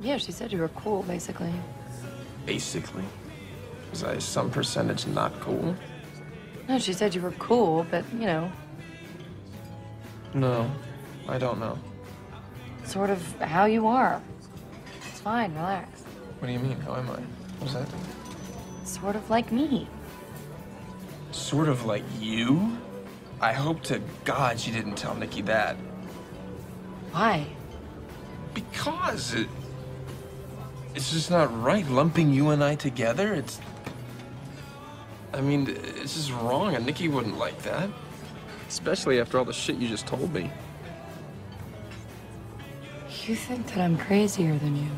Yeah, she said you were cool, basically. Basically. Was I some percentage not cool? No, she said you were cool, but, you know, No, I don't know. sort of how you are. It's fine, relax. What do you mean? How am I? What's that? Sort of like me. Sort of like you? I hope to God she didn't tell Nikki that. Why? Because it, it's just not right lumping you and I together. It's. I mean, it's just wrong, and Nikki wouldn't like that. Especially after all the shit you just told me. You think that I'm crazier than you.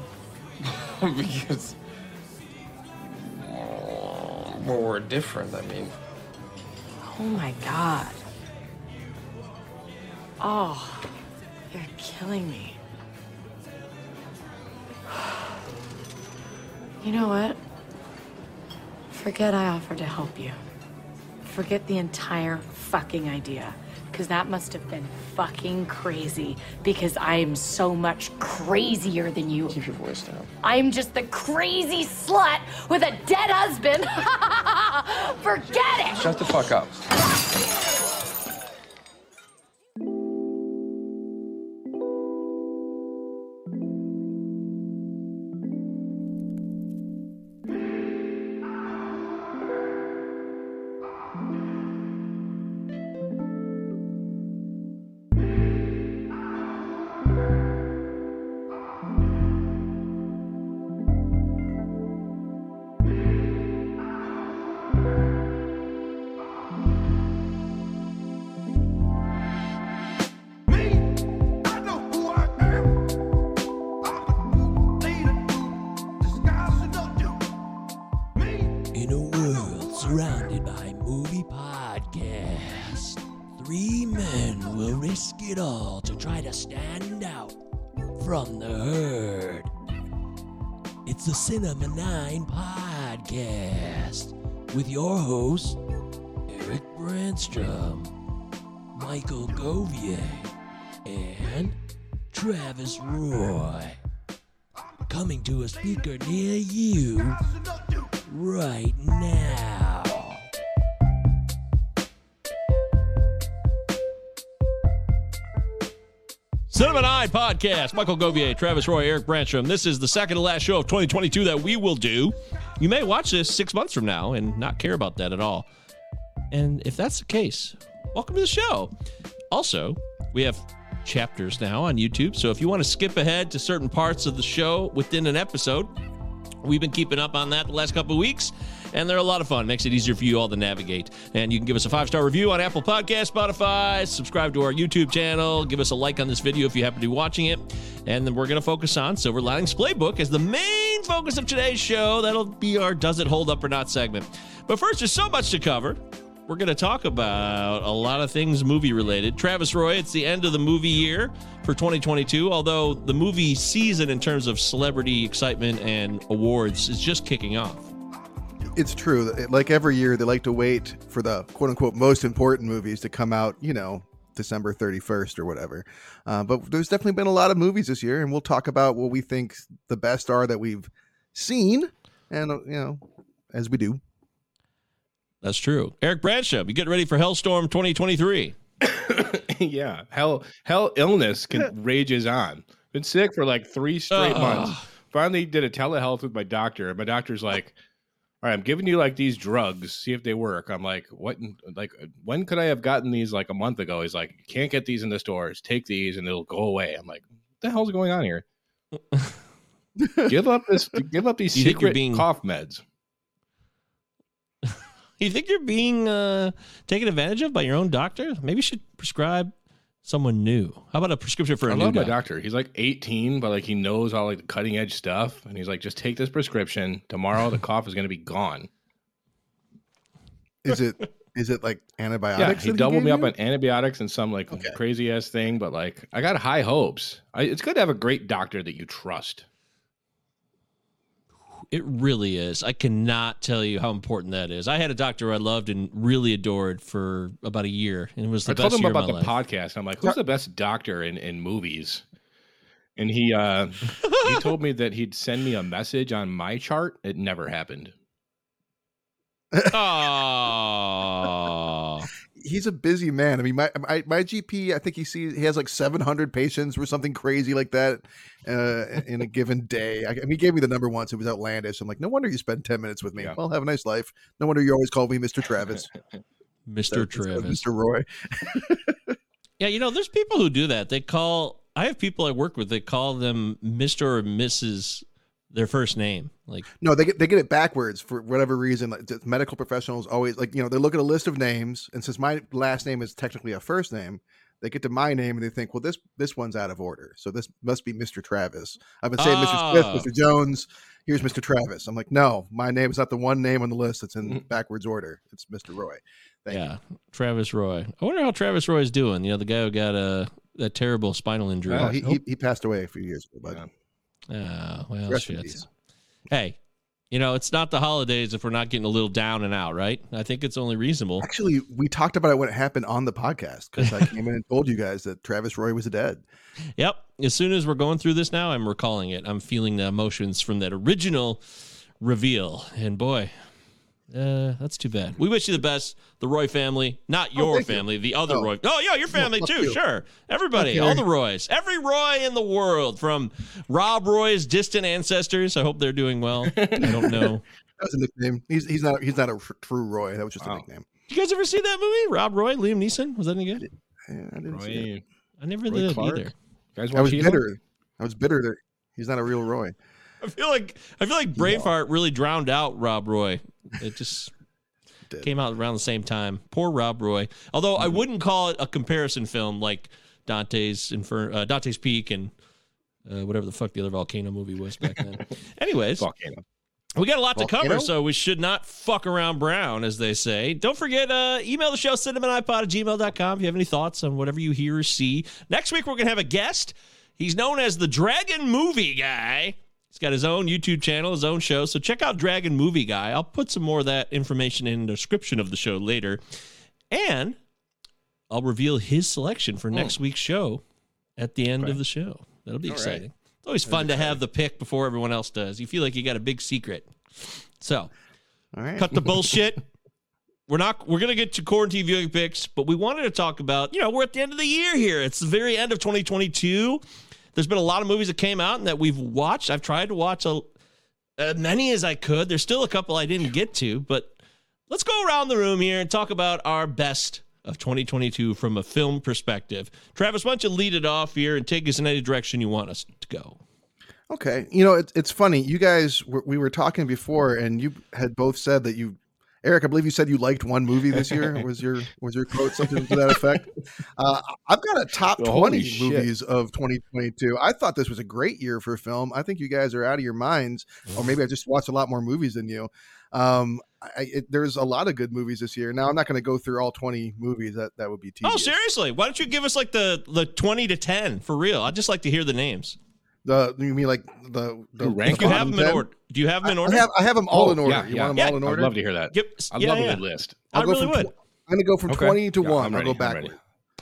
because. Well, we're different, I mean. Oh my god. Oh, you're killing me. You know what? Forget I offered to help you. Forget the entire fucking idea. Because that must have been fucking crazy. Because I am so much crazier than you. Keep your voice down. I'm just the crazy slut with a dead husband. Forget it! Shut the fuck up. The 9 podcast podcast. Michael Govier, Travis Roy, Eric Brancham. This is the second to last show of 2022 that we will do. You may watch this six months from now and not care about that at all. And if that's the case, welcome to the show. Also, we have chapters now on YouTube. So if you want to skip ahead to certain parts of the show within an episode, We've been keeping up on that the last couple of weeks, and they're a lot of fun. Makes it easier for you all to navigate. And you can give us a five star review on Apple Podcast, Spotify, subscribe to our YouTube channel, give us a like on this video if you happen to be watching it. And then we're going to focus on Silver Linings Playbook as the main focus of today's show. That'll be our Does It Hold Up or Not segment. But first, there's so much to cover. We're going to talk about a lot of things movie related. Travis Roy, it's the end of the movie year for 2022, although the movie season in terms of celebrity excitement and awards is just kicking off. It's true. Like every year, they like to wait for the quote unquote most important movies to come out, you know, December 31st or whatever. Uh, but there's definitely been a lot of movies this year, and we'll talk about what we think the best are that we've seen. And, uh, you know, as we do. That's true. Eric Bradshaw, you getting ready for Hellstorm 2023? yeah, hell, hell, illness can rages on. Been sick for like three straight Ugh. months. Finally, did a telehealth with my doctor, and my doctor's like, "All right, I'm giving you like these drugs, see if they work." I'm like, "What? Like, when could I have gotten these? Like a month ago?" He's like, "You can't get these in the stores. Take these, and it'll go away." I'm like, "What the hell's going on here?" give up this. Give up these You secret being- cough meds. You think you're being uh, taken advantage of by your own doctor? Maybe you should prescribe someone new. How about a prescription for a I new love guy? my doctor. He's like 18, but like he knows all like the cutting edge stuff, and he's like, just take this prescription. Tomorrow, the cough is going to be gone. Is it is it like antibiotics? Yeah, he doubled gave me up on antibiotics and some like Okay. crazy ass thing, but like I got high hopes. I, it's good to have a great doctor that you trust. It really is. I cannot tell you how important that is. I had a doctor I loved and really adored for about a year, and it was the I told him about the life. podcast. I'm like, who's the best doctor in, in movies? and he uh he told me that he'd send me a message on my chart. It never happened. Oh, He's a busy man. I mean, my my, my GP, I think he sees he has like 700 patients or something crazy like that uh, in a given day. I, I mean, he gave me the number once. It was outlandish. I'm like, no wonder you spend 10 minutes with me. Yeah. Well, have a nice life. No wonder you always call me Mr. Travis. Mr. Travis. Mr. Roy. Yeah, you know, there's people who do that. They call. I have people I work with. They call them Mr. or Mrs. Their first name. Like, No, they get they get it backwards for whatever reason. Like, medical professionals always like you know they look at a list of names, and since my last name is technically a first name, they get to my name and they think, well, this this one's out of order, so this must be Mr. Travis. I've been saying Mr. Smith, Ah. Mr. Jones. Here's Mr. Travis. I'm like, no, my name is not the one name on the list that's in Mhm. backwards order. It's Mr. Roy. Thank yeah, Travis Roy. I wonder how Travis Roy is doing. You know, the guy who got a that terrible spinal injury. you. Oh, he, he he passed away a few years ago, but Yeah. Ah, well, Rest shit. Hey, you know, it's not the holidays if we're not getting a little down and out, right? I think it's only reasonable. actually, we talked about it when it happened on the podcast because I came in and told you guys that Travis Roy was dead. Yep. As soon as we're going through this now, I'm recalling it. I'm feeling the emotions from that original reveal. And boy, uh, that's too bad. We wish you the best, the Roy family, not your thank you. family, the other Oh. Roy. Oh, yeah, your family fuck too. you. Sure. Everybody, you. all the Roys, every Roy in the world, from Rob Roy's distant ancestors. I hope they're doing well. I don't know. That was a nickname. He's he's not he's not a true Roy. That was just a Wow. nickname. You guys ever see that movie? Rob Roy, Liam Neeson? Was that any good? Yeah, I didn't see it. I never Roy did Clark? either. guys, I was watch Hilo? bitter. I was bitter that he's not a real Roy. I feel like I feel like Braveheart really drowned out Rob Roy. It just Did. came out around the same time. Poor Rob Roy. Although I wouldn't call it a comparison film like Dante's Infer- uh, Dante's Peak and uh, whatever the fuck the other volcano movie was back then. Anyways, Volcano. we got a lot to cover, so we should not fuck around brown, as they say. Don't forget, uh, email the show, cinemaipod at gmail.com if you have any thoughts on whatever you hear or see. Next week, we're going to have a guest. He's known as the Dragon Movie Guy. He's got his own YouTube channel, his own show. So check out Dragon Movie Guy. I'll put some more of that information in the description of the show later. And I'll reveal his selection for next oh. week's show at the end of the show. That'll be All right. exciting. It's always fun to have the pick before everyone else does. You feel like you got a big secret. So All right. cut the bullshit. We're not. We're gonna get to quarantine viewing picks, but we wanted to talk about. You know, we're at the end of the year here. It's the very end of 2022. There's been a lot of movies that came out and that we've watched. I've tried to watch a, as many as I could. There's still a couple I didn't get to, but let's go around the room here and talk about our best of 2022 from a film perspective. Travis, why don't you lead it off here and take us in any direction you want us to go? Okay. You know, it's it's funny. You guys, we were talking before, and you had both said that you, Eric, I believe you said you liked one movie this year. was your was your quote something to that effect? Uh, I've got a top Holy twenty shit. movies of 2022. I thought this was a great year for film. I think you guys are out of your minds, or maybe I just watched a lot more movies than you. Um, I, it, there's a lot of good movies this year. Now I'm not going to go through all 20 movies. That that would be tedious. Oh, seriously? Why don't you give us like the the 20 to 10 for real? I'd just like to hear the names. The you mean like the the, rank the Do you have bottom them in order? Do you have them in I- order? I have I have them all Oh, in order. yeah, you yeah. want them Yeah, all in order? I'd love to hear that. Give, I yeah, love yeah. a good list. I I'll go really from would. tw- I'm going to go from Okay. 20 to Yeah, 1. I'm I'll ready, go I'm ready. backward.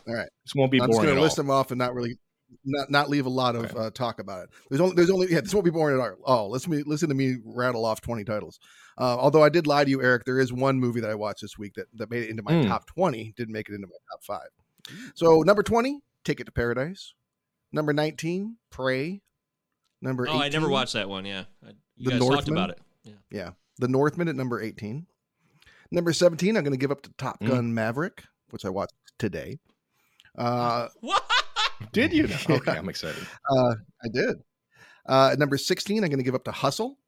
All right. This won't be boring. I'm just boring going at to list all. them off and not really not not leave a lot of Okay. uh, talk about it. There's only there's only yeah, this won't be boring at all. Oh, listen to me listen to me rattle off 20 titles. Uh, although I did lie to you, Eric, there is one movie that I watched this week that, that made it into my Mm. top 20, didn't make it into my top five. So number 20, Ticket to Paradise. Number 19, Prey. Number Oh, I never watched that one. Yeah, you The guys talked Northman? about it. Yeah. The Northman at number 18. Number 17, I'm going to give up to Top Mm. Gun Maverick, which I watched today. Uh, What? Did you? Yeah. Okay, I'm excited. uh, I did. Uh, at number 16, I'm going to give up to Hustle.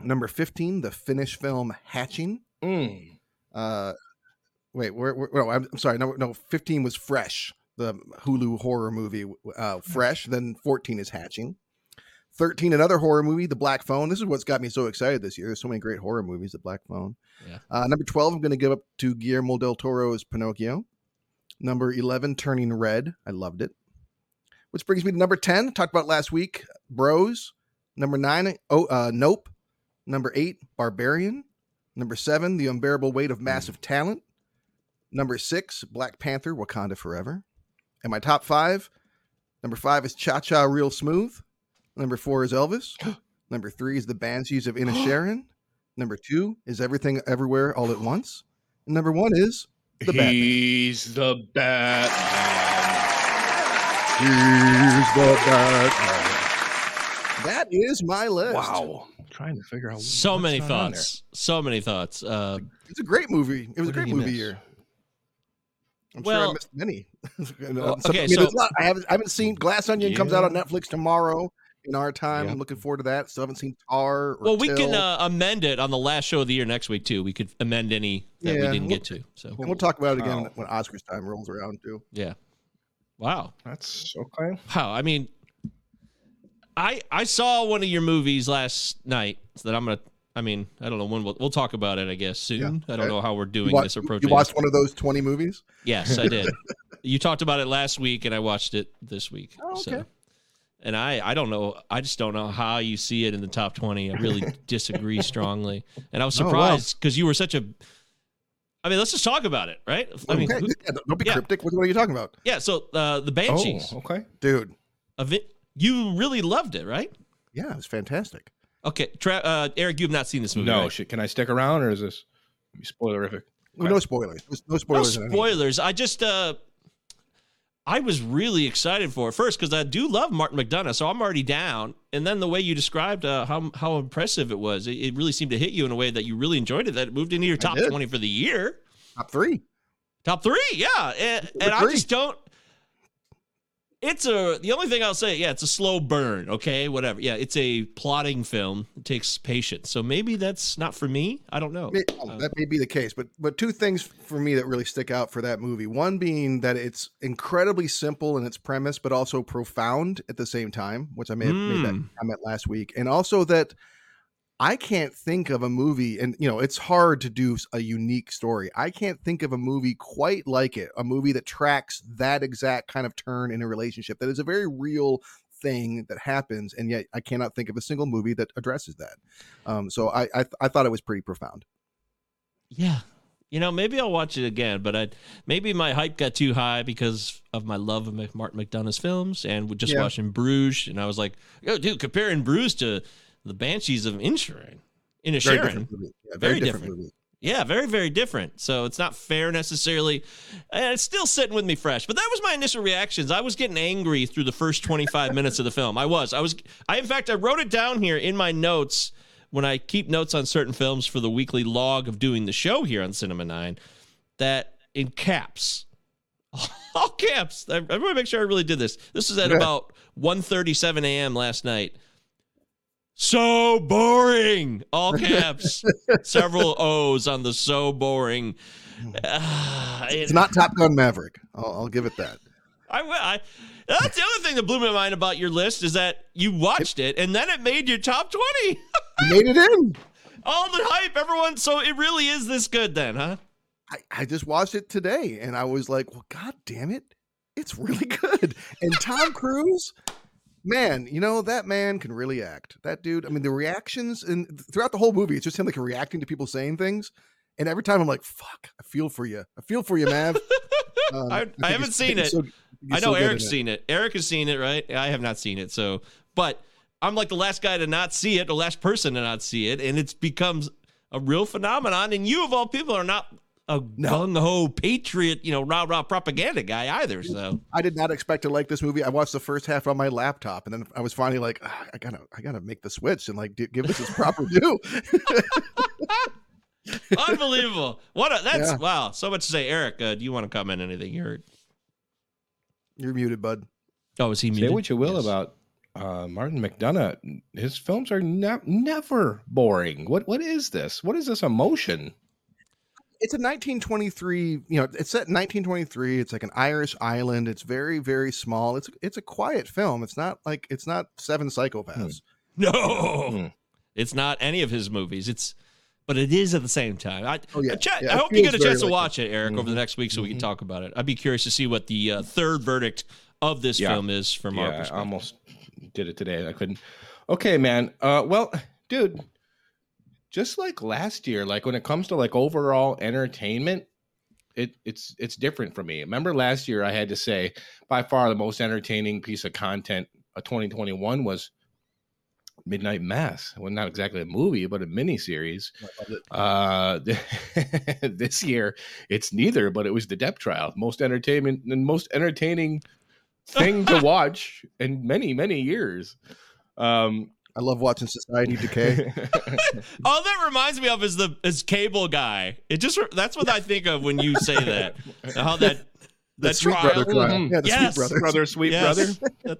Number 15, the Finnish film Hatching. Mm. Uh, wait, where, where, no, I'm, I'm sorry. No, no, 15 was Fresh, the Hulu horror movie. Uh, Fresh. Then 14 is Hatching. 13, another horror movie, The Black Phone. This is what's got me so excited this year. There's so many great horror movies, The Black Phone. Yeah. Uh, number 12, I'm going to give up to Guillermo del Toro's Pinocchio. Number 11, Turning Red. I loved it. Which brings me to number 10, talked about last week, Bros. Number 9, oh, uh, Nope. Number 8, Barbarian. Number 7, The Unbearable Weight of Massive Talent. Number 6, Black Panther, Wakanda Forever. And my top 5, Number five is Cha Cha Real Smooth. Number four is Elvis. Number three is The Banshees of Inisherin. Number two is Everything Everywhere All at Once. And number one is The Batman. He's the Batman. Here's the Batman. That is my list. Wow. I'm trying to figure out So what's many not on there. thoughts. So many thoughts. Uh, It's a great movie. It was a great movie miss? year. I'm sure I missed many. You know, Well, some- okay, I mean, so- there's a lot- I haven't, I haven't seen Glass Onion comes out on Netflix tomorrow in our time. Yep. I'm looking forward to that. Still haven't seen Tar. Or well, we can uh, amend it on the last show of the year next week too. We could amend any that we didn't we'll- get to. So and we'll talk about it again Oh. when Oscars time rolls around too. yeah. Wow. That's okay. Wow. I mean, I I saw one of your movies last night that I'm gonna. I mean, I don't know when we'll we'll talk about it. I guess soon. I don't know how we're doing wa- this approach. you watched one of those 20 movies? Yes, I did. you talked about it last week, and I watched it this week. Oh, So, okay. And I, I don't know. I just don't know how you see it in the top twenty. I really disagree strongly, and I was Oh, wow. surprised because you were such a. I mean, let's just talk about it, right? I mean, okay. who- Yeah, don't be yeah. cryptic. What, what are you talking about? yeah. So uh, the Banshees, Oh, okay. Dude, of it, you really loved it, right? yeah, it was fantastic. Okay, Tra- uh, Eric, you have not seen this movie. No, right? shit. Can I stick around or is this spoilerific? Well, no spoilers. No no spoilers. in any. spoilers. I just, uh, I was really excited for it first because I do love Martin McDonagh, so I'm already down. And then the way you described uh, how how impressive it was, it, it really seemed to hit you in a way that you really enjoyed it. That it moved into your top twenty for the year, Top three. top three, yeah. And, and I just don't. It's a the only thing I'll say. Yeah, it's a slow burn. Okay, whatever. Yeah, it's a plotting film. It takes patience. So maybe that's not for me. I don't know. Oh, that may be the case, but but two things for me that really stick out for that movie. One being that it's incredibly simple in its premise, but also profound at the same time, which I may have made that Mm. comment last week, and also that I can't think of a movie, and you know it's hard to do a unique story. I can't think of a movie quite like it, a movie that tracks that exact kind of turn in a relationship that is a very real thing that happens, and yet I cannot think of a single movie that addresses that. Um, so I I, I thought it was pretty profound. Yeah. You know, maybe I'll watch it again, but I maybe my hype got too high because of my love of Martin McDonagh's films and just Yeah. watching Bruges, and I was like, "Yo, dude, comparing Bruges to the Banshees of Inisherin, Very Inisherin, different. Yeah, Very very, different, different. movie. yeah, very very different. So it's not fair necessarily, and it's still sitting with me fresh. But that was my initial reactions. I was getting angry through the first twenty five minutes of the film. I was, I was, I in fact, I wrote it down here in my notes when I keep notes on certain films for the weekly log of doing the show here on Cinema Nine. That in caps, all caps. I, I want to make sure I really did this. This is at about 1.37 a.m. last night. So boring. All caps. Several O's on the so boring. It's not Top Gun Maverick. I'll, I'll give it that. I, will I, that's the other thing that blew my mind about your list is that you watched it and then it made your top 20. You made it in. All the hype, everyone. So it really is this good then, huh? I, I just watched it today and I was like, well, God damn it. It's really good. And Tom Cruise, man, you know, that man can really act. That dude, I mean, the reactions and throughout the whole movie, it's just him like reacting to people saying things. And every time I'm like, fuck, I feel for you. I feel for you, Mav. Um, I- think I haven't seen it. so- I know in Eric's it. seen it. Eric has seen it, right? I have not seen it. So, but I'm like the last guy to not see it, the last person to not see it, and it's becomes a real phenomenon. And you, of all people, are not a No. gung ho patriot, you know, rah rah propaganda guy either. So, I did not expect to like this movie. I watched the first half on my laptop, and then I was finally like, "Ah, I gotta, I gotta make the switch and like give this its proper due. unbelievable! What a that's Yeah. wow. So much to say, Eric. Uh, do you want to comment anything you heard? You're muted, bud. Oh, is he muted? Say muted? what you will Yes. about uh, Martin McDonagh. His films are ne- never boring. What what is this? What is this emotion? It's a 1923. You know, it's set in 1923. It's like an Irish island. It's very, very small. It's it's a quiet film. It's not like it's not Seven Psychopaths. No, Hmm. it's not any of his movies. It's, but it is at the same time. I, Oh, yeah. Yeah, I hope you get a chance to like watch it, Eric, over the Mhm. next week, so we can Mhm. talk about it. I'd be curious to see what the uh, third verdict of this Yeah. film is from our Yeah, I almost did it today. I couldn't. Okay, man. Uh, well, dude, just like last year, like when it comes to like overall entertainment, it it's it's different for me. Remember last year I had to say by far the most entertaining piece of content of 2021 was Midnight Mass. Well, not exactly a movie, but a mini series. Uh, this year it's neither, but it was the Depp trial, most entertainment and most entertaining thing to watch in many many years. Um, I love watching Society Decay. All that reminds me of is the is Cable Guy. It just that's what I think of when you say that. How that The that Sweet trial. Brother trial. Mhm. Yeah, the Yes. Sweet Brother. brother, sweet Yes. brother. That-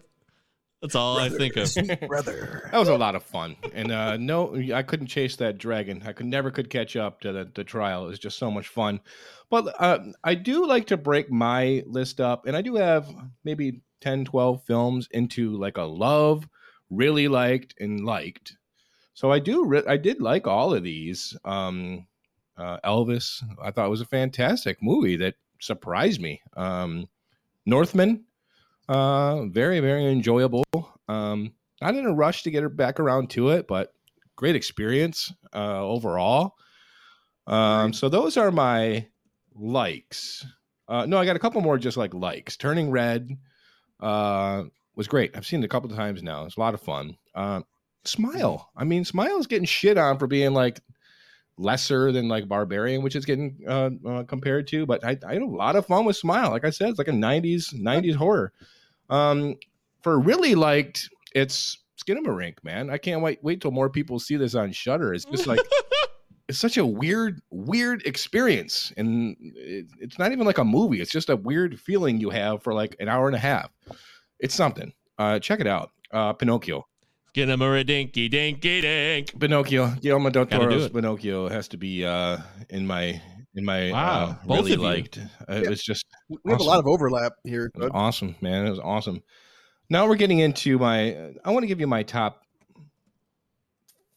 that's all I think of. Sweet Brother. That was a lot of fun, and uh, no, I couldn't chase that dragon. I could never could catch up to the, the trial. It was just so much fun. But uh, I do like to break my list up, and I do have maybe 10, 12 films into like a love, really liked, and liked. So I do, re- I did like all of these. Um, uh, Elvis, I thought was a fantastic movie that surprised me. Um, Northman, uh, very, very enjoyable. Um, not in a rush to get her back around to it, but great experience uh, overall. Um, so those are my likes. Uh, no, I got a couple more just like likes. Turning Red uh, was great. I've seen it a couple of times now. It's a lot of fun. Uh, Smile. I mean, Smile is getting shit on for being like lesser than like Barbarian, which is getting uh, uh, compared to. But I, I had a lot of fun with Smile. Like I said, it's like a '90s '90s horror. Um, for really liked, it's Skinamarink, man. I can't wait wait till more people see this on Shudder. It's just like it's such a weird, weird experience, and it, it's not even like a movie. It's just a weird feeling you have for like an hour and a half. It's something. Uh, check it out. Uh, Pinocchio. Get him a dinky dinky dink. Pinocchio. Guillermo del Gotta do Toro's. Pinocchio has to be uh, in my in my Wow, uh, both really of you. liked. Uh, It Yeah. was just We have a lot of overlap here. Awesome, man. It was awesome. Now we're getting into my. I want to give you my top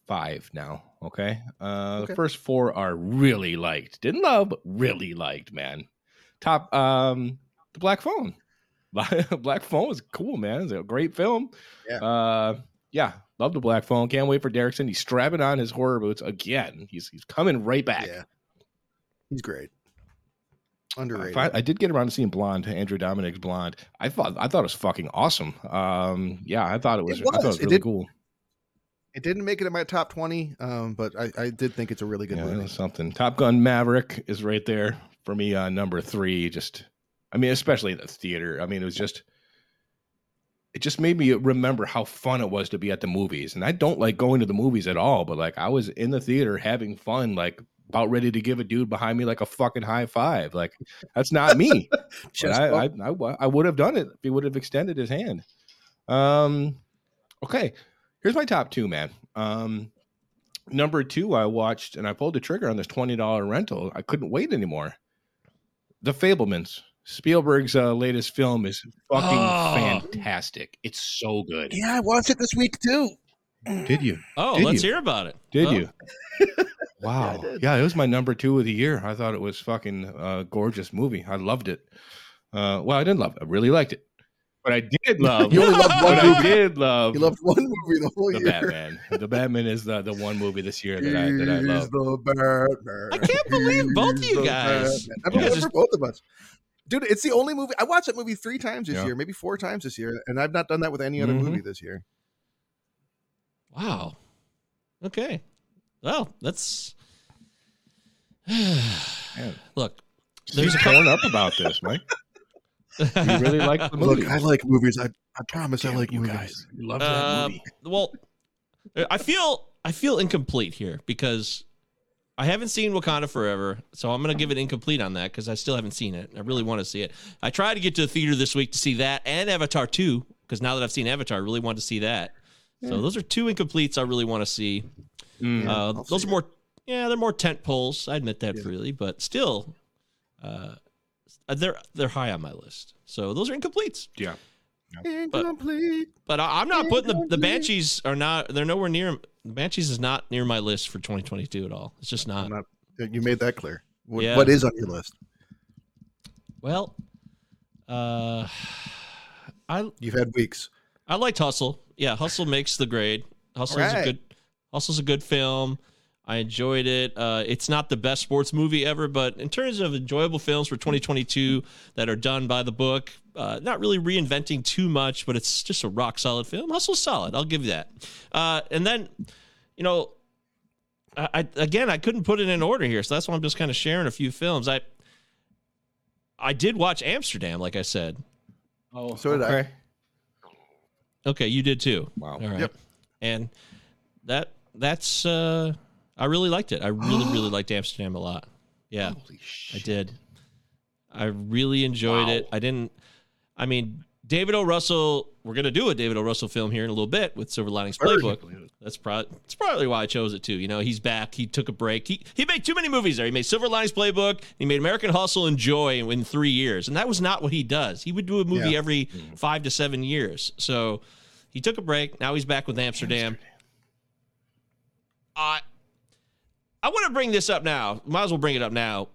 five now. Okay. Uh, Okay. The first four are really liked. Didn't love, but really liked, man. Top. Um, the Black Phone. Black Phone was cool, man. It's a great film. Yeah. Uh, yeah. Love the Black Phone. Can't wait for Derrickson. He's strapping on his horror boots again. He's he's coming right back. Yeah. He's great. I, Underrated. fi- I did get around to seeing Blonde, Andrew Dominik's Blonde. I thought I thought it was fucking awesome. Um, yeah, I thought it was. It I thought it was. was It really did- cool. it didn't make it in my top 20, um, but I, I did think it's a really good Yeah, movie. something. Top Gun Maverick is right there for me on number three. Just, I mean, especially in the theater. I mean, it was just. It just made me remember how fun it was to be at the movies, and I don't like going to the movies at all. But like, I was in the theater having fun, like about ready to give a dude behind me like a fucking high five. Like, that's not me. I, I, I, I would have done it if he would have extended his hand. Um, okay, here's my top two, man. Um, number two, I watched and I pulled the trigger on this twenty dollar rental. I couldn't wait anymore. The Fablemans, Spielberg's uh, latest film, is fucking Oh. fantastic. It's so good. yeah, I watched it this week too. Did you? Oh, Did let's you? hear about it. Did Oh. you? Wow. Yeah, it was my number two of the year. I thought it was fucking uh, gorgeous movie. I loved it. Uh, well, I didn't love it. I really liked it. But I did love. You only loved one But I did love. You loved one movie the whole year. the year. Batman. The Batman is the, the one movie this year that I that I love. the Batman. I can't believe both of you guys- Batman. I you guys believe just- for both of us. Dude, it's the only movie I watched that movie three times this Yeah. year, maybe four times this year, and I've not done that with any other Mhm. movie this year. Wow. Okay. Well, that's. Look, There's torn up about this, Mike. You really like the movie. Look, I like movies. I, I promise I like you movies. guys. You love that Uh, movie. well, I feel I feel incomplete here because I haven't seen Wakanda Forever, so I'm gonna give it incomplete on that because I still haven't seen it. I really want to see it. I tried to get to the theater this week to see that and Avatar 2 because now that I've seen Avatar, I really want to see that. So those are two incompletes I really want to see. Mm. Uh, those see are more, yeah, they're more tent poles. I admit that Yeah. freely, but still, uh, they're they're high on my list. So those are incompletes. yeah. Incomplete. But I, I'm not putting the, the Banshees are not. They're nowhere near. The Banshees is not near my list for 2022 at all. It's just not. Not. You made that clear. What, Yeah. what is on your list? Well, uh, I You've had weeks. I liked Hustle. Yeah, Hustle makes the grade. Hustle's a Alright. good. Hustle's a good film. I enjoyed it. Uh, it's not the best sports movie ever, but in terms of enjoyable films for 2022 that are done by the book, uh, not really reinventing too much, but it's just a rock solid film. Hustle's solid. I'll give you that. Uh, and then, you know, I, I again I couldn't put it in order here, so that's why I'm just kind of sharing a few films. I I did watch Amsterdam, like I said. Oh, So did I. Okay, you did too. Wow. All right. Yep. And that that's uh I really liked it. I really really liked Amsterdam a lot. Yeah, Holy I did. I really enjoyed Wow. it. I didn't I mean David O. Russell, we're gonna do a David O. Russell film here in a little bit with Silver Linings Playbook. That's probably that's probably why I chose it too. You know, he's back. He took a break. He he made too many movies there. He made Silver Linings Playbook. He made American Hustle and Joy in, three years, and that was not what he does. He would do a movie Yeah. every five to seven years. So he took a break. Now he's back with Amsterdam. I I want to bring this up now. Might as well bring it up now.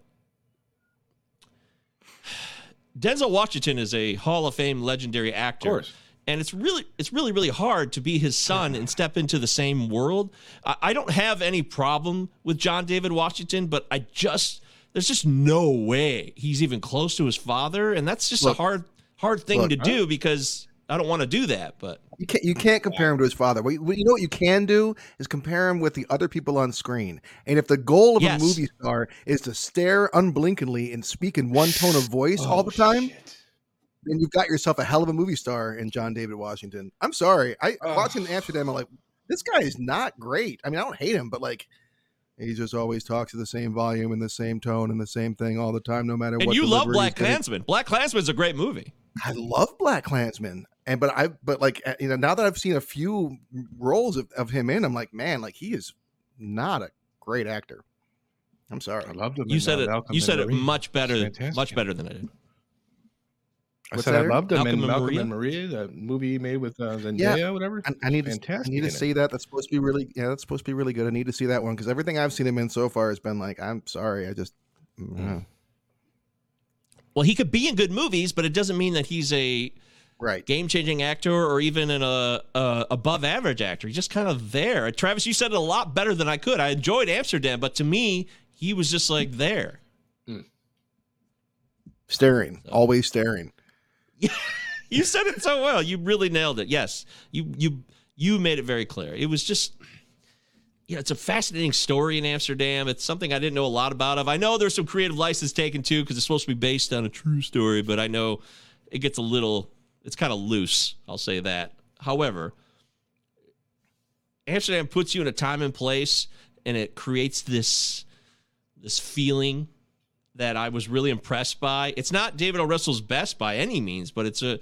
Denzel Washington is a Hall of Fame legendary actor. Of course. And it's really it's really, really hard to be his son and step into the same world. I, I don't have any problem with John David Washington, but I just there's just no way he's even close to his father. And that's just Look. a hard hard thing Look. to do because I don't want to do that. But You can't you can't compare him to his father. What you, what you know what you can do is compare him with the other people on screen. And if the goal of Yes. a movie star is to stare unblinkingly and speak in one tone of voice all oh, the Oh, time, shit. then you've got yourself a hell of a movie star in John David Washington. I'm sorry. I watching Amsterdam, I'm like, this guy is not great. I mean, I don't hate him, but like he just always talks at the same volume and the same tone and the same thing all the time, no matter and what. you love Black. Klansman. Black Klansman's a great movie. I love Black Klansman, and but I but like you know now that I've seen a few roles of, of him in, I'm like, man, like he is not a great actor. I'm sorry. I loved him. You said uh, it. Malcolm You and said it Marie. much better. Much better than I did. I What's said that, I loved him Malcolm in and Malcolm Maria? and Maria, the movie he made with uh, Zendaya, Yeah. whatever. I, I need to I need to in it. see that. That's supposed to be really yeah. That's supposed to be really good. I need to see that one because everything I've seen him in so far has been like, I'm sorry, I just. mm, Well, he could be in good movies, but it doesn't mean that he's a Right. game-changing actor or even an uh, uh, above-average actor. He's just kind of there. Travis, you said it a lot better than I could. I enjoyed Amsterdam, but to me, he was just like there. Staring, always staring. You said it so well. You really nailed it. Yes, you you you made it very clear. It was just. You know, it's a fascinating story in Amsterdam. It's something I didn't know a lot about of. I know there's some creative license taken too because it's supposed to be based on a true story, but I know it gets a little it's kind of loose, I'll say that. However, Amsterdam puts you in a time and place and it creates this this feeling that I was really impressed by. It's not David O. Russell's best by any means, but it's a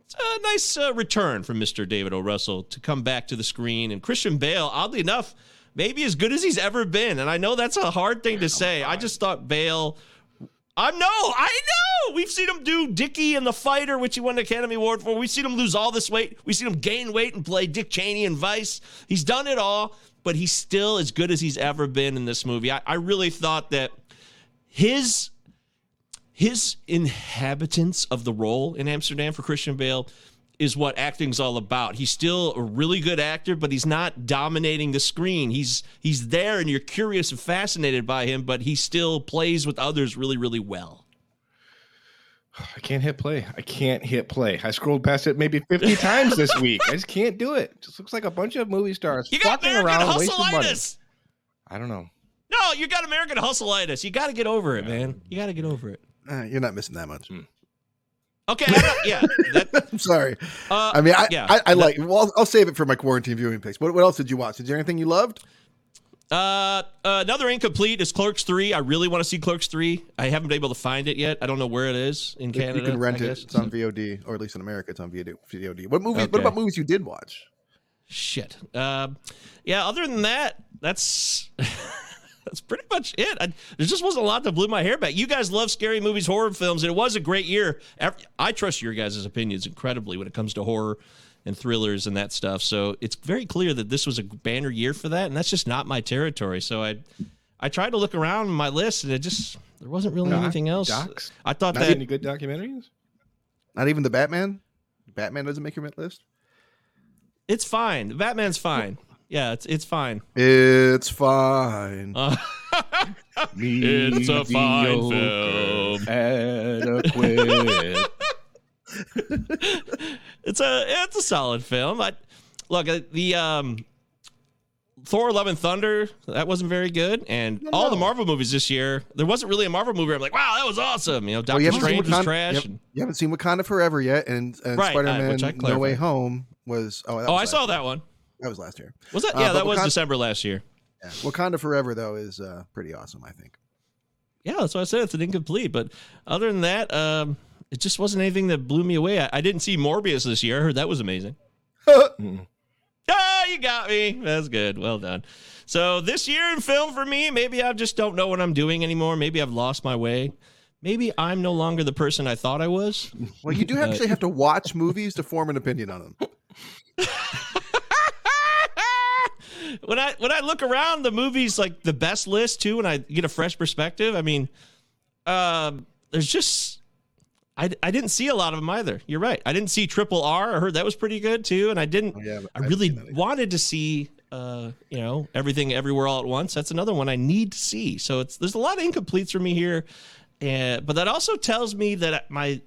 it's a nice uh, return from Mr. David O. Russell to come back to the screen. And Christian Bale, oddly enough, maybe as good as he's ever been. And I know that's a hard thing to say. I just thought Bale. I know, I know. We've seen him do Dickie and the Fighter, which he won an Academy Award for. We've seen him lose all this weight. We've seen him gain weight and play Dick Cheney and Vice. He's done it all, but he's still as good as he's ever been in this movie. I, I really thought that his his inhabitants of the role in Amsterdam for Christian Bale is what acting's all about. He's still a really good actor, but he's not dominating the screen. He's he's there and you're curious and fascinated by him, but he still plays with others really, really well. I can't hit play. I can't hit play. I scrolled past it maybe 50 times this week. I just can't do it. Just looks like a bunch of movie stars You got walking American around wasting money. I don't know. No, you got American hustleitis. You got to get over it, man. You got to get over it. Uh, you're not missing that much. Okay, yeah. That, I'm sorry. uh, I mean, I yeah. I, I like. Well, I'll, I'll save it for my quarantine viewing picks. What, what else did you watch? Is there anything you loved? Uh, another incomplete is Clerks Three. I really want to see Clerks Three. I haven't been able to find it yet. I don't know where it is in Canada. you can rent it. It's on VOD, or at least in America, it's on VOD. VOD. What movies? What about movies you did watch? Shit. Um, yeah. Other than that, that's that's pretty much it. I, there just wasn't a lot that blew my hair back. You guys love scary movies, horror films, and it was a great year. Ev- I trust your guys' opinions incredibly when it comes to horror and thrillers and that stuff. So it's very clear that this was a banner year for that, and that's just not my territory. So I I tried to look around my list, and it just there wasn't really Doc- anything else. docs? I thought Not that any good documentaries? Not even the Batman. Batman doesn't make your list. it's fine. Batman's fine. Yeah, it's it's fine. It's fine. Uh, It's a fine film. Adequate. it's a it's a solid film. I, look, uh, the um, Thor: Love and Thunder that wasn't very good, and No, all the. Marvel movies this year, there wasn't really a Marvel movie. I'm like, wow, that was awesome. You know, Well, Doctor you haven't seen Strange was Wakanda- trash. Yep. and- You haven't seen Wakanda Forever yet, and, and Right, uh, Spider-Man which I No Way. Home was. Oh, that oh, was I saw that one. That was last year. Was that? Uh, Yeah, but that was Wakanda- December last year. Yeah. Wakanda Forever though is uh, pretty awesome. I think. Yeah, that's why I said it's an incomplete. But other than that, um, it just wasn't anything that blew me away. I, I didn't see Morbius this year. I heard that was amazing. Mm. Ah, you got me. That's good. Well done. So this year in film for me, maybe I just don't know what I'm doing anymore. Maybe I've lost my way. Maybe I'm no longer the person I thought I was. Well, you do Uh, actually have to watch movies to form an opinion on them. when I when I look around the movies like the best list too, and I get a fresh perspective. I mean, um, there's just I, I didn't see a lot of them either. You're right. I didn't see Triple R. I heard that was pretty good too, and I didn't. Oh, yeah, I really seen that either. wanted to see uh, you know everything everywhere all at once. That's another one I need to see. So it's there's a lot of incompletes for me here, and but that also tells me that my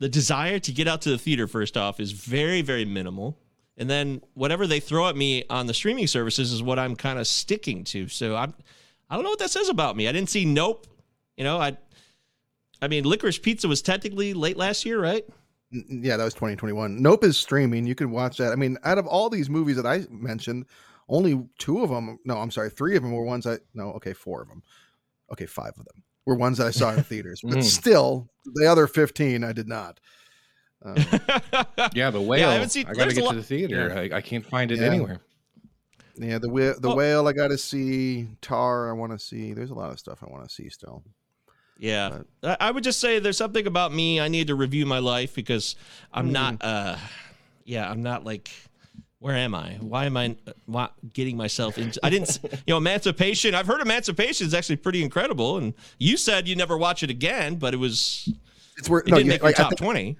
the desire to get out to the theater first off is very very minimal and then whatever they throw at me on the streaming services is what i'm kind of sticking to so i'm i don't know what that says about me i didn't see nope you know i i mean licorice pizza was technically late last year right Yeah, that was 2021. Nope is streaming. You can watch that. I mean, out of all these movies that I mentioned, only two of them. No, I'm sorry, three of them were ones I. No, okay, four of them. Okay, five of them were ones that I saw in theaters. But Mm. still, the other 15 I did not. Um, Yeah, the whale. I, haven't seen- gotta get lot- to the theater. I, I can't find it Yeah. anywhere. yeah, the whale, the Oh. whale I got to see. Tar I want to see. There's a lot of stuff I want to see still. yeah I, I would just say there's something about me i need to review my life because i'm not uh yeah i'm not like where am I? Why am I uh, why, getting myself into? I didn't, you know, Emancipation. I've heard Emancipation is actually pretty incredible, and you said you never watch it again, but it was It's where it no, didn't yeah, make your like, I top think- twenty.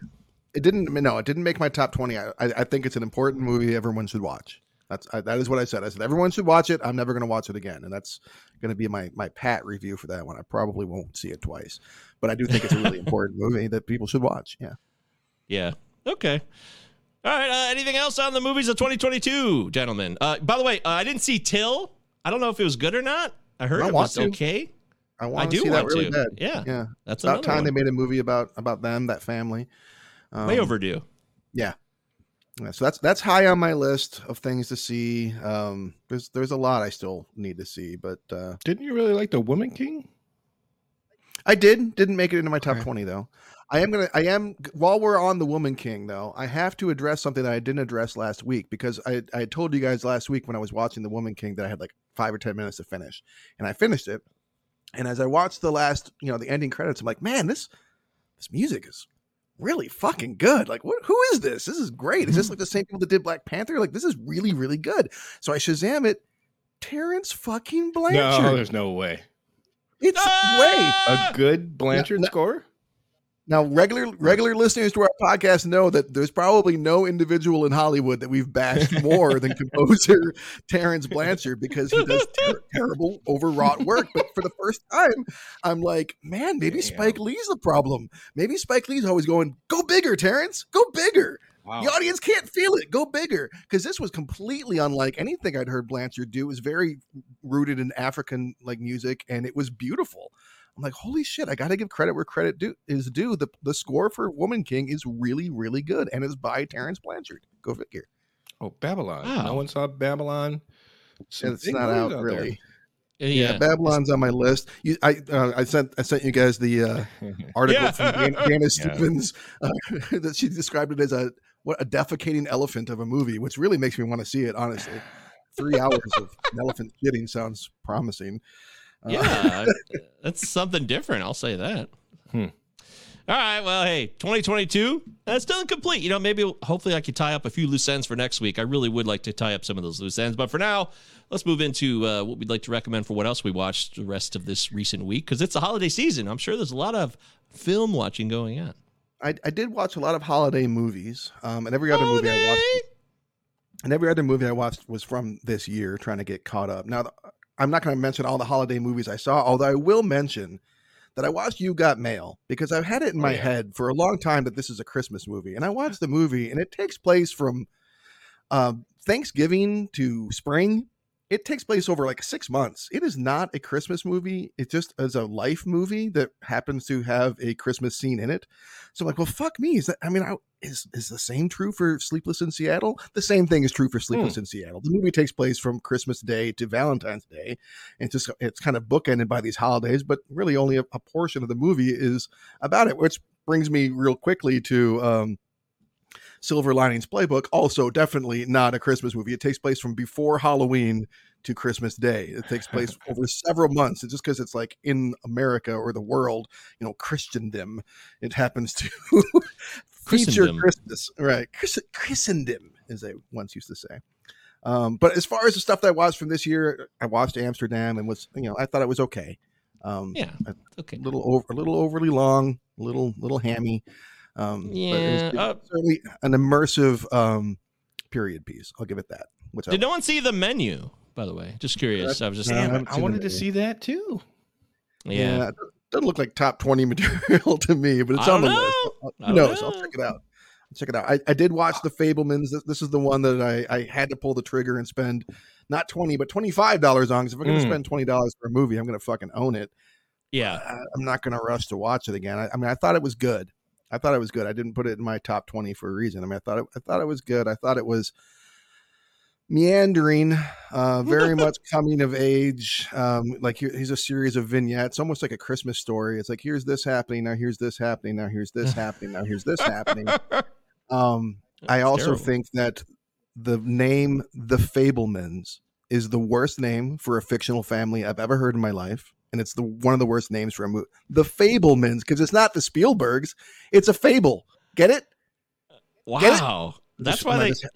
It didn't no it didn't make my top 20 i, I I think it's an important movie everyone should watch that's I, that is what i said i said everyone should watch it i'm never going to watch it again and that's going to be my my pat review for that one i probably won't see it twice but i do think it's a really important movie that people should watch yeah Yeah. Okay. All right. Uh, anything else on the movies of 2022, gentlemen? Uh, by the way, uh, I didn't see Till. I don't know if it was good or not. I heard I it was to. okay. i I want do to see want that really to. bad Yeah. yeah That's about time one. they made a movie about about them that family um, Way overdue. yeah Yeah, so that's that's high on my list of things to see. Um, there's there's a lot I still need to see, but uh, Didn't you really like the Woman King? I did didn't make it into my top Okay. twenty though. I am gonna I am while we're on the Woman King though, I have to address something that I didn't address last week because I I told you guys last week when I was watching the Woman King that I had like five or ten minutes to finish, and I finished it. And as I watched the last, you know, the ending credits, I'm like, man, this this music is really fucking good. Like, what? Who is this? This is great. Is this like the same people that did Black Panther? Like, this is really really good. So I Shazam it. Terence fucking Blanchard. No, there's no way. it's way. Ah! A good Blanchard no. score? Now, regular regular listeners to our podcast know that there's probably no individual in Hollywood that we've bashed more than composer Terence Blanchard because he does ter- terrible, overwrought work. But for the first time, I'm like, man, maybe Damn. Spike Lee's the problem. Maybe Spike Lee's always going, go bigger, Terence, go bigger. Wow. The audience can't feel it. Go bigger. Because this was completely unlike anything I'd heard Blanchard do. It was very rooted in African like music and it was beautiful. I'm like, holy shit, I gotta give credit where credit due is due. The the score for Woman King is really, really good and it's by Terence Blanchard. Go figure. Oh, Babylon. Wow. No one saw Babylon. Some it's not movies out really. Yeah. Yeah, Babylon's on my list. You, I uh, I sent I sent you guys the uh, article Yeah. from Dan- Dana Yeah. Stevens uh, that she described it as a what a defecating elephant of a movie, which really makes me want to see it. Honestly, three hours of an elephant shitting sounds promising. Uh, Yeah, that's something different. I'll say that. Hmm. All right. Well, hey, 2022. That's still incomplete. You know, maybe hopefully I could tie up a few loose ends for next week. I really would like to tie up some of those loose ends. But for now, let's move into uh, what we'd like to recommend for what else we watched the rest of this recent week because it's the holiday season. I'm sure there's a lot of film watching going on. I, I did watch a lot of holiday movies, um, and every other movie I watched. and every other movie I watched was from this year, trying to get caught up. Now, I'm not going to mention all the holiday movies I saw, although I will mention that I watched You Got Mail because I've had it in Oh, my yeah. head for a long time that this is a Christmas movie, and I watched the movie, and it takes place from um, Thanksgiving to spring. It takes place over like six months. It is not a Christmas movie. It just is a life movie that happens to have a Christmas scene in it. So I'm like, well, fuck me. Is that? I mean, I, is is the same true for Sleepless in Seattle? The same thing is true for Sleepless in Seattle. The movie takes place from Christmas Day to Valentine's Day. And it's just it's kind of bookended by these holidays, but really only a, a portion of the movie is about it. Which brings me real quickly to um, Silver Linings Playbook. Also, definitely not a Christmas movie. It takes place from before Halloween to Christmas Day. It takes place over several months. It's just because it's like in America or the world, you know, Christendom. It happens to feature. Christmas, right? Christendom, as they once used to say. Um, but as far as the stuff that I watched from this year, I watched Amsterdam and was, you know, I thought it was okay. Um, Yeah. a Okay. little over, a little overly long, a little, little hammy. Um, but it was- Yeah, uh, certainly an immersive um, period piece. I'll give it that. Which I Did no one see the menu? By the way, just curious. I was just No, I I wanted to see that too. yeah. it doesn't look like top 20 material to me, but it's I on the don't list. know. I'll- I Who don't? I'll check it out. I'll check it out. I, I did watch the Fabelmans. This, this is the one that I, I had to pull the trigger and spend not 20, but $25 on. Because if I'm going to Mm. spend $20 for a movie, I'm going to fucking own it. Yeah. I- I'm not going to rush to watch it again. I, I mean, I thought it was good. I thought it was good. I didn't put it in my top 20 for a reason. I mean, I thought it, I thought it was good. I thought it was meandering, uh, very much coming of age. Um, like here- here's a series of vignettes, almost like a Christmas story. It's like here's this happening now, here's this happening now, here's this happening now, here's this happening. Um, I also terrible. think that the name The Fabelmans is the worst name for a fictional family I've ever heard in my life. And it's the one of the worst names for a movie. The Fabelmans, because it's not the Spielbergs, it's a fable. Get it? Get it? Wow. That's why I they. just-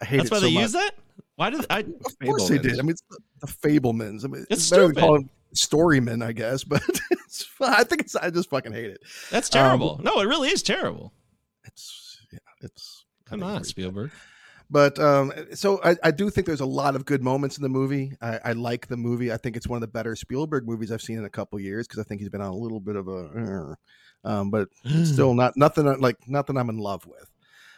I hate That's why so they much. use that. Why did I? Of course they did. I mean, it's the, the Fabelmans. I mean, It's it's better to call them Storymen, I guess. But it's. I think it's. I just fucking hate it. That's Um, terrible. no, it really is terrible. It's yeah. It's Come on, Spielberg. But um, so I, I do think there's a lot of good moments in the movie. I, I like the movie. I think it's one of the better Spielberg movies I've seen in a couple years because I think he's been on a little bit of a, uh, um, but still not nothing I- like nothing I'm in love with.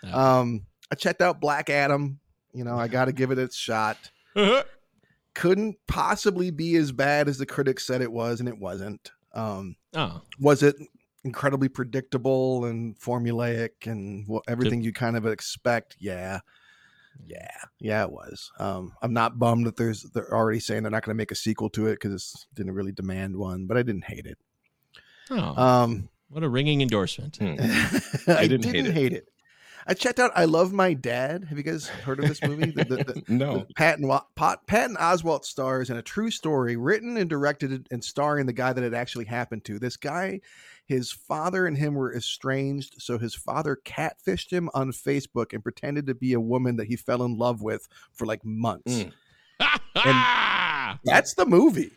No. Um, I checked out Black Adam. You know, I got to give it its shot. Couldn't possibly be as bad as the critics said it was, and it wasn't. Um, oh, was it incredibly predictable and formulaic and everything you kind of expect? Yeah. Yeah, yeah, it was. Um, I'm not bummed that there's they're already saying they're not going to make a sequel to it because it didn't really demand one, but I didn't hate it. oh, Um, what a ringing endorsement. I didn't didn't, hate hate, it. I checked out I Love My Dad. Have you guys heard of this movie? The- the- the- no. Patton, Pat, Patton Oswalt stars in a true story written and directed and starring the guy that it actually happened to. This guy, his father and him were estranged, so his father catfished him on Facebook and pretended to be a woman that he fell in love with for like months. Mm. That's the movie.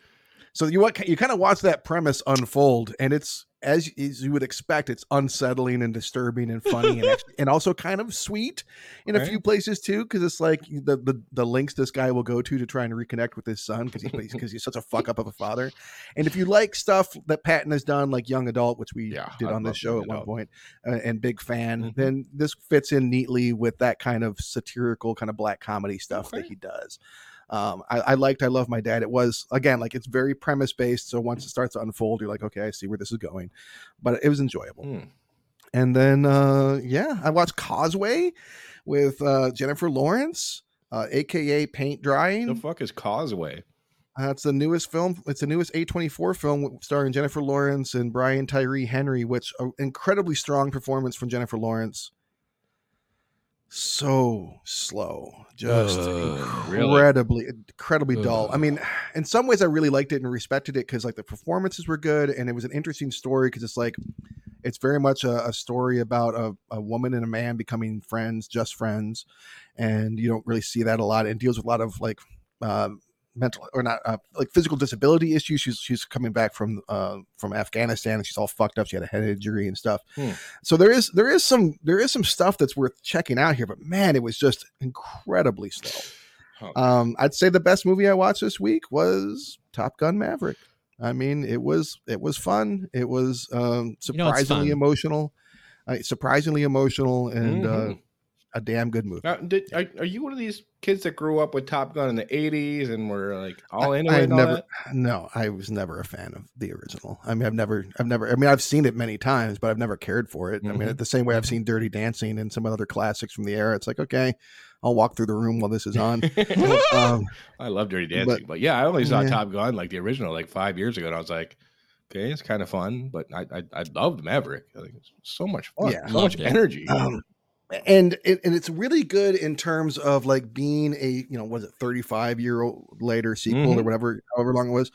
So you want you kind of watch that premise unfold, and it's as, as you would expect. It's unsettling and disturbing and funny, and actually, and also kind of sweet in a few places too. Because it's like the, the the links this guy will go to to try and reconnect with his son because he because he's such a fuck up of a father. And if you like stuff that Patton has done, like Young Adult, which we Yeah, did I on this show at one point, uh, and big fan, Mhm. then this fits in neatly with that kind of satirical kind of black comedy stuff that he does um, I, I liked I Love My Dad. It was again like it's very premise based. So once it starts to unfold, you're like, okay, I see where this is going. But it was enjoyable. Mm. And then uh, yeah, I watched Causeway with uh, Jennifer Lawrence, uh, aka Paint Drying. The fuck is Causeway? Uh, it's the newest film. It's the newest A24 film starring Jennifer Lawrence and Brian Tyree Henry, which an incredibly strong performance from Jennifer Lawrence. So slow, just Ugh, really? incredibly, incredibly dull. I mean, in some ways, I really liked it and respected it because like the performances were good and it was an interesting story because it's like it's very much a, a story about a, a woman and a man becoming friends, just friends, and you don't really see that a lot. It deals with a lot of like um, mental or not uh, like physical disability issues. She's she's coming back from uh, from Afghanistan and she's all fucked up. She had a head injury and stuff. Hmm. So there is there is some there is some stuff that's worth checking out here. But man, it was just incredibly slow. Huh. Um, I'd say the best movie I watched this week was Top Gun Maverick. I mean, it was it was fun. It was um, You know, surprisingly emotional, uh, surprisingly emotional, and uh, Mhm. A damn good movie. Now, did, are, are you one of these kids that grew up with Top Gun in the '80s and were like all into I it? never, that? no, I was never a fan of the original. I mean, I've never, I've never, I mean, I've seen it many times, but I've never cared for it. I mean, Mhm. the same way I've seen Dirty Dancing and some other classics from the era. It's like, okay, I'll walk through the room while this is on. um, I love Dirty Dancing, but, yeah, I only saw Yeah. Top Gun like the original like five years ago, and I was like, okay, it's kind of fun, but I I, I loved Maverick. I think it's so much fun, Yeah. so much it. energy. um, and it, and it's really good in terms of like being a you know was it 35 year old later sequel or Mhm. whatever however long it was.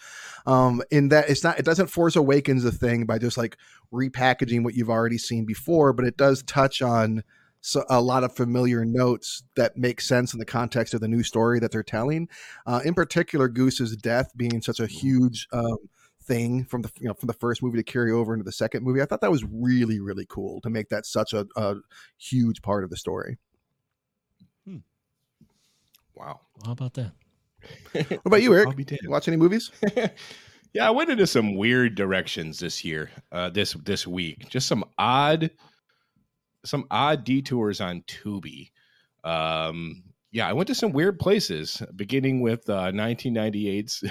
Um in that it's not it doesn't force awakens the thing by just like repackaging what you've already seen before but it does touch on so a lot of familiar notes that make sense in the context of the new story that they're telling. Uh in particular goose's death being such a huge um thing from the you know from the first movie to carry over into the second movie i thought that was really really cool to make that such a, a huge part of the story Hmm. wow. How about that? what about you eric I'll be damned. You watch any movies yeah, I went into some weird directions this year, uh, this this week. Just some odd, some odd detours on Tubi. Um, yeah, I went to some weird places, beginning with uh, 1998's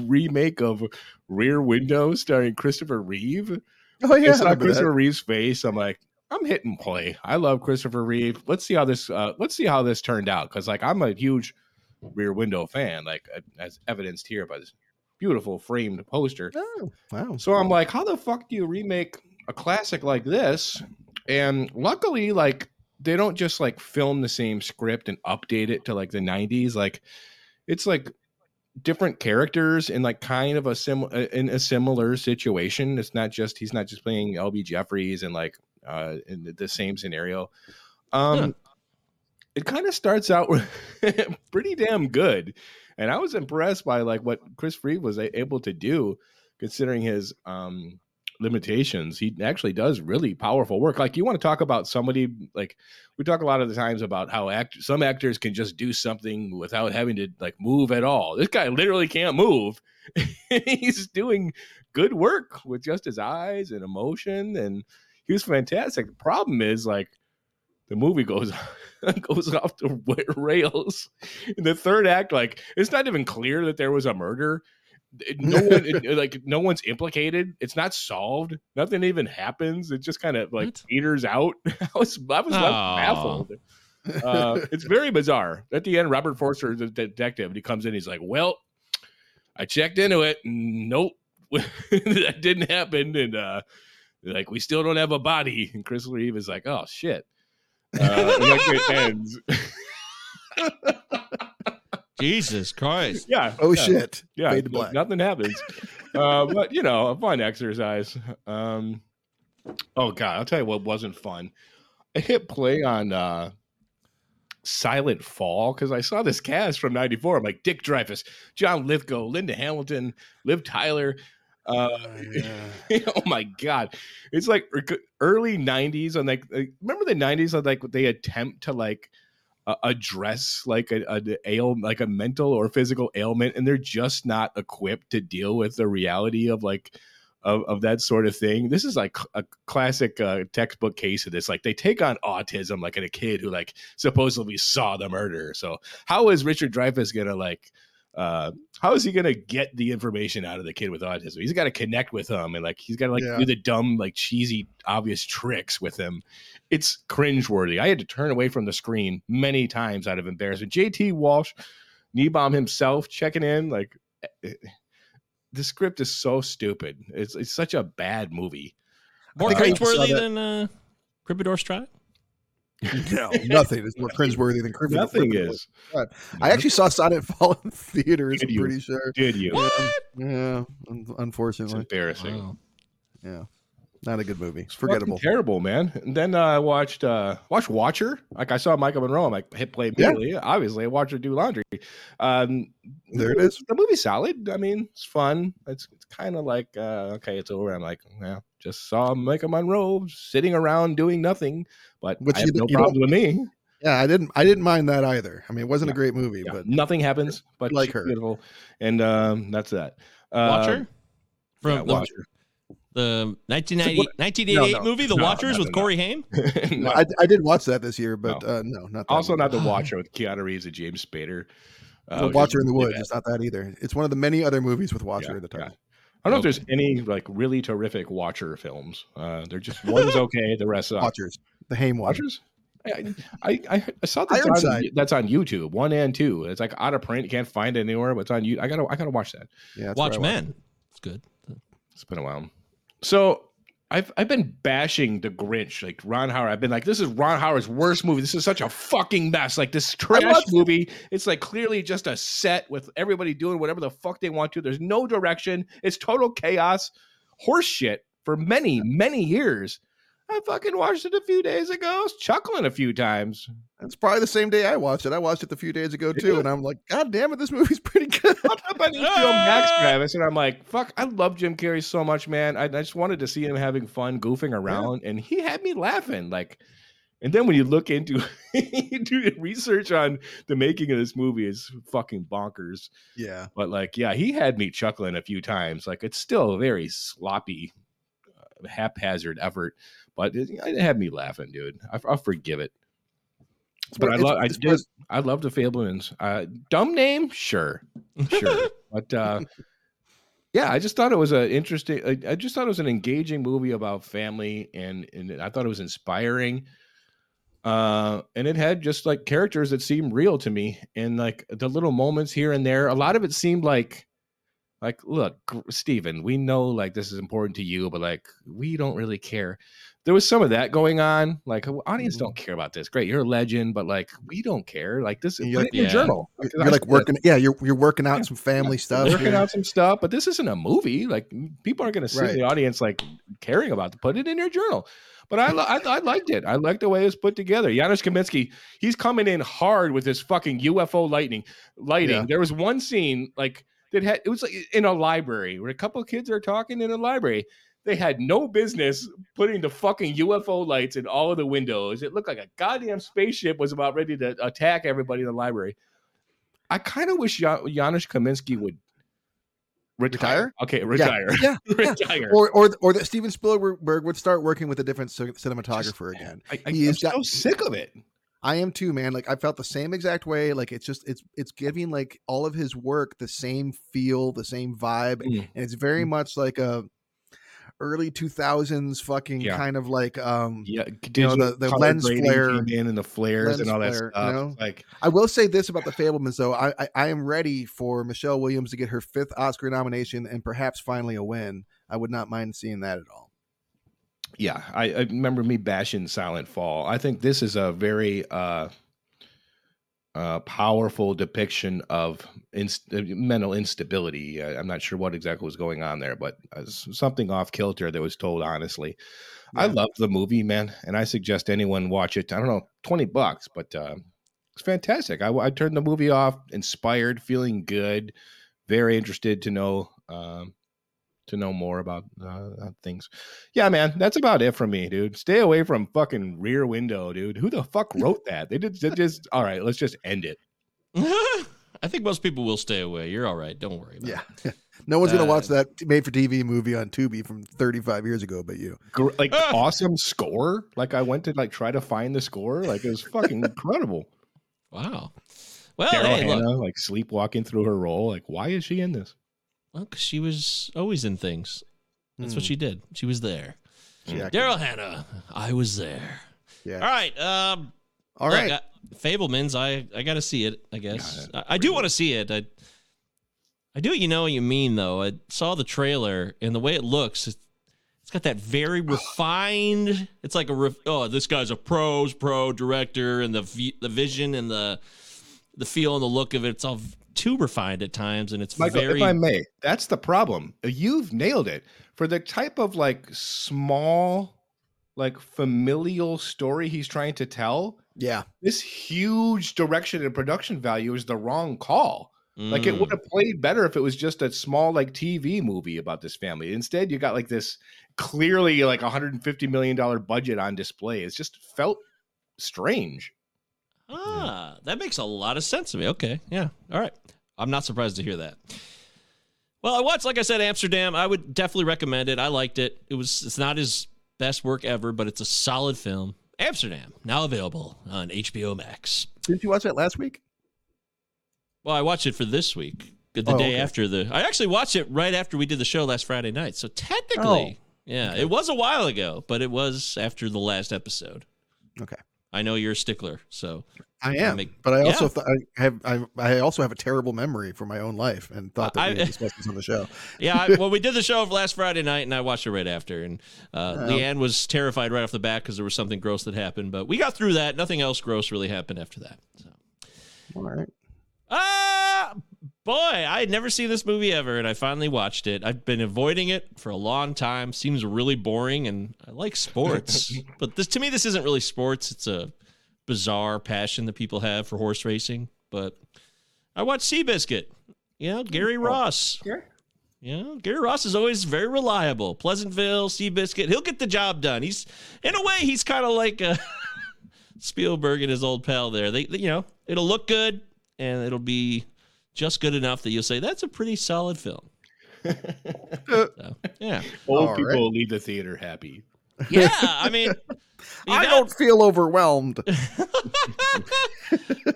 remake of Rear Window, starring Christopher Reeve. oh yeah saw I remember Christopher that. Reeve's face. I'm like, I'm hitting play. I love Christopher Reeve. Let's see how this. Uh, let's see how this turned out. Because like I'm a huge Rear Window fan, like uh, as evidenced here by this beautiful framed poster. oh wow So I'm like, how the fuck do you remake a classic like this? And luckily, like they don't just like film the same script and update it to like the 90s. Like it's like different characters in like kind of a sim in a similar situation. It's not just he's not just playing LB Jefferies and like uh in the- same scenario. Um it kind of starts out pretty damn good. And I was impressed by like what Chris Reeve was able to do considering his um limitations. He actually does really powerful work. Like you want to talk about somebody like we talk a lot of the times about how act some actors can just do something without having to like move at all. This guy literally can't move. He's doing good work with just his eyes and emotion and he was fantastic. The problem is like the movie goes goes off the rails in the third act. Like it's not even clear that there was a murder. No one, it- like no one's implicated. It's not solved. Nothing even happens. It just kind of like What? peters out. I was I was left baffled. Uh, it's very bizarre. At the end, Robert Forster is a detective, and he comes in. He's like, "Well, I checked into it. and Nope, that didn't happen." And uh, like, we still don't have a body. And Chris Reeve is like, "Oh shit." Uh, and it ends. Jesus Christ. yeah. oh yeah. shit yeah, Fade to black. nothing happens. uh, but you know, a fun exercise. Um, oh god, I'll tell you what wasn't fun. I hit play on uh, Silent Fall because I saw this cast from '94. I'm like Dick Dreyfuss, John Lithgow, Linda Hamilton, Liv Tyler. Uh, oh my god, it's like er- early '90s and like, like remember the '90s? when, Like they attempt to like address like a, a ail like a mental or physical ailment and they're just not equipped to deal with the reality of like of, of that sort of thing. This is like a classic uh, textbook case of this. Like they take on autism like in a kid who like supposedly saw the murder. So how is richard dreyfuss gonna like uh how is he gonna get the information out of the kid with autism he's got to connect with him and like he's got to like Yeah. do the dumb like cheesy obvious tricks with him it's cringeworthy. I had to turn away from the screen many times out of embarrassment. JT Walsh, Niebaum himself checking in, like eh, the script is so stupid. It's it's such a bad movie. More think I cringeworthy than uh, Cribidor's Tribe? no nothing is more cringeworthy than cringe Nothing is. I actually saw Silent Fall in theaters. Did I'm you? pretty sure. Did you? What? Yeah, un- It's unfortunately, embarrassing. Wow. yeah. Not a good movie. It's Forgettable. fucking terrible, man. And then uh, I watched uh watched Watcher. Like I saw Maika Monroe. I'm like hit play Yeah. immediately. Obviously, I watched her do laundry. Um, There it is. The movie's solid. I mean, it's fun. It's it's kind of like uh, okay, it's over. I'm like, yeah, just saw Maika Monroe sitting around doing nothing, but Which I have you- no you problem with me. Yeah, I didn't. I didn't mind that either. I mean, it wasn't a great movie, Yeah, but nothing happens. But like her. beautiful, and um, that's that. Uh, Watcher from yeah, the, Watcher. the 1990, what- 1988 no, no. movie, The No, Watchers no, with no. Corey Haim. No. I, I did watch that this year, but No. uh, no, not that also movie. not the Watcher with Keanu Reeves and James Spader. Uh, The Watcher in the Woods. bad. It's not that either. It's one of the many other movies with Watcher Yeah, at the time. yeah. I don't know if there's any like really terrific Watcher films. Uh, they're just one's okay, the rest suck. Watchers, the Haim one. Watchers. I, I, I, I saw that on, that's on YouTube, one and two. It's like out of print, you can't find it anywhere, but it's on you. I gotta, I gotta watch that. Yeah, that's where I watched Watchmen. It's good. It's been a while. So I've I've been bashing the Grinch, like Ron Howard. I've been like, this is Ron Howard's worst movie. This is such a fucking mess. Like this trash watched- movie. It's like clearly just a set with everybody doing whatever the fuck they want to. There's no direction. It's total chaos, horse shit for many many years. I fucking watched it a few days ago. I was chuckling a few times. It's probably the same day I watched it. I watched it a few days ago too, and I'm like, God damn it, this movie's pretty good. Popped up on HBO Max, Travis, and I'm like, fuck, I love Jim Carrey so much, man. I, I just wanted to see him having fun, goofing around, and he had me laughing. Like, and then when you look into you do research on the making of this movie, is fucking bonkers. Yeah, But like, yeah, he had me chuckling a few times. Like, it's still a very sloppy, uh, haphazard effort, but it, it had me laughing, dude. I, I'll forgive it. But I love, I it's did, was- I love the Fabelmans. Uh, dumb name, sure, sure, but uh, yeah, I just thought it was an interesting. I, I just thought it was an engaging movie about family, and and I thought it was inspiring. Uh, and it had just like characters that seemed real to me, and like the little moments here and there. A lot of it seemed like, like, look, Steven, we know like this is important to you, but like we don't really care. There was some of that going on. Like, audience Mhm. don't care about this. Great, you're a legend, but like we don't care. Like this, you're like- in your Yeah. journal. you're, you're like working. Yeah, you're you're working out some family stuff. working out some stuff, but this isn't a movie. Like people aren't going to in Right. the audience like caring about it. Put it in your journal. But I, I, I liked it. I liked the way it was put together. Janusz Kaminski, he's coming in hard with this fucking UFO lightning lighting. Yeah. There was one scene like that had it was like in a library where a couple of kids are talking in a library. They had no business putting the fucking UFO lights in all of the windows. It looked like a goddamn spaceship was about ready to attack everybody in the library. I kind of wish Jan- Janusz Kaminski would retire. Retire? Okay, retire. Yeah, yeah. retire. Or or or that Steven Spielberg would start working with a different cinematographer again. I, I, He I'm got- so sick of it. I am too, man. Like I felt the same exact way. Like it's just it's it's giving like all of his work the same feel, the same vibe, Mm. and it's very Mm. much like a early two thousands fucking Yeah. kind of like um Yeah, know, the- the lens flare- in and the flares and all that flare, you know? Like, I will say this about the Fabelmans, though. I, I I am ready for Michelle Williams to get her fifth Oscar nomination and perhaps finally a win. I would not mind seeing that at all. yeah, I, I remember me bashing Silent Fall. I think this is a very uh, uh, powerful depiction of inst- uh, mental instability. Uh, I'm not sure what exactly was going on there, but uh, something off kilter that was told honestly. I love the movie, man, and I suggest anyone watch it. I don't know, twenty bucks, but uh, it's fantastic. I, I turned the movie off, inspired, feeling good, very interested to know um, to know more about uh, uh, things. Yeah, man, that's about it from me, dude. Stay away from fucking Rear Window, dude. Who the fuck wrote that? They did they just all right. Let's just end it. I think most people will stay away. You're all right. Don't worry. About Yeah, It. no one's gonna watch Uh, that made for TV movie on Tubi from 35 years ago, but you. Gr- Like Ah! awesome score. Like I went to like try to find the score. Like it was fucking incredible. Wow. Well, Carol hey, look. Hannah like sleepwalking through her role. Like why is she in this? Well, 'cause she was always in things. That's what Hmm. she did. She was there. She acted- Daryl Hannah. I was there. Yeah. All right. Um, All look, right. uh, Fabelmans. I I got to see it. I guess Yeah, I, I do want to see it. I I do. You know what you mean though. I saw the trailer and the way it looks. It's, it's got that very refined. It's like a ref, oh, this guy's a pros pro director, and the the vision and the the feel and the look of it. It's all too refined at times, and it's Michael, very. if I may, that's the problem. You've nailed it. For the type of like small, like familial story he's trying to tell, Yeah. this huge direction and production value is the wrong call. Like it Mm. would have played better if it was just a small like TV movie about this family. Instead, you got like this clearly like 150 million dollar budget on display. It's just felt strange. Ah, that makes a lot of sense to me. Okay. Yeah. All right. I'm not surprised to hear that. Well, I watched, like I said, Amsterdam. I would definitely recommend it. I liked it. It was it's not his best work ever, but it's a solid film. Amsterdam, now available on HBO Max. Didn't you watch that last week? Well, I watched it for this week, the Oh, day okay. after the. I actually watched it right after we did the show last Friday night. So technically, yeah, it was a while ago, but it was after the last episode. Okay. I know you're a stickler, so I am, make- but I also yeah. th- I have I, I also have a terrible memory for my own life, and thought that I- we would discuss this on the show. yeah. I, well, we did the show last Friday night, and I watched it right after. And uh, Oh. Leanne was terrified right off the bat because there was something gross that happened, but we got through that. Nothing else gross really happened after that. So. All right. Ah, boy, I had never seen this movie ever, and I finally watched it. I've been avoiding it for a long time. Seems really boring, and I like sports, but this to me, this isn't really sports. It's a bizarre passion that people have for horse racing. But I watched Seabiscuit. You know, Gary Ross. You know, Gary Ross is always very reliable. Pleasantville, Seabiscuit, he'll get the job done. He's in a way, he's kind of like uh, Spielberg and his old pal there. They, they- you know, it'll look good and it'll be just good enough that you'll say that's a pretty solid film. so, yeah, Old All people right. leave the theater happy. yeah. I mean, I got- don't feel overwhelmed.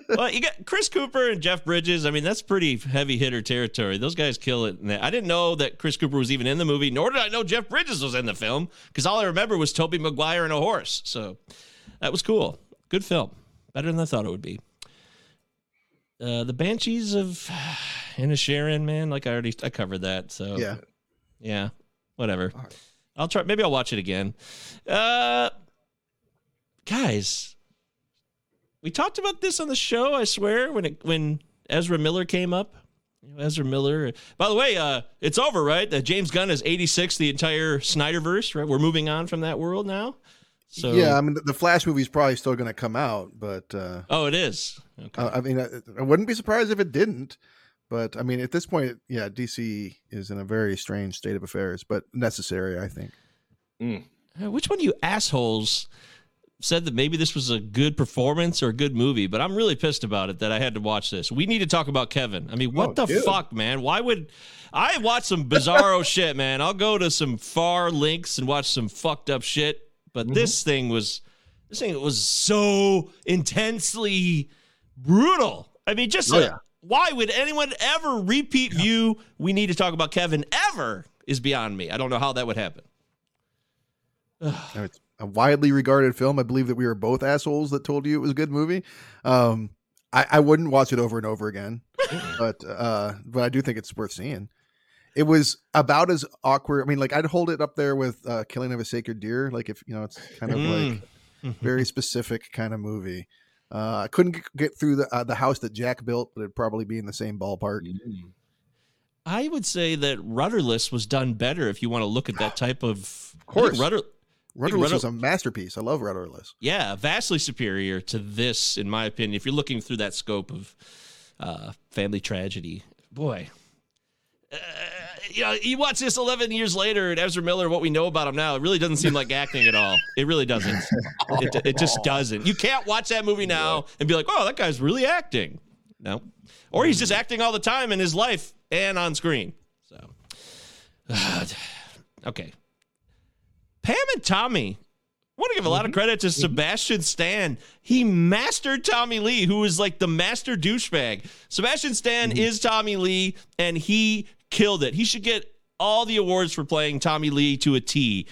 well, you got Chris Cooper and Jeff Bridges. I mean, that's pretty heavy hitter territory. Those guys kill it. I didn't know that Chris Cooper was even in the movie, nor did I know Jeff Bridges was in the film because all I remember was Tobey Maguire and a horse. So that was cool. Good film. Better than I thought it would be. Uh, the Banshees of Inisherin, man. Like I already I covered that. So yeah. yeah, whatever. I'll try. Maybe I'll watch it again. Uh, guys, we talked about this on the show. I swear when it when Ezra Miller came up. You know, Ezra Miller. By the way, uh, it's over, right? That James Gunn is 86, the entire Snyderverse, right? We're moving on from that world now. So yeah, I mean, the, Flash movie is probably still going to come out, but uh, Oh, it is. Okay. uh, I mean, I, I wouldn't be surprised if it didn't. But I mean, at this point, yeah, DC is in a very strange state of affairs, but necessary, I think. Uh, Which one of you assholes said that maybe this was a good performance or a good movie? But I'm really pissed about it that I had to watch this. We need to talk about Kevin. I mean, what Oh, the dude. fuck, man? Why would I watch some bizarro shit, man? I'll go to some far links and watch some fucked up shit. But Mm-hmm. this thing was this thing was so intensely brutal. I mean, just Oh, yeah. why would anyone ever repeat view? We need to talk about Kevin ever is beyond me. I don't know how that would happen. It's a widely regarded film. I believe that we were both assholes that told you it was a good movie. Um, I, I wouldn't watch it over and over again, but uh, but I do think it's worth seeing. It was about as awkward. I mean, like I'd hold it up there with uh, Killing of a Sacred Deer. Like if you know, it's kind of like Mm. very specific kind of movie. Uh, I couldn't get through the uh, the house that Jack built, but it'd probably be in the same ballpark. I would say that Rudderless was done better if you want to look at that type of. Of course. Rudder, Rudderless Rudder- is a masterpiece. I love Rudderless. yeah, vastly superior to this, in my opinion. If you're looking through that scope of uh, family tragedy, boy. Uh, you know, you watch this 11 years later, and Ezra Miller, what we know about him now, it really doesn't seem like acting at all. It really doesn't. It, it just doesn't. You can't watch that movie now and be like, oh, that guy's really acting. No. Or he's just mm-hmm. acting all the time in his life and on screen. So, okay. Pam and Tommy. I want to give a lot of mm-hmm. credit to mm-hmm. Sebastian Stan. He mastered Tommy Lee, who is like the master douchebag. Sebastian Stan is Tommy Lee, and he killed it. He should get all the awards for playing Tommy Lee to a T.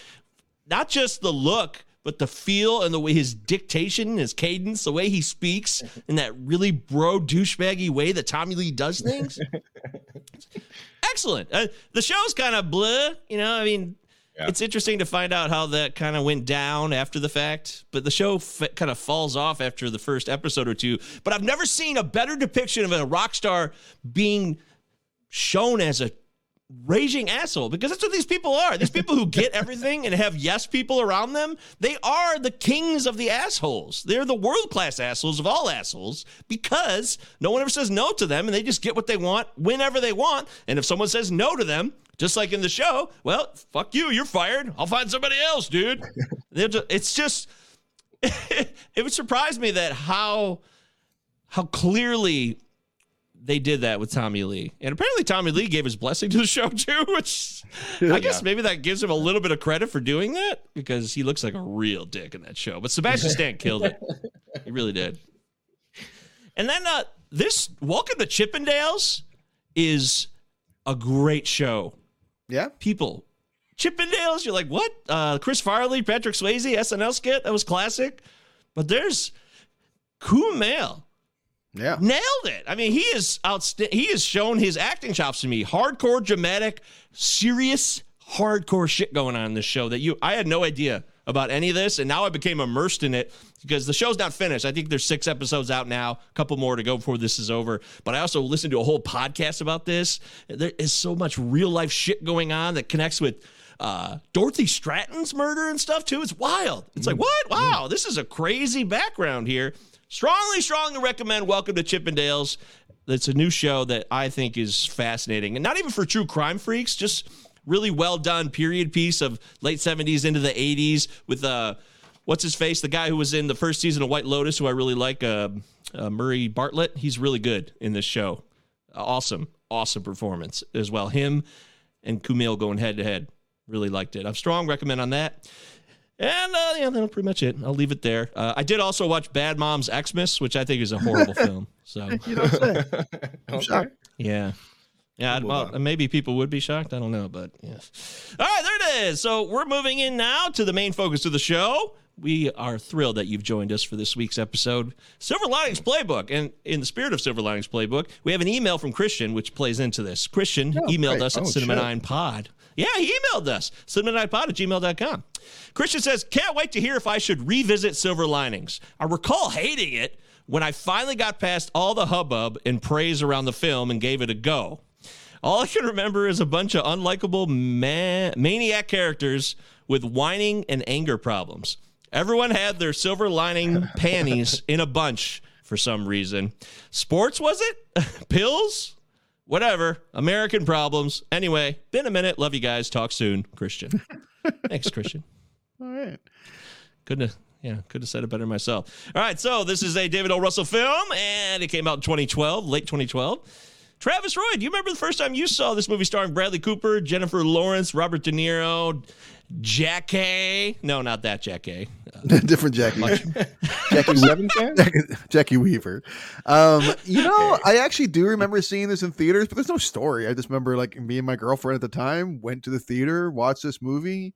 Not just the look, but the feel and the way his dictation, his cadence, the way he speaks in that really bro douchebaggy way that Tommy Lee does things. Excellent. Uh, the show's kind of bleh, you know. I mean, Yeah. it's interesting to find out how that kind of went down after the fact. But the show f- kind of falls off after the first episode or two. But I've never seen a better depiction of a rock star being shown as a raging asshole because that's what these people are. These people who get everything and have yes people around them, they are the kings of the assholes. They're the world class assholes of all assholes because no one ever says no to them and they just get what they want whenever they want. And if someone says no to them, just like in the show, well, fuck you, you're fired. I'll find somebody else, dude. They're it's just, it would surprise me that how how clearly they did that with Tommy Lee. And apparently Tommy Lee gave his blessing to the show too, which I guess maybe that gives him a little bit of credit for doing that because he looks like a real dick in that show. But Sebastian Stan killed it. He really did. And then uh, this Welcome to Chippendales is a great show. Yeah. People, Chippendales, you're like, what? Uh, Chris Farley, Patrick Swayze, SNL skit, that was classic. But there's Kumail Yeah. nailed it. I mean, he is outstanding. He has shown his acting chops to me. Hardcore, dramatic, serious, hardcore shit going on in this show that you I had no idea about any of this, and now I became immersed in it because the show's not finished. I think there's six episodes out now, a couple more to go before this is over. But I also listened to a whole podcast about this. There is so much real life shit going on that connects with uh, Dorothy Stratten's murder and stuff too. It's wild. It's like, what? Wow, this is a crazy background here. Strongly, strongly recommend Welcome to Chippendales. It's a new show that I think is fascinating, and not even for true crime freaks. Just really well done period piece of late '70s into the '80s with uh, what's his face, the guy who was in the first season of White Lotus, who I really like, uh, uh, Murray Bartlett. He's really good in this show. Awesome, awesome performance as well. Him and Kumail going head to head. Really liked it. I'm strong recommend on that. And uh, yeah, that's pretty much it. I'll leave it there. Uh, I did also watch Bad Moms Xmas, which I think is a horrible film. So You don't say. I'm shocked. yeah. Yeah, We'll well, maybe people would be shocked. I don't know, but yes. All right, there it is. So we're moving in now to the main focus of the show. We are thrilled that you've joined us for this week's episode, Silver Linings Playbook. And in the spirit of Silver Linings Playbook, we have an email from Christian, which plays into this. Christian Oh, emailed great. us at Oh, Cinema shit. 9 Pod. Yeah, he emailed us, cinema9pod at gmail.com. Christian says, Can't wait to hear if I should revisit Silver Linings. I recall hating it when I finally got past all the hubbub and praise around the film and gave it a go. All I can remember is a bunch of unlikable ma- maniac characters with whining and anger problems. Everyone had their silver lining panties in a bunch for some reason. Sports, was it? Pills? Whatever. American problems. Anyway, been a minute. Love you guys. Talk soon. Christian. Thanks, Christian. All right. Have, yeah, could have said it better myself. All right, so this is a David O. Russell film, and it came out in 2012, late 2012. Travis Roy, do you remember the first time you saw this movie starring Bradley Cooper, Jennifer Lawrence, Robert De Niro, Jackie? No, not that Jackie. Uh, Different Jackie. Jackie Seven? Jackie, Jacki Weaver. Um, you know, I actually do remember seeing this in theaters, but there's no story. I just remember like me and my girlfriend at the time went to the theater, watched this movie,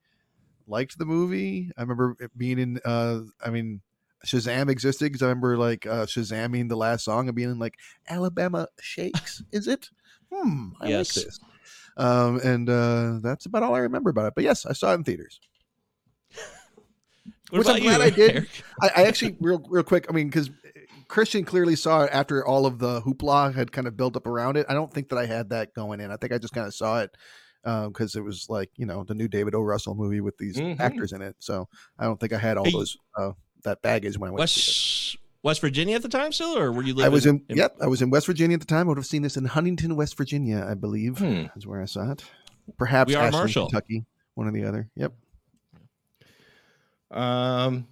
liked the movie. I remember it being in. Uh, I mean, Shazam existed because I remember like uh, Shazamming the last song and being like, "Alabama shakes." Is it? Hmm. I Yes. like this. Um, and uh, that's about all I remember about it. But yes, I saw it in theaters. what Which I'm glad you, I did. I, I actually real real quick. I mean, because Christian clearly saw it after all of the hoopla had kind of built up around it. I don't think that I had that going in. I think I just kind of saw it because it was like you know the new David O. Russell movie with these Mhm. actors in it. So I don't think I had all Hey, those uh, that baggage when I went. West, West Virginia at the time still, or were you living? I was in, Yep, I was in West Virginia at the time. I would have seen this in Huntington, West Virginia, I believe, Hmm. is where I saw it. Perhaps We are Ashland, Marshall. Kentucky, one or the other. Yep. Um,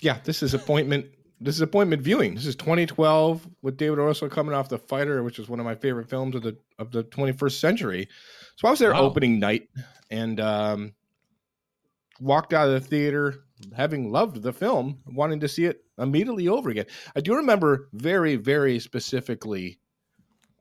yeah, this is appointment. This is appointment viewing. This is 2012 with David O. Russell coming off The Fighter, which is one of my favorite films of the of the 21st century. So I was there Wow. opening night and um, walked out of the theater having loved the film, wanting to see it immediately over again. I do remember very, very specifically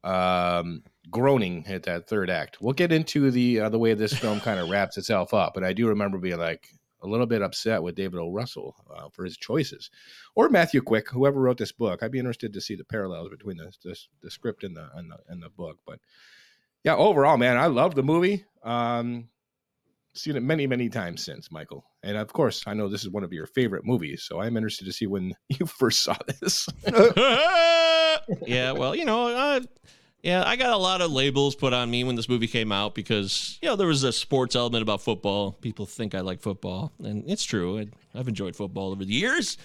um, groaning at that third act. We'll get into the uh, the way this film kind of wraps itself up, but I do remember being like a little bit upset with David O. Russell uh, for his choices, or Matthew Quick, whoever wrote this book. I'd be interested to see the parallels between the the, the script and the, and the and the book. But yeah, overall, man, I love the movie. Um, seen it many, many times since, Michael. And of course, I know this is one of your favorite movies, so I'm interested to see when you first saw this. yeah, well, you know, uh, yeah, I got a lot of labels put on me when this movie came out because you know there was a sports element about football. People think I like football, and it's true. I, I've enjoyed football over the years.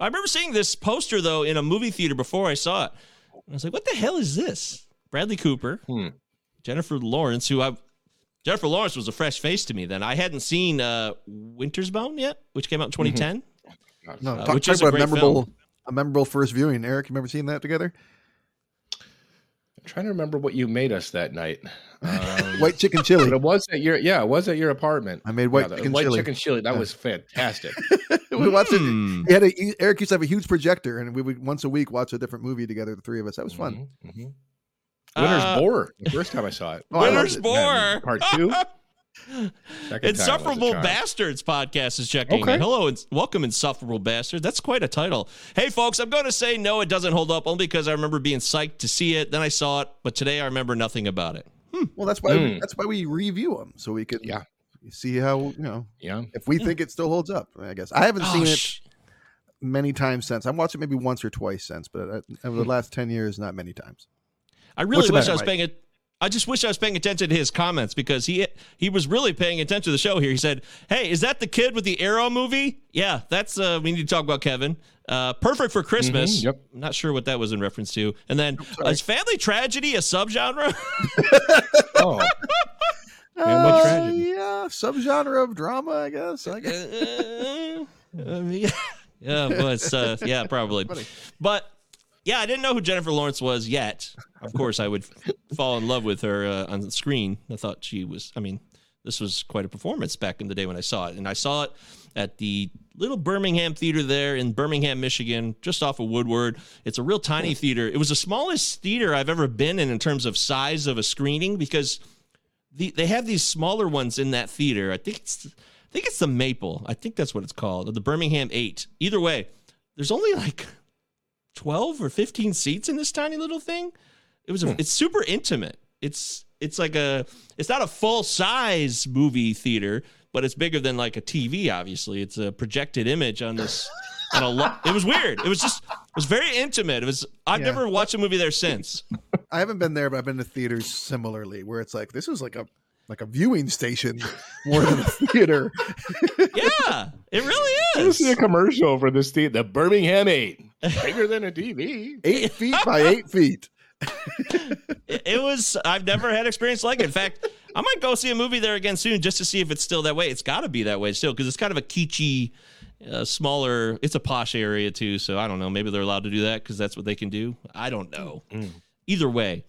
I remember seeing this poster though in a movie theater before I saw it. I was like, "What the hell is this?" Bradley Cooper, Hmm. Jennifer Lawrence, who I Jennifer Lawrence was a fresh face to me then. I hadn't seen uh, Winter's Bone yet, which came out in 2010. No, Uh, talk, which talk is a about a memorable, film. a memorable first viewing. Eric, you remember seeing that together? I'm trying to remember what you made us that night. Um, White chicken but chili. it was at your yeah, it was at your apartment. I made white Yeah, the chicken white chili. chicken chili. That Yeah. was fantastic. we watched it. Hmm. He had a, Eric used to have a huge projector, and we would once a week watch a different movie together. The three of us. That was fun. Mhm, mhm. Winter's Uh, Bore. The first time I saw it. Oh, I loved Winter's it. Bore. Part two. Second time was a Insufferable. Bastards podcast is checking. Okay. in. Hello and welcome, Insufferable Bastard. That's quite a title. Hey, folks, I'm going to say no, it doesn't hold up only because I remember being psyched to see it. Then I saw it, but today I remember nothing about it. Well, that's why Mm. that's why we review them so we can Yeah. see how you know Yeah. if we think it still holds up. I guess I haven't Oh, seen it sh- many times since. I've watched it maybe once or twice since, but uh, over the last ten years, not many times. I really wish matter, I was Mike? paying it. I just wish I was paying attention to his comments because he he was really paying attention to the show here. He said, "Hey, is that the kid with the arrow movie? Yeah, that's uh we need to talk about Kevin. Uh perfect for Christmas. Mhm, yep. I'm not sure what that was in reference to. And then sorry. is family tragedy a subgenre? Oh. Man, Uh, tragedy. Yeah, subgenre of drama, I guess. I guess. Uh, yeah, yeah, but uh, yeah, probably. But yeah, I didn't know who Jennifer Lawrence was yet. Of course, I would fall in love with her uh, on the screen. I thought she was. I mean, this was quite a performance back in the day when I saw it, and I saw it at the little Birmingham theater there in Birmingham, Michigan, just off of Woodward. It's a real tiny theater. It was the smallest theater I've ever been in in terms of size of a screening because the, they have these smaller ones in that theater. I think it's I think it's the Maple. I think that's what it's called. The Birmingham 8. Either way, there's only like 12 or 15 seats in this tiny little thing. It was a, hmm. it's super intimate. It's it's like a it's not a full size movie theater, but it's bigger than like a TV obviously. It's a projected image on this on a lo- it was weird. It was just it was very intimate. It was I've Yeah. never watched a movie there since. I haven't been there, but I've been to theaters similarly where it's like this is like a like a viewing station more than a theater. Yeah, it really is. I is. see a commercial for this the, the Birmingham Eight, bigger than a TV. eight feet by eight feet. it was i've never had experience like it. In fact i might go see a movie there again soon just to see if it's still that way. It's got to be that way still because it's kind of a kitschy uh, smaller it's a posh area too so i don't know. Maybe they're allowed to do that because that's what they can do. I don't know. Either way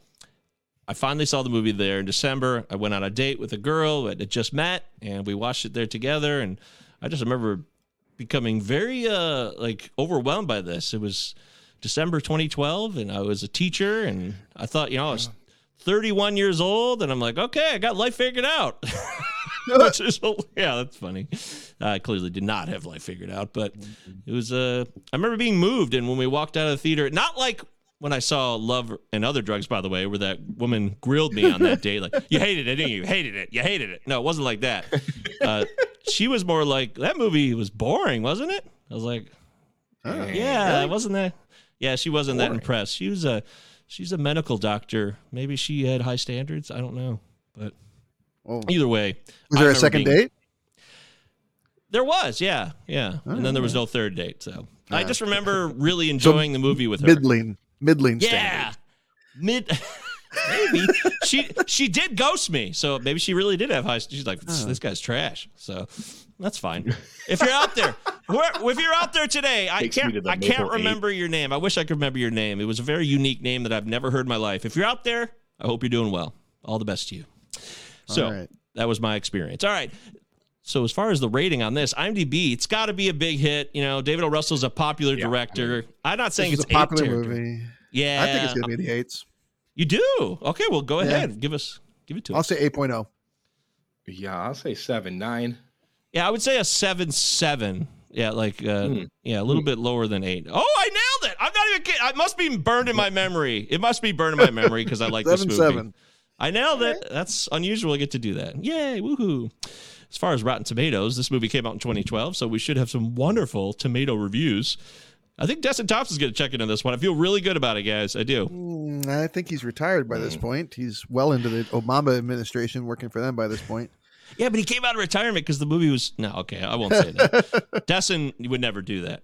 i finally saw the movie there in december. I went on a date with a girl that had just met and we watched it there together and i just remember becoming very uh like overwhelmed by this. It was December 2012, and I was a teacher, and I thought, you know, I was 31 years old, and I'm like, okay, I got life figured out. Which is, yeah, that's funny. I clearly did not have life figured out, but it was. Uh, I remember being moved, and when we walked out of the theater, not like when I saw Love and Other Drugs, by the way, where that woman grilled me on that day, like, you hated it, didn't you? You hated it. You hated it. No, it wasn't like that. Uh, she was more like, that movie was boring, wasn't it? I was like, Oh. yeah, wasn't that? Yeah, she wasn't that impressed. She was a she's a medical doctor. Maybe she had high standards. I don't know. But Oh. either way, Was I there a second being- date? There was, yeah, yeah. Oh, and then there was no third date. So I just remember really enjoying the movie with her. Middling, middling yeah, standard. mid. maybe she she did ghost me, so maybe she really did have high. She's like, this, this guy's trash. So that's fine. If you're out there, where- if you're out there today, I Takes can't to I can't Maple Eight. remember your name. I wish I could remember your name. It was a very unique name that I've never heard in my life. If you're out there, I hope you're doing well. All the best to you. So All right. that was my experience. All right. So as far as the rating on this, IMDb, it's got to be a big hit. You know, David O. Russell's a popular Yeah. director. I'm not saying This it's a popular eight territory. movie. Yeah, I think it's gonna be the eights. You do? Okay, well, go Yeah. ahead. Give us, give it to us. I'll us. say oh. 8.0. Yeah, I'll say seven, nine. Yeah, I would say a seven seven. Yeah, like uh, Hmm. yeah, a little bit lower than eight. Oh, I nailed it! I'm not even kidding. It must be burned in my memory. It must be burned in my memory because I like this movie. seven. I nailed it. That's unusual. I get to do that. Yay! Woohoo! as far as Rotten Tomatoes, this movie came out in 2012, so we should have some wonderful tomato reviews. I think Destin Thompson's going to check into this one. I feel really good about it, guys. I do. Mm, I think he's retired by this point. He's well into the Obama administration, working for them by this point. Yeah, but he came out of retirement because the movie was no. Okay, I won't say that. Destin would never do that.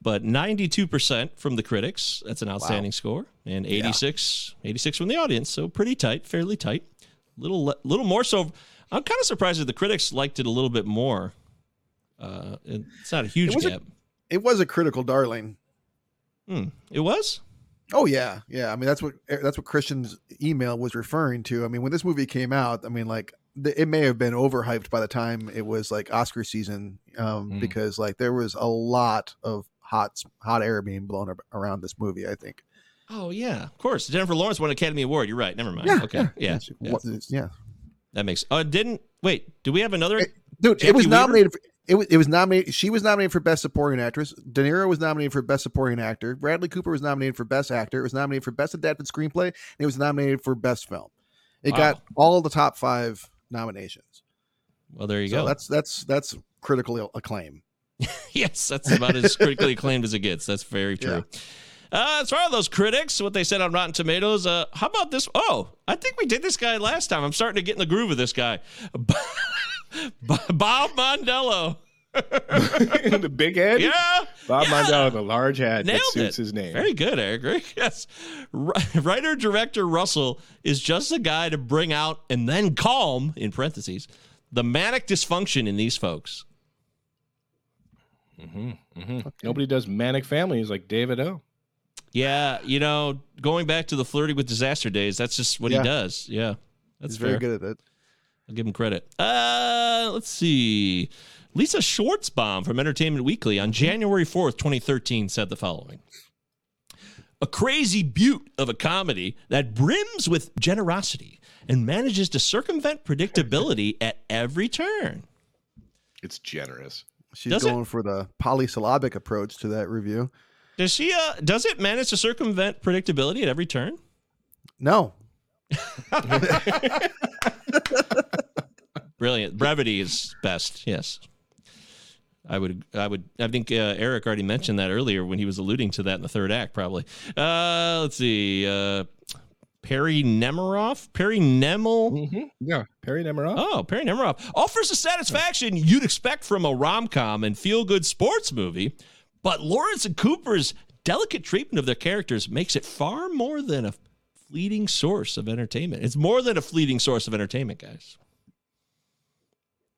But 92% from the critics. That's an outstanding score. And 86, 86 from the audience. So pretty tight, fairly tight. Little little more so. I'm kind of surprised that the critics liked it a little bit more. Uh, it's not a huge It was a- gap. It was a critical darling. Hmm. It was? Oh yeah, yeah. I mean, that's what that's what Christian's email was referring to. I mean, when this movie came out, I mean, like it may have been overhyped by the time it was like Oscar season, um, Mm. because like there was a lot of hot hot air being blown ar- around this movie. I think. Oh, yeah. Of course. Jennifer Lawrence won an Academy Award. You're right. Never mind. Yeah, okay. Yeah. Yeah. what- yeah. That makes. Uh, didn't. Wait. Do we have another? It- Dude, Jackie it was nominated. For, it was it was nominated. She was nominated for best supporting actress. De Niro was nominated for best supporting actor. Bradley Cooper was nominated for best actor. It was nominated for best adapted screenplay. And it was nominated for best film. It got all the top five nominations. Well, there you so go. that's that's that's critical acclaim. yes, that's about as critically acclaimed as it gets. That's very true. Uh, as far as those critics, what they said on Rotten Tomatoes, uh, how about this? Oh, I think we did this guy last time. I'm starting to get in the groove of this guy. Bob Mondello. the big head. Yeah. Bob yeah. Mondello, the large hat Nailed that suits it. his name. Very good, Eric. Very- Yes. Ri- Writer director Russell is just a guy to bring out and then calm, in parentheses, the manic dysfunction in these folks. Nobody does manic families like David O. Yeah, you know, going back to the Flirting with Disaster days, that's just what Yeah. he does. Yeah, that's He's very good at it. I'll give him credit. Uh, let's see. Lisa Schwarzbaum from Entertainment Weekly on January 4th, 2013 said the following. A crazy butte of a comedy that brims with generosity and manages to circumvent predictability at every turn. It's generous. She's Does it? going for the polysyllabic approach to that review. Does she uh does it manage to circumvent predictability at every turn? No, Brilliant. Brevity is best. Yes. I would, I would, I think uh, Eric already mentioned that earlier when he was alluding to that in the third act, probably. Uh, let's see. Uh, Perry Nemiroff? Perry Nemel? Mm-hmm. Yeah, Perry Nemiroff. Oh, Perry Nemiroff offers the satisfaction you'd expect from a rom com and feel good sports movie, but Lawrence and Cooper's delicate treatment of their characters makes it far more than a fleeting source of entertainment. It's more than a fleeting source of entertainment, guys.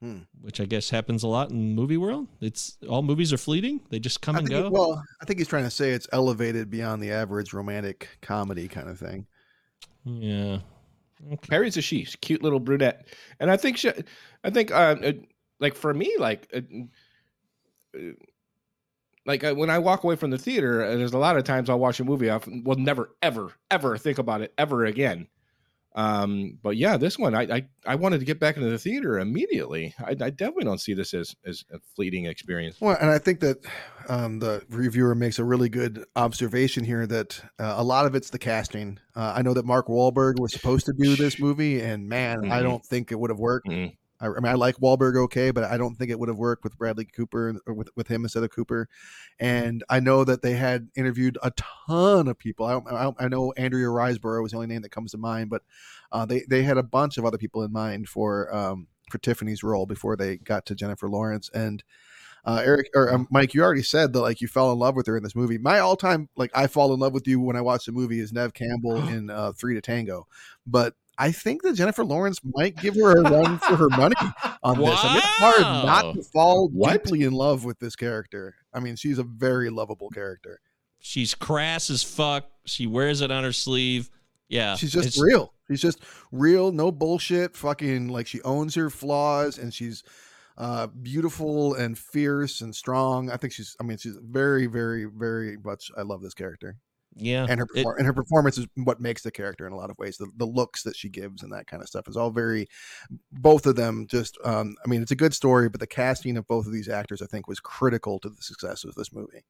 Hmm. Which I guess happens a lot in movie world. It's all movies are fleeting; they just come I and go. it- well, I think he's trying to say it's elevated beyond the average romantic comedy kind of thing. yeah, Harry's a she, cute little brunette, and I think she, I think, uh, uh, like for me, like, uh, uh, like when I walk away from the theater, uh, there's a lot of times I'll watch a movie, I will never, ever, ever think about it ever again. Um, but yeah, this one, I, I, I wanted to get back into the theater immediately. I, I definitely don't see this as as a fleeting experience. Well, and I think that um, the reviewer makes a really good observation here that uh, a lot of it's the casting. Uh, I know that Mark Wahlberg was supposed to do this movie, and man, I Mhm. don't think it would have worked. Mhm. I, I mean, I like Wahlberg okay, but I don't think it would have worked with Bradley Cooper or with, with him instead of Cooper. And I know that they had interviewed a ton of people. I, I, I know Andrea Riseborough was the only name that comes to mind, but uh, they they had a bunch of other people in mind for um, for Tiffany's role before they got to Jennifer Lawrence and. Uh, Eric or um, Mike, you already said that like you fell in love with her in this movie. My all-time like I fall in love with you when I watch the movie is Neve Campbell in uh, Three to Tango, but I think that Jennifer Lawrence might give her a run for her money on this. I mean, it's hard not to fall What? deeply in love with this character. I mean, she's a very lovable character. she's crass as fuck. She wears it on her sleeve. Yeah, She's just real. She's just real, no bullshit. Fucking like she owns her flaws and she's uh beautiful and fierce and strong. I think she's. I mean, she's very, very, very much. I love this character. Yeah, and her it- and her performance is what makes the character in a lot of ways. The, the looks that she gives and that kind of stuff is all very. Both of them just. Um, I mean, it's a good story, but the casting of both of these actors, I think, was critical to the success of this movie.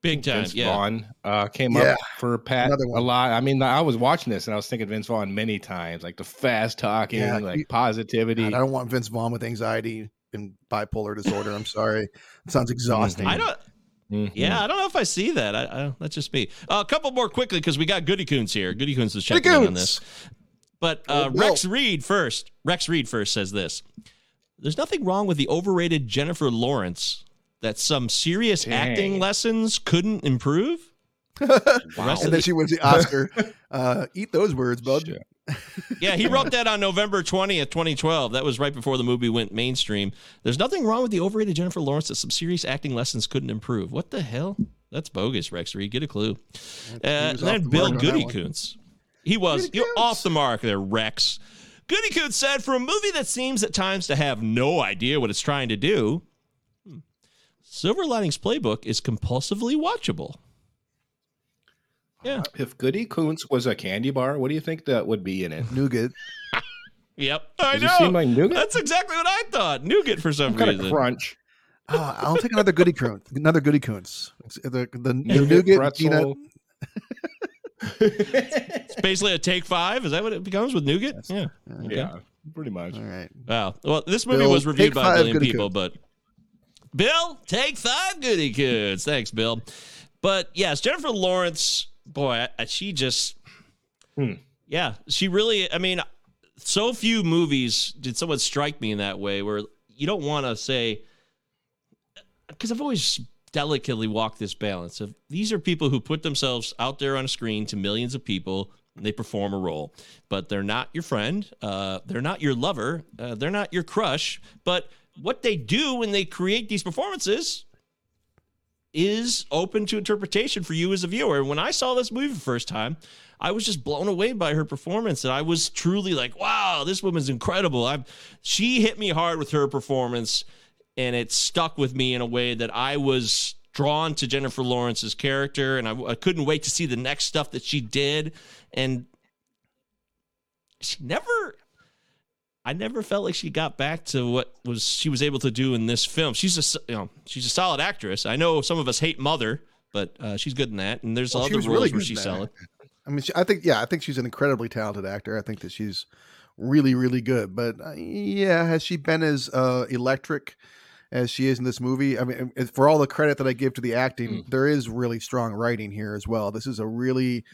Big time. Vince Yeah. Vaughn uh, came Yeah. up for Pat Another a lot. I mean, I was watching this and I was thinking Vince Vaughn many times, like the fast talking, Yeah, like you- positivity. God, I don't want Vince Vaughn with anxiety and bipolar disorder. I'm sorry. It sounds exhausting. I don't. Mhm. Yeah, I don't know if I see that. I, I, that's just me. Uh, a couple more quickly because we got Goodykoontz here. Goodykoontz is checking in on this. But uh, Oh. Rex Reed first. Rex Reed first says this. There's nothing wrong with the overrated Jennifer Lawrence that some serious Dang. acting lessons couldn't improve. Wow. And then she wins the Oscar. uh, eat those words, bud. Shit. Yeah, he wrote that on November 20th, 2012. That was right before the movie went mainstream. There's nothing wrong with the overrated Jennifer Lawrence that some serious acting lessons couldn't improve. What the hell? That's bogus, Rex Reed. Get a clue. Uh, and then the Bill Goody. Coons. He was you're off the mark there, Rex. Goodykoontz said, for a movie that seems at times to have no idea what it's trying to do, hmm, Silver Linings Playbook is compulsively watchable. Yeah. If Goody Koontz was a candy bar, what do you think that would be in it? Nougat. Yep. I Does it know. seem like nougat? That's exactly what I thought. Nougat for some kind reason. of crunch. Uh, I'll take another Goodykoontz. Another Goodykoontz. It's The, the, the Nougat, nougat peanut. pretzel. It's basically a take five. Is that what it becomes with nougat? Yeah. Okay. Yeah, pretty much. All right. Wow. Well, this movie Bill, was reviewed by a five billion Goody people, but Bill, take five goody goods. Thanks, Bill. But yes, Jennifer Lawrence, boy, I- she just, Hmm. yeah, she really. I mean, so few movies did someone strike me in that way where you don't want to say, because I've always delicately walked this balance of these are people who put themselves out there on a screen to millions of people they perform a role but they're not your friend uh, they're not your lover uh, they're not your crush but what they do when they create these performances is open to interpretation for you as a viewer when i saw this movie the first time i was just blown away by her performance and i was truly like wow this woman's incredible i she hit me hard with her performance and it stuck with me in a way that I was drawn to Jennifer Lawrence's character, and I, I couldn't wait to see the next stuff that she did. And she never, I never felt like she got back to what was she was able to do in this film. She's a, you know, she's a solid actress. I know some of us hate Mother, but uh, she's good in that. And there's Well, other roles really where she's solid. I mean, she, I think, yeah, I think she's an incredibly talented actor. I think that she's really, really good. But uh, yeah, has she been as uh, electric as she is in this movie? I mean, for all the credit that I give to the acting, Mm. there is really strong writing here as well. This is a really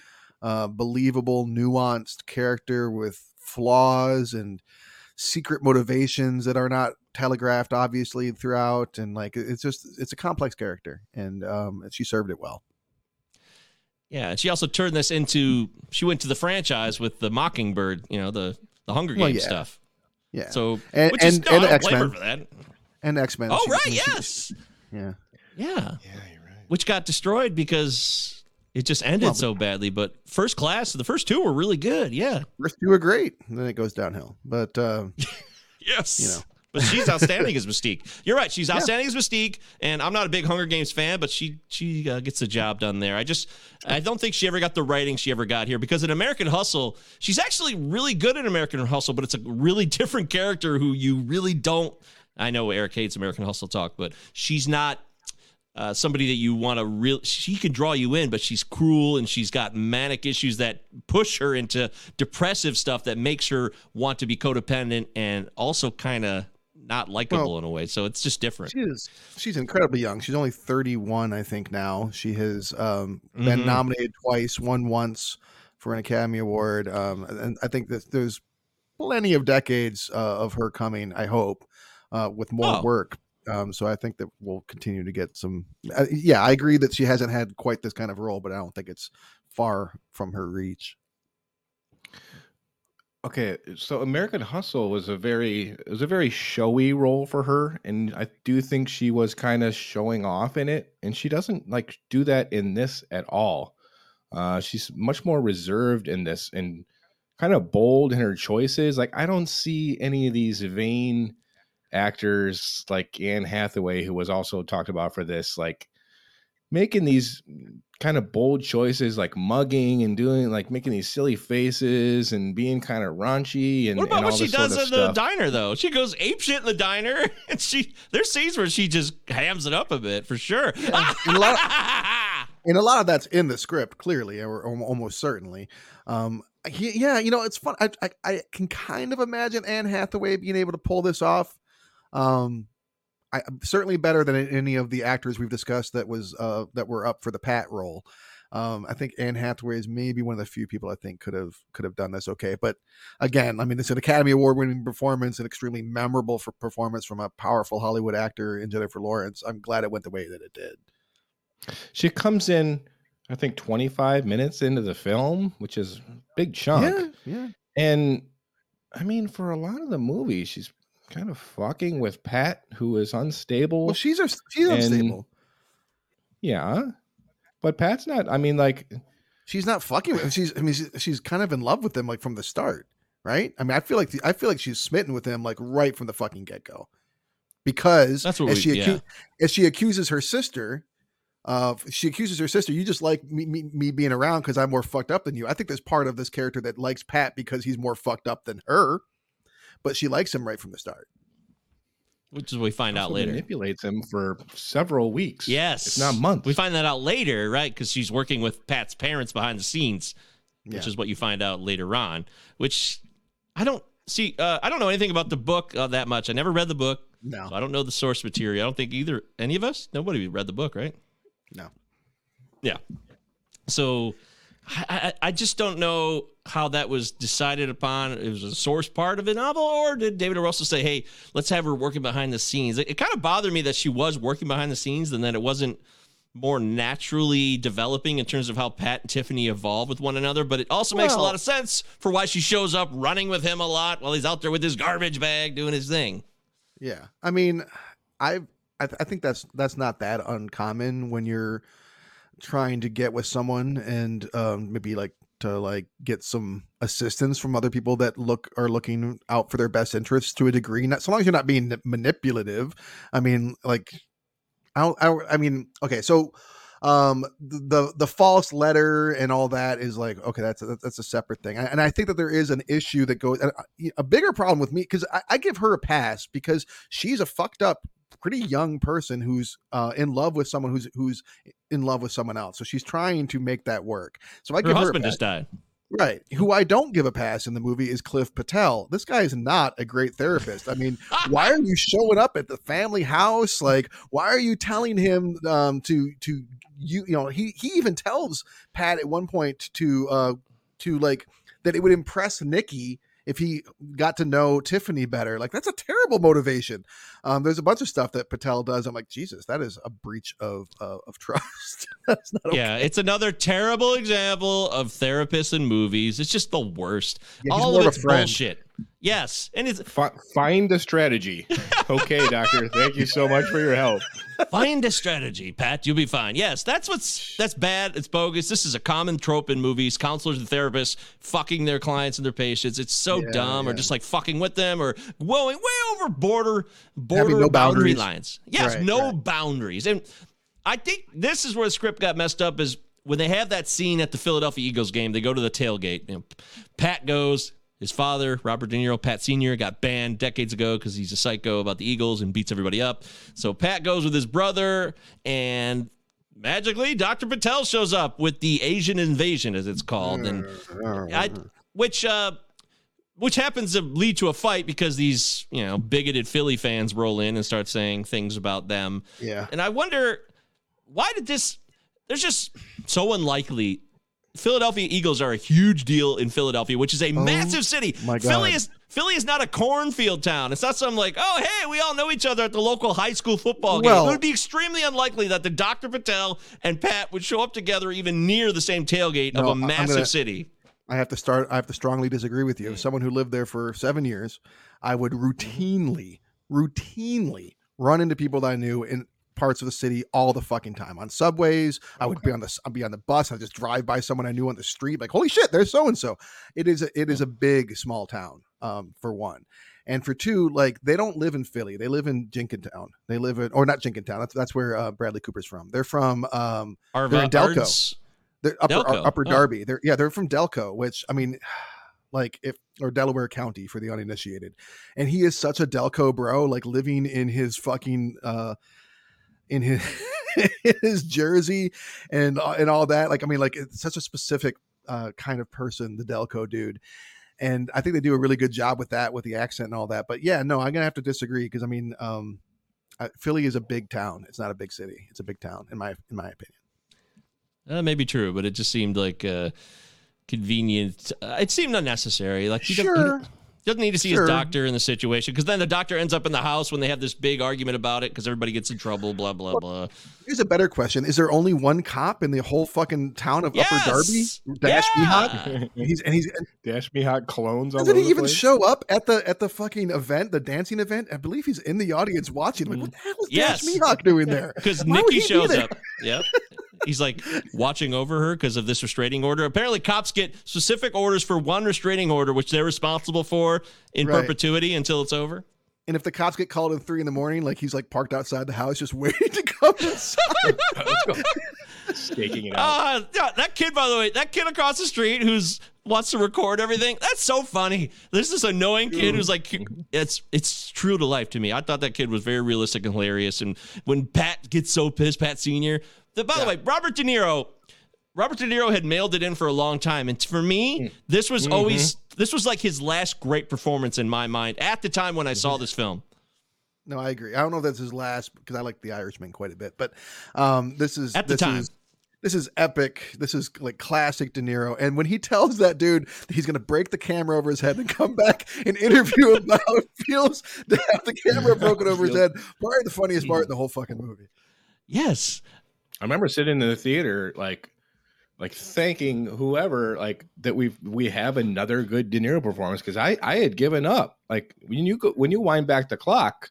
uh, believable, nuanced character with flaws and secret motivations that are not telegraphed obviously throughout and like it's just it's a complex character and um she served it well Yeah, and she also turned this into she went to the franchise with the Mockingbird, you know, the the Hunger Games Well, yeah. stuff. yeah So And- which is and- no, and I don't blame her X-Men. for that. and x-men Oh She- right, she- yes, yeah yeah. Yeah, you're right. Which got destroyed because it just ended Well, so badly. But first class, the first two were really good. Yeah. First two are great, and then it goes downhill. But uh, Yes. You know. But she's outstanding as Mystique. You're right. She's outstanding as Mystique, and I'm not a big Hunger Games fan, but she she uh, gets the job done there. I just I don't think she ever got the writing she ever got here because in American Hustle, she's actually really good in American Hustle, but it's a really different character who you really don't. I know Eric hates American Hustle talk, but she's not uh, somebody that you want to real. She can draw you in, but she's cruel and she's got manic issues that push her into depressive stuff that makes her want to be codependent and also kind of not likable Well, in a way. So it's just different. she is she's incredibly young. She's only 31, I think. Now she has um, been Mhm. nominated twice, won once for an Academy Award, um, and I think that there's plenty of decades uh, of her coming. I hope uh, with more Oh. work. Um, so I think that we'll continue to get some. Uh, yeah, I agree that she hasn't had quite this kind of role, but I don't think it's far from her reach. Okay, so American Hustle was a very was a very showy role for her, and I do think she was kind of showing off in it, and she doesn't like do that in this at all. Uh, she's much more reserved in this and kind of bold in her choices. Like I don't see any of these vain actors like Anne Hathaway, who was also talked about for this, like making these kind of bold choices like mugging and doing like making these silly faces and being kind of raunchy and What about and what she this sort does of in the stuff. diner though? She goes ape shit in the diner, and she there's scenes where she just hams it up a bit for sure. and a lot and a lot of that's in the script clearly or, or almost certainly um he, yeah you know it's fun I, I i can kind of imagine anne hathaway being able to pull this off um I, certainly better than any of the actors we've discussed that was uh that were up for the pat role um, I think Anne Hathaway is maybe one of the few people I think could have could have done this okay. But again, I mean, it's an Academy Award winning performance, an extremely memorable for performance from a powerful Hollywood actor in Jennifer Lawrence. I'm glad it went the way that it did. She comes in, I think, 25 minutes into the film, which is a big chunk. Yeah, yeah. And I mean, for a lot of the movie, she's kind of fucking with Pat, who is unstable. Well, she's a, she's And- unstable. yeah, but Pat's not. I mean, like, She's not fucking with him. She's I mean she's, she's kind of in love with him like from the start, right? I mean, I feel like the, I feel like she's smitten with him like right from the fucking get go, because That's what as we- she yeah. as she accuses her sister. Uh, she accuses her sister. You just like me, me, me being around because I'm more fucked up than you. I think there's part of this character that likes Pat because he's more fucked up than her, but she likes him right from the start. which is what we find out later. manipulates him for several weeks. Yes, if not months. We find that out later, right? Because she's working with Pat's parents behind the scenes, which Yeah. is what you find out later on. Which I don't see. Uh, I don't know anything about the book uh, that much. I never read the book, No, so I don't know the source material. I don't think either any of us. Nobody read the book, right? no. Yeah. So I, I, I just don't know how that was decided upon. It was a source part of the novel, or did David O. Russell say, "Hey, let's have her working behind the scenes"? It, it kind of bothered me that she was working behind the scenes, and that it wasn't more naturally developing in terms of how Pat and Tiffany evolve with one another. But it also makes a lot of sense for why she shows up running with him a lot while he's out there with his garbage bag doing his thing. Yeah, I mean, I I, th- I think that's that's not that uncommon when you're trying to get with someone and um, maybe like to like get some assistance from other people that look are looking out for their best interests to a degree. Not so long as you're not being manipulative. I mean, like, I I, I mean, okay, so um the the false letter and all that is like okay that's a, that's a separate thing and i think that there is an issue that goes a bigger problem with me because I, I give her a pass because she's a fucked up pretty young person who's uh in love with someone who's who's in love with someone else so she's trying to make that work so i Her give her husband pass. just died. Right. Who I don't give a pass in the movie is Cliff Patel. This guy is not a great therapist. I mean, why are you showing up at the family house? Like, why are you telling him um, to to you? You know, he he even tells Pat at one point to uh to like that it would impress Nikki if he got to know Tiffany better. Like, that's a terrible motivation. Um, there's a bunch of stuff that Patel does. I'm like, Jesus, that is a breach of uh, of trust. that's not okay. Yeah, it's another terrible example of therapists in movies. It's just the worst. Yeah, All of it's bullshit. Yes, and it's Fi- find a strategy. Okay, doctor. Thank you so much for your help. find a strategy, Pat. You'll be fine. Yes, that's what's that's bad. It's bogus. This is a common trope in movies. Counselors and therapists fucking their clients and their patients. It's so Yeah, dumb, or just like fucking with them, or going way over border border no boundary lines. Yes, Right, no right. boundaries. And I think this is where the script got messed up. Is when they have that scene at the Philadelphia Eagles game. They go to the tailgate. You know, Pat goes. His father, Robert De Niro, Pat Sr., got banned decades ago because he's a psycho about the Eagles and beats everybody up. So Pat goes with his brother, and magically, Dr. Patel shows up with the Asian invasion, as it's called, and I, which uh, which happens to lead to a fight because these you know bigoted Philly fans roll in and start saying things about them. yeah. And I wonder why did this? There's just so unlikely. Philadelphia Eagles are a huge deal in Philadelphia, which is a oh massive city. Oh my Philly is Philly is not a cornfield town. It's not something like, oh hey, we all know each other at the local high school football game. Well- it would be extremely unlikely that the Dr. Patel and Pat would show up together even near the same tailgate No, of a massive gonna- city. I have to start. I have to strongly disagree with you. As someone who lived there for seven years, I would routinely, routinely run into people that I knew in parts of the city all the fucking time on subways. I would be on the I'd be on the bus. I would just drive by someone I knew on the street. Like, holy shit, there's so and so. It is a, it is a big small town. Um, for one. And for two, like they don't live in Philly. They live in Jenkintown. They live in, or not Jenkintown. That's that's where uh, Bradley Cooper's from. They're from um, Arva- They're in Delco. Ards- they're upper Delco. upper Oh. Darby. They're yeah, they're from Delco, which I mean, like if or Delaware County for the uninitiated. And he is such a Delco bro, like living in his fucking uh in his in his jersey and uh, and all that. Like I mean, like it's such a specific uh, kind of person, the Delco dude. And I think they do a really good job with that, with the accent and all that. But yeah, no, I'm gonna have to disagree because I mean, um, uh, Philly is a big town. It's not a big city. It's a big town, in my in my opinion. That may be true, but it just seemed like uh, convenient. Uh, it seemed unnecessary. Like he, doesn't- he Sure. Doesn't need to see Sure. his doctor in the situation because then the doctor ends up in the house when they have this big argument about it because everybody gets in trouble. Blah blah blah. Here's a better question: Is there only one cop in the whole fucking town of Upper Darby? Yes! Dash Yeah! Mihawk? He's and he's Dash Mihok clones all doesn't over he even place. show up at the at the fucking event, the dancing event? I believe he's in the audience watching. Like, mm. what the hell is Yes. Dash Mihok doing there? Because Why Nikki he be shows up. Yep. He's like watching over her because of this restraining order. Apparently, cops get specific orders for one restraining order, which they're responsible for in Right. perpetuity until it's over. And if the cops get called at three in the morning, like he's like parked outside the house, just waiting to come inside. Staking it out. Ah, yeah, that kid, by the way, that kid across the street who's wants to record everything. That's so funny. There's this annoying kid who's like, it's it's true to life to me. I thought that kid was very realistic and hilarious. And when Pat gets so pissed, Pat Senior. The, by the way, Robert De Niro. Robert De Niro had mailed it in for a long time, and for me, mm. this was mm-hmm. always this was like his last great performance in my mind at the time when I saw mm-hmm. this film. no, I agree. I don't know if that's his last because I like The Irishman quite a bit, but um, this is At the this time. Is, this is epic. This is like classic De Niro. And when he tells that dude that he's going to break the camera over his head and come back and interview him about how it feels to have the camera broken over his head, probably the funniest part in the whole fucking movie. Yes, I remember sitting in the theater, like, like thanking whoever, like that we we have another good De Niro performance because I I had given up. Like when you go when you wind back the clock,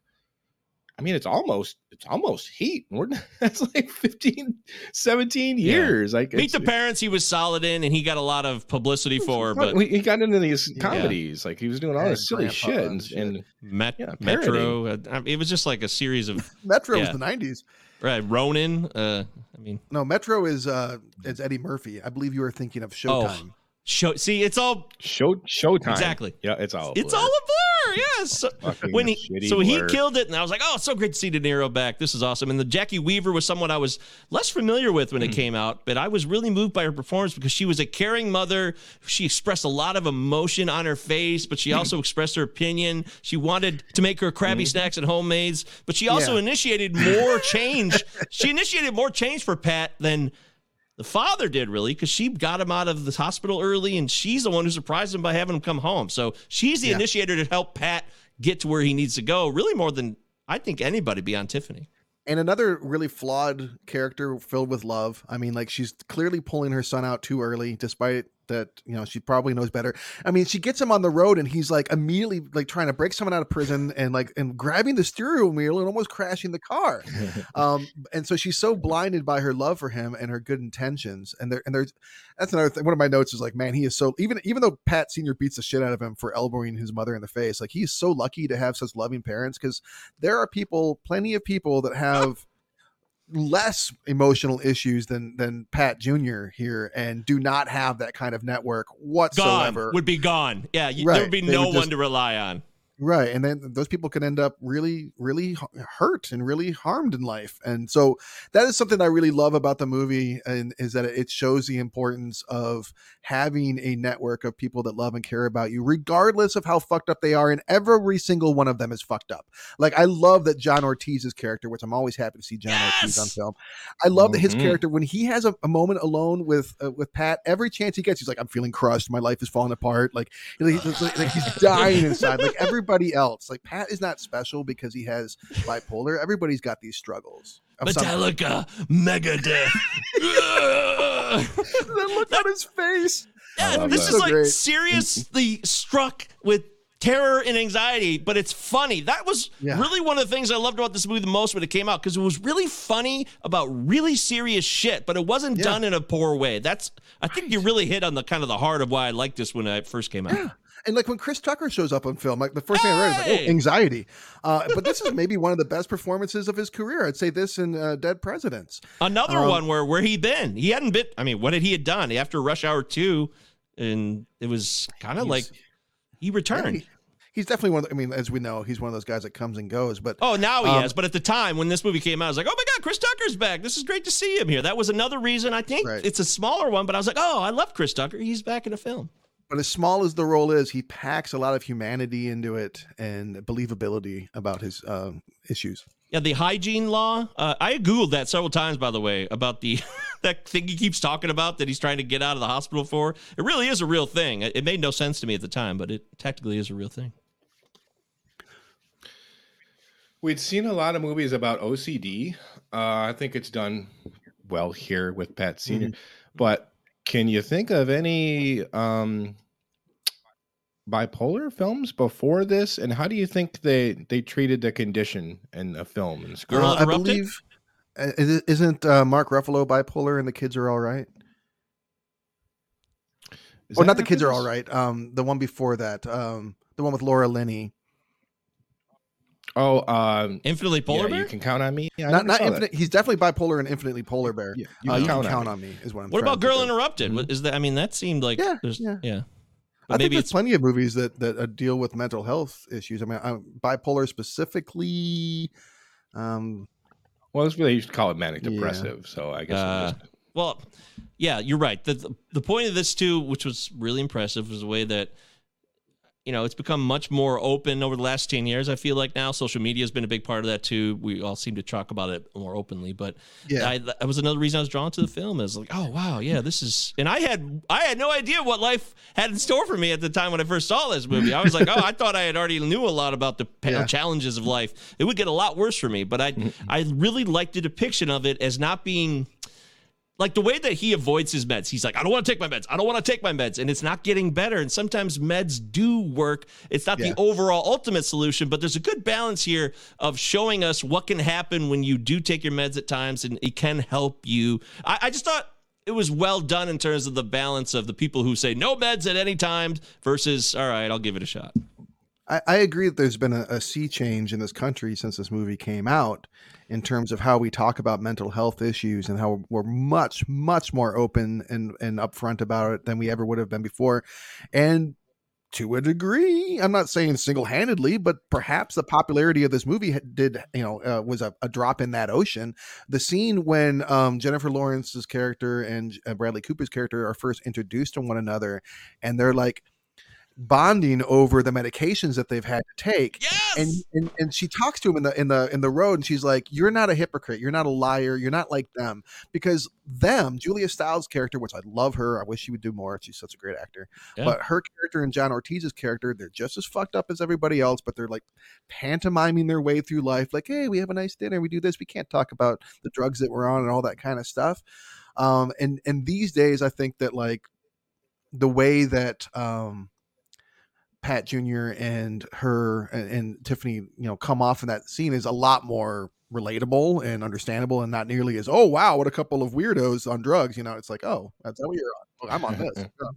I mean it's almost it's almost heat. We're that's like 15, 17 Yeah. years. Like Meet the Parents, he was solid in, and he got a lot of publicity for. But he got into these comedies, like he was doing all this silly Grandpa shit, and and, Met- Yeah, Metro. It was just like a series of Metro Yeah. was the 90s. Right. Ronin. Uh, I mean, No, Metro is uh is Eddie Murphy. I believe you were thinking of Showtime. Oh, show. See, it's all show Showtime. Exactly. Yeah, it's all. it's blur. all a blur. Yes. Fucking when he so he blur. killed it, and I was like, oh, it's so great to see De Niro back. This is awesome. And the Jacki Weaver was someone I was less familiar with when it Hmm. came out, but I was really moved by her performance because she was a caring mother. She expressed a lot of emotion on her face, but she also expressed her opinion. She wanted to make her crabby snacks and homemades, but she also Yeah. initiated more change. she initiated more change for Pat than the father did really because she got him out of the hospital early and she's the one who surprised him by having him come home so she's the Yeah. initiator to help pat get to where he needs to go really more than i think anybody beyond tiffany and another really flawed character filled with love. I mean, like she's clearly pulling her son out too early, despite that, you know, she probably knows better. I mean, she gets him on the road and he's like immediately like trying to break someone out of prison and like and grabbing the steering wheel and almost crashing the car. um, and so she's so blinded by her love for him and her good intentions. And there and there's that's another thing. One of my notes is like, man, he is so even even though Pat Senior beats the shit out of him for elbowing his mother in the face, like he's so lucky to have such loving parents because there are people, plenty of people that have less emotional issues than than Pat Jr. here and do not have that kind of network gone whatsoever. would be gone yeah you, Right. there would be They no would one to rely on Right. And then those people can end up really, really hurt and really harmed in life. And so that is something I really love about the movie and is that it shows the importance of having a network of people that love and care about you, regardless of how fucked up they are. And every single one of them is fucked up. Like I love that John Ortiz's character, which I'm always happy to see John Ortiz on film. I love that his Mhm. character, when he has a, a moment alone with uh, with Pat, every chance he gets, he's like, I'm feeling crushed. My life is falling apart. Like, like, like, like he's dying inside. Like everybody else. Like Pat is not special because he has bipolar. Everybody's got these struggles. metallica megadeth Then look at his face. Yeah, this that. is So like great. seriously struck with terror and anxiety, but it's funny. That was Yeah. really one of the things I loved about this movie the most when it came out because it was really funny about really serious shit, but it wasn't Yeah. done in a poor way. That's I think you really hit on the kind of the heart of why I liked this when it first came out. And like when Chris Tucker shows up on film, like the first thing I read is like, oh, anxiety. Uh, but this is maybe one of the best performances of his career. I'd say this in uh, Dead Presidents. Another Um, one where where he been? He hadn't been. I mean, what had he had done after Rush Hour Two? And it was kind of like he returned. Yeah, he's definitely one. Of, I mean, as we know, he's one of those guys that comes and goes. But Oh, now he Um, has. But at the time when this movie came out, I was like, oh my God, Chris Tucker's back. This is great to see him here. That was another reason. I think Right. it's a smaller one, but I was like, oh, I love Chris Tucker. He's back in a film. But as small as the role is, he packs a lot of humanity into it and believability about his um, issues. Yeah, the hygiene law. Uh, I googled that several times, by the way, about the that thing he keeps talking about that he's trying to get out of the hospital for. It really is a real thing. It, it made no sense to me at the time, but it technically is a real thing. We'd seen a lot of movies about OCD. Uh, I think it's done well here with Pat Senior. But can you think of any um, bipolar films before this? And how do you think they they treated the condition in the film and script? Girl Uh, I believe uh, is- isn't uh, Mark Ruffalo bipolar and the kids are all right? Is or not the after kids are all right. Um, the one before that, um, the one with Laura Linney. Oh, um, Infinitely Polar yeah, Bear. you can count on me. I not not saw that. infinite. He's definitely bipolar and infinitely polar bear. Yeah, you, you uh, can you can count on me. on me. Is what I'm. Saying. What about Girl think of. Interrupted? What Is that? I mean, that seemed like Yeah, there's, yeah. yeah. I But think there's it's plenty of movies that that uh, deal with mental health issues. I mean, i bipolar specifically. Um, Well, that's what they used to call it manic Yeah. depressive. So I guess Uh, just, Well, yeah, you're right. The, the the point of this too, which was really impressive, was the way that you know it's become much more open over the last ten years. I feel like now social media has been a big part of that too. We all seem to talk about it more openly, but yeah, I, that was another reason I was drawn to the film. Is like, oh wow, yeah, this is. And I had I had no idea what life had in store for me at the time when I first saw this movie. I was like, oh, I thought I had already knew a lot about the Yeah. challenges of life. It would get a lot worse for me, but I mm-hmm. I really liked the depiction of it as not being like the way that he avoids his meds. He's like, I don't want to take my meds. I don't want to take my meds. And it's not getting better. And sometimes meds do work. It's not Yeah. the overall ultimate solution, but there's a good balance here of showing us what can happen when you do take your meds at times and it can help you. I, I just thought it was well done in terms of the balance of the people who say no meds at any time versus, all right, I'll give it a shot. I, I agree that there's been a, a sea change in this country since this movie came out in terms of how we talk about mental health issues and how we're much, much more open and, and upfront about it than we ever would have been before. And to a degree, I'm not saying single handedly, but perhaps the popularity of this movie did, you know, uh, was a, a drop in that ocean. The scene when um, Jennifer Lawrence's character and uh, Bradley Cooper's character are first introduced to one another, and they're like, bonding over the medications that they've had to take. Yes. and, and and she talks to him in the in the in the road and she's like you're not a hypocrite. You're not a liar. You're not like them. Because them julia stiles character which i love her. I wish she would do more. She's such a great actor. Yeah. but her character and john ortiz's character they're just as fucked up as everybody else but they're like pantomiming their way through life. Like hey we have a nice dinner. We do this. We can't talk about the drugs that we're on and all that kind of stuff. Um and and these days i think that like the way that um Pat Jr. and her and, and Tiffany, you know, come off in that scene is a lot more relatable and understandable and not nearly as, oh wow, what a couple of weirdos on drugs. You know, it's like, oh, that's how you're on. Oh, I'm on this. On.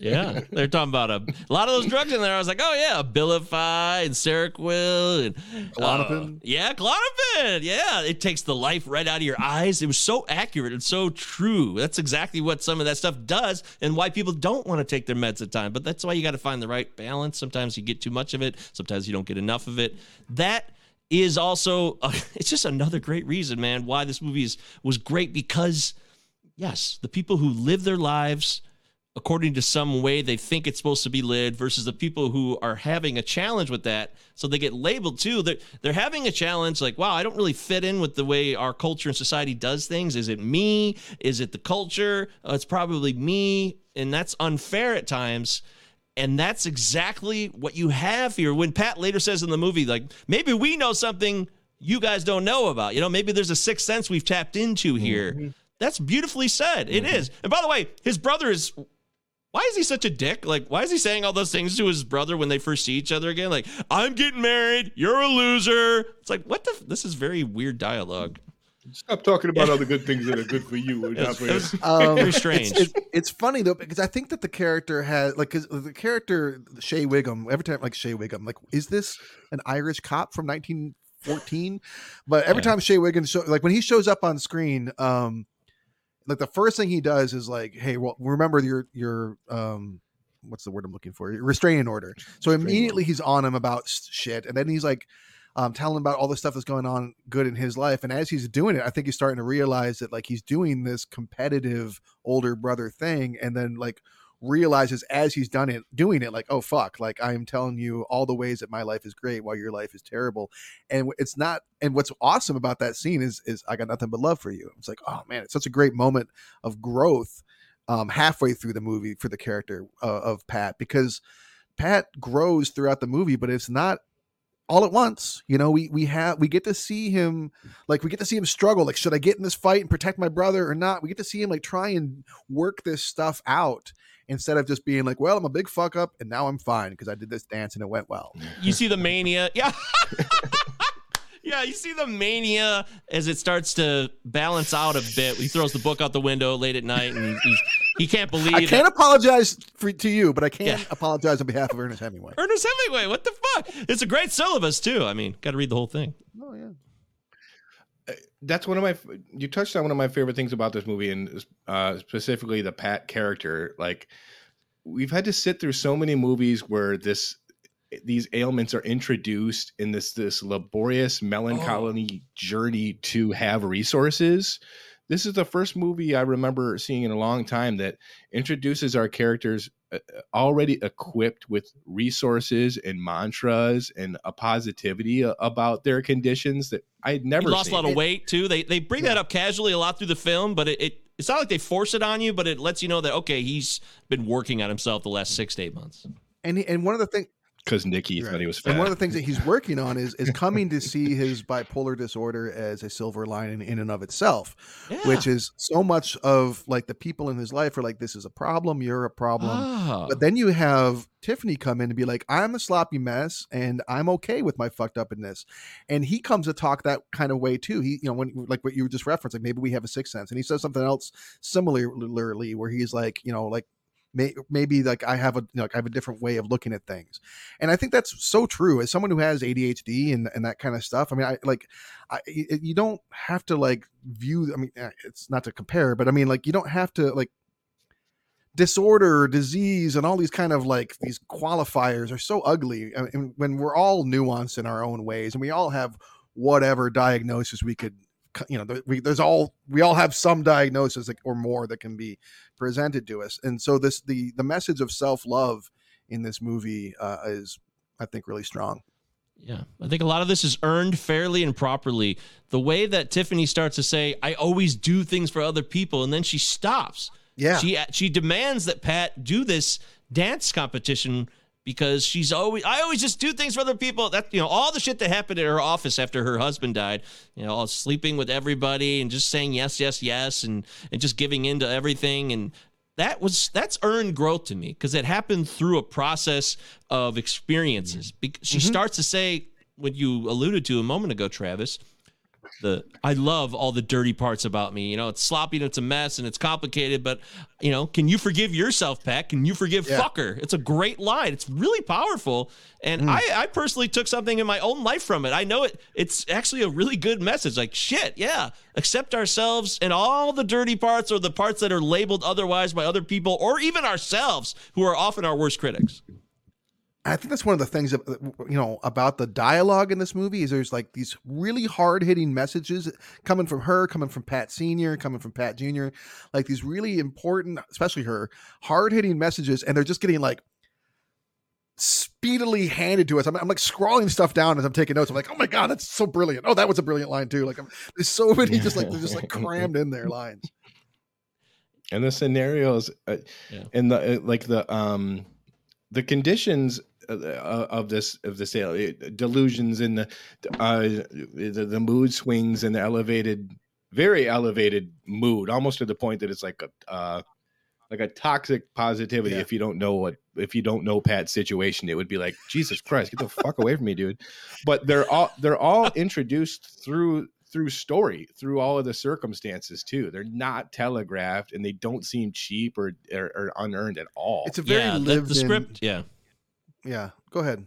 Yeah, they're talking about a, a lot of those drugs in there. I was like, oh yeah, Abilify and Seroquel and Klonopin. uh, yeah, Klonopin. Yeah, it takes the life right out of your eyes. It was so accurate and so true. That's exactly what some of that stuff does, and why people don't want to take their meds at time. But that's why you got to find the right balance. Sometimes you get too much of it. Sometimes you don't get enough of it. That is also uh, it's just another great reason, man, why this movie is was great because yes, the people who live their lives according to some way they think it's supposed to be lived versus the people who are having a challenge with that. So they get labeled too. They're, they're having a challenge like wow i don't really fit in with the way our culture and society does things. Is it me? Is it the culture? Uh, it's probably me. And that's unfair at times and that's exactly what you have here when pat later says in the movie like maybe we know something you guys don't know about you know maybe there's a sixth sense we've tapped into here mm-hmm. that's beautifully said It mm-hmm. is and by the way his brother is why is he such a dick? Like, why is he saying all those things to his brother when they first see each other again? Like, I'm getting married, you're a loser. It's like, what the? F- this is very weird dialogue. Stop talking about all the good things that are good for you. and not It's, for it was Um, very strange. It's, it's, it's funny though because I think that the character has like 'cause the character Shea Whigham every time like Shea Whigham like is this an Irish cop from 1914? But every Yeah. time Shea Whigham show like when he shows up on screen, um, like the first thing he does is like, hey, well, remember your your um what's the word I'm looking for? Restraining order. So Restraining immediately he's on him about shit, and then he's like. Um, telling him about all the stuff that's going on good in his life, and as he's doing it, I think he's starting to realize that like he's doing this competitive older brother thing, and then like realizes as he's done it doing it like oh fuck like i am telling you all the ways that my life is great while your life is terrible. And it's not and what's awesome about that scene is is i got nothing but love for you. It's like oh man it's such a great moment of growth um halfway through the movie for the character uh, of pat. Because pat grows throughout the movie but it's not all at once you know we we have we get to see him like we get to see him struggle like should i get in this fight and protect my brother or not we get to see him like try and work this stuff out instead of just being like well i'm a big fuck up and now i'm fine because i did this dance and it went well You see the mania. Yeah. Yeah, you see the mania as it starts to balance out a bit. He throws the book out the window late at night, and he's, he can't believe i can't apologize for, to you but i can Yeah. apologize on behalf of ernest hemingway Ernest Hemingway. What the fuck? It's a great syllabus too. I mean, got to read the whole thing. oh yeah that's one of my you touched on one of my favorite things about this movie and uh specifically the pat character like we've had to sit through so many movies where this these ailments are introduced in this this laborious melancholy journey to have resources this is the first movie i remember seeing in a long time that introduces our characters uh, already equipped with resources and mantras and a positivity about their conditions that i'd never He lost seen. a lot of It- weight too. They they bring that up casually a lot through the film, but it, it it's not like they force it on you, but it lets you know that okay, he's been working on himself the last six to eight months. and he, and one of the things because Nikki thought he was fat. And one of the things that he's working on is is coming to see his bipolar disorder as a silver lining in and of itself, Yeah. which is so much of like the people in his life are like, this is a problem, you're a problem. Ah. But then you have Tiffany come in and be like, I'm a sloppy mess and I'm okay with my fucked upness. And he comes to talk that kind of way too. He, you know, when like what you were just referenced, like maybe we have a sixth sense. And he says something else similarly where he's like, you know, like may, maybe like I have a you know, like I have a different way of looking at things, and I think that's so true. As someone who has ADHD and and that kind of stuff, I mean, I like I, you don't have to like view. I mean, eh, it's not to compare, but I mean, like you don't have to like disorder disease and all these kind of like these qualifiers are so ugly I mean, when we're all nuanced in our own ways and we all have whatever diagnosis we could you know we, there's all we all have some diagnosis or more that can be presented to us and so this the the message of self-love in this movie uh, is i think really strong Yeah, I think a lot of this is earned fairly and properly. The way that Tiffany starts to say, "I always do things for other people," and then she stops. yeah She she demands that Pat do this dance competition because she's always I always just do things for other people. That you know all the shit that happened at her office after her husband died. You know, all sleeping with everybody and just saying yes, yes, yes, and and just giving in to everything and. That was that's earned growth to me because it happened through a process of experiences. She mm-hmm. starts to say what you alluded to a moment ago, Travis the I love all the dirty parts about me. You know, it's sloppy and it's a mess and it's complicated, but you know, can you forgive yourself, Pat? Can you forgive Yeah. fucker? It's a great line. It's really powerful. And hmm. I, I personally took something in my own life from it. I know it it's actually a really good message. Like shit, yeah. Accept ourselves and all the dirty parts or the parts that are labeled otherwise by other people or even ourselves, who are often our worst critics. I think that's one of the things you know about the dialogue in this movie is there's like these really hard hitting messages coming from her, coming from Pat Senior, coming from Pat Junior, like these really important, especially her, hard hitting messages, and they're just getting like speedily handed to us. I'm, I'm like scrawling stuff down as I'm taking notes. I'm like, oh my god, that's so brilliant. Oh, that was a brilliant line too. Like I'm, there's so many just like they're just like crammed in there lines. and the scenarios uh, Yeah. and the uh, like the um the conditions uh, uh, of this of the sale. Delusions in the uh the, the mood swings and the elevated very elevated mood almost to the point that it's like a uh like a toxic positivity. Yeah. if you don't know what if you don't know Pat's situation it would be like Jesus Christ get the fuck away from me dude. But they're all they're all introduced through through story through all of the circumstances too. They're not telegraphed and they don't seem cheap or or, or unearned at all. It's a very yeah, the, lived the script. In, yeah, go ahead.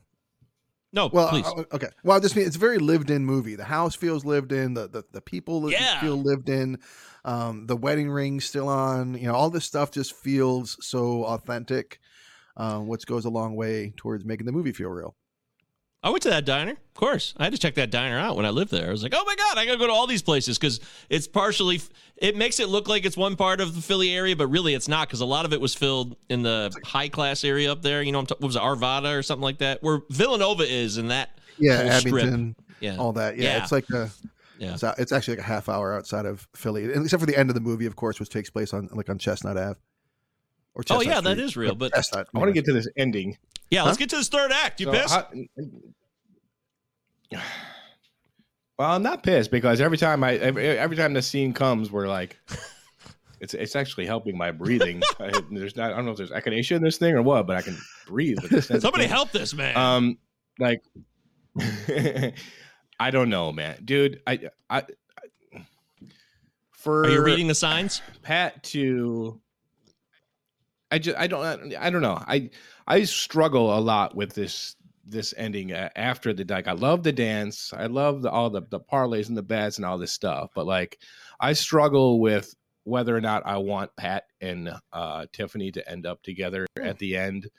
No, Well, please. uh, okay. Well, I just mean it's a very lived in movie. The house feels lived in. The the, the people Yeah. feel lived in. Um, the wedding ring still on. You know, all this stuff just feels so authentic. um, which goes a long way towards making the movie feel real. I went to that diner. Of course, I had to check that diner out when I lived there. I was like, "Oh my god, I got to go to all these places because it's partially. It makes it look like it's one part of the Philly area, but really it's not because a lot of it was filled in the high class area up there. You know, I'm t- what was it, Arvada or something like that, where Villanova is in that Yeah, whole strip. Abington, Yeah, all that. Yeah, Yeah. it's like a. Yeah. It's, it's actually like a half hour outside of Philly, except for the end of the movie, of course, which takes place on like on Chestnut Ave. Or Oh, yeah, that Street. is real, but- Chestnut. I want to get to this ending. Yeah. Let's Huh? get to this third act. You So pissed? how- well, I'm not pissed because every time I every, every time the scene comes, we're like, it's it's actually helping my breathing. I, there's not I don't know if there's echinacea in this thing or what, but I can breathe. with this Somebody help this man. Um, like, I don't know, man, dude. I I, I for Are you reading the signs? Pat to I just I don't I don't know. I I struggle a lot with this this ending uh, after the like I love the dance. I love the, all the the parlays and the bets and all this stuff, but like I struggle with whether or not I want Pat and uh Tiffany to end up together at the end.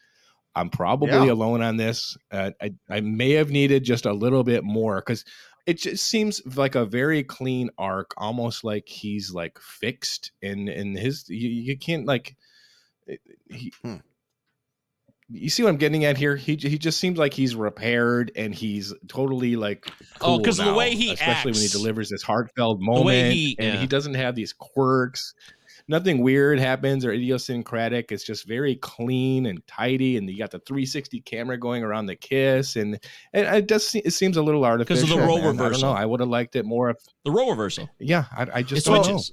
I'm probably Yeah. alone on this. Uh, I I may have needed just a little bit more cuz it just seems like a very clean arc almost like he's like fixed in in his you, you can't like he Hmm. You see what i'm getting at here he he just seems like he's repaired and he's totally like oh, cool Oh, because of the way he acts. especially when he delivers this heartfelt moment he- and yeah. he doesn't have these quirks nothing weird happens or idiosyncratic it's just very clean and tidy and you got the 360 camera going around the kiss and, and it does it seems a little artificial because of the role man. i reversal. know i would have liked it more if The role reversal. yeah i, I It just don't know. switches.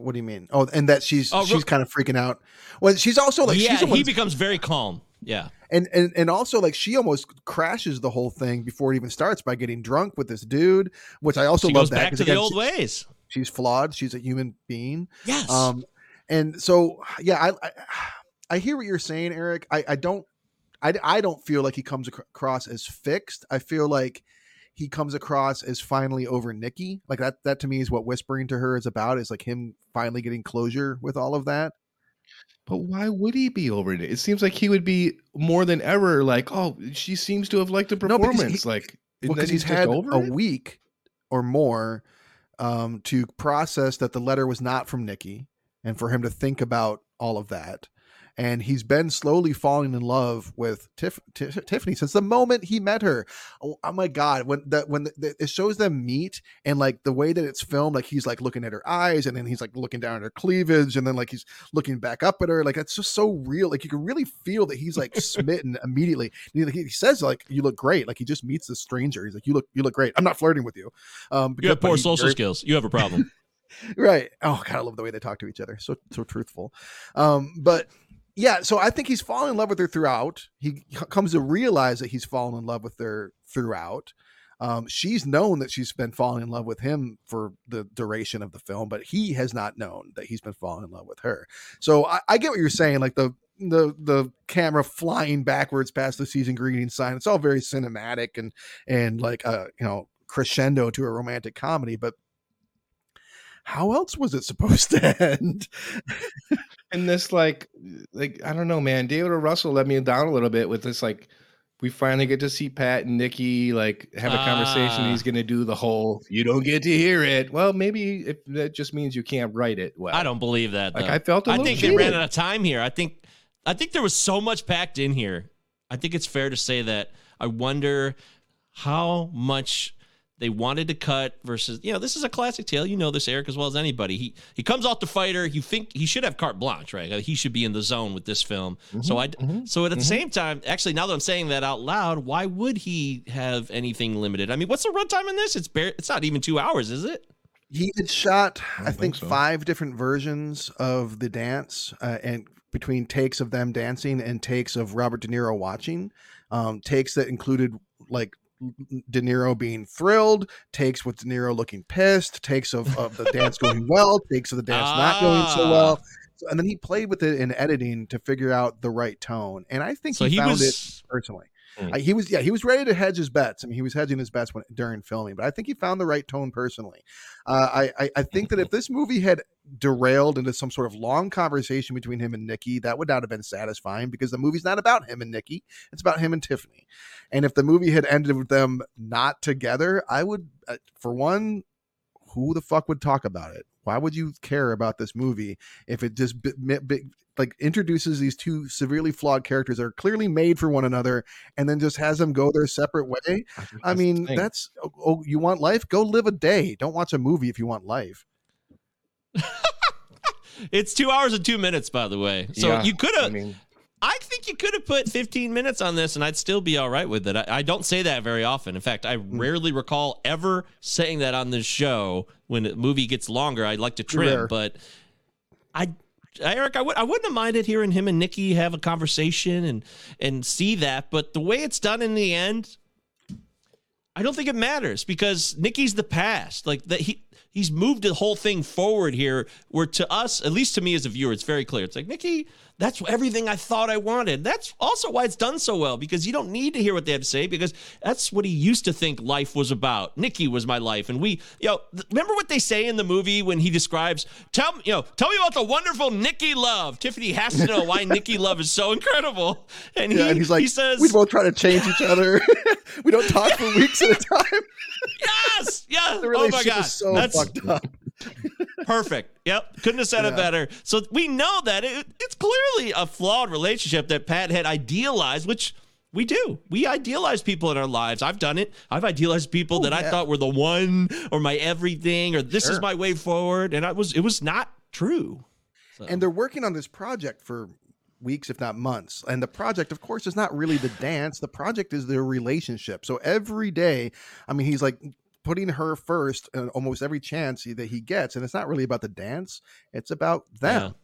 What do you mean? Oh, and that she's Oh, she's kind of freaking out. Well, she's also like yeah, she's he becomes very calm. Yeah. and, and and also like she almost crashes the whole thing before it even starts by getting drunk with this dude, which I also She love goes that back to the old she- ways. she's flawed. She's a human being. Yes. Um, and so yeah, I, I I hear what you're saying, Eric. I I don't I I don't feel like he comes ac- across as fixed. I feel like he comes across as finally over Nikki. Like that that to me is what whispering to her is about. Is like him finally getting closure with all of that. But why would he be over it? It seems like he would be more than ever like, oh, she seems to have liked the No, he- performance. like, Well, because he's just had over a it? week or more um, to process that the letter was not from Nikki, and for him to think about all of that. And he's been slowly falling in love with Tiff- Ti- Tiffany since the moment he met her. Oh, oh my God! When that when the, the- it shows them meet and like the way that it's filmed, like he's like looking at her eyes, and then he's like looking down at her cleavage, and then like he's looking back up at her. Like that's just so real. Like you can really feel that he's like smitten immediately. He, he says like you look great. Like he just meets this stranger. He's like you look you look great. I'm not flirting with you. Um, you have poor he- social skills. You have a problem. right oh god i love the way they talk to each other so so truthful um but yeah so i think he's fallen in love with her throughout. He comes to realize that he's fallen in love with her throughout. Um she's known that she's been falling in love with him for the duration of the film but he has not known that he's been falling in love with her. So i, I get what you're saying like the the the camera flying backwards past the season greeting sign it's all very cinematic and and like a you know crescendo to a romantic comedy but how else was it supposed to end? and this like like I don't know, man. David O. Russell let me down a little bit with this like we finally get to see Pat and Nikki like have a conversation. Ah. He's gonna do the whole you don't get to hear it. Well, maybe if that just means you can't write it well. I don't believe that. like though. I felt a I little think they ran out of time here. I think I think there was so much packed in here. I think it's fair to say that I wonder how much they wanted to cut versus you know this is a classic tale. You know this Eric as well as anybody. He he comes off the fighter. You think he should have carte blanche, right? He should be in the zone with this film. So I so at the same time, actually now that I'm saying that out loud, why would he have anything limited? I mean, what's the runtime in this? It's bare, it's not even two hours, is it? He had shot, I, don't think, think so. five different versions of the dance, uh, and between takes of them dancing and takes of Robert De Niro watching, um, takes that included like De Niro being thrilled, takes with De Niro looking pissed, takes of, of the dance going well, takes of the dance not going so Ah. well. So, and then he played with it in editing to figure out the right tone. And I think So he, he found was- it personally. I, he was yeah he was ready to hedge his bets. I mean he was hedging his bets when, during filming, but I think he found the right tone personally. Uh, I, I I think that if this movie had derailed into some sort of long conversation between him and Nikki, that would not have been satisfying because the movie's not about him and Nikki; it's about him and Tiffany. And if the movie had ended with them not together, I would, uh, for one, who the fuck would talk about it? Why would you care about this movie if it just bi- mi- bi- like introduces these two severely flawed characters that are clearly made for one another, and then just has them go their separate way? I That's the mean, that's oh, oh, you want life? Go live a day. Don't watch a movie if you want life. It's two hours and two minutes, by the way. So Yeah, you could I have. mean, I think you could have put 15 minutes on this and I'd still be all right with it. I, I don't say that very often. In fact, I Hmm. rarely recall ever saying that on this show. When a movie gets longer, I'd like to trim, Rare. but I. Eric, I would I wouldn't have minded hearing him and Nikki have a conversation and and see that, but the way it's done in the end, I don't think it matters because Nikki's the past. Like that he he's moved the whole thing forward here where to us, at least to me as a viewer, it's very clear. It's like, Nikki, that's everything I thought I wanted. That's also why it's done so well because you don't need to hear what they have to say because that's what he used to think life was about. Nikki was my life. And we, you know, remember what they say in the movie when he describes, tell me, you know, tell me about the wonderful Nikki love. Tiffany has to know why Nikki love is so incredible. And, Yeah, he, and he's like, he says, we both try to change each other. we don't talk for weeks at a time. yes, yes. The Oh my God. is so That's fucked up. perfect. Yep. Couldn't have said it better. So we know that it, it's clearly a flawed relationship that Pat had idealized, which we do. We idealize people in our lives. I've done it. I've idealized people Oh, that I thought were the one or my everything or this is my way forward. And I was it was not true. So- and they're working on this project for weeks if not months and the project of course is not really the dance the project is their relationship so every day i mean he's like putting her first in almost every chance he- that he gets and it's not really about the dance it's about them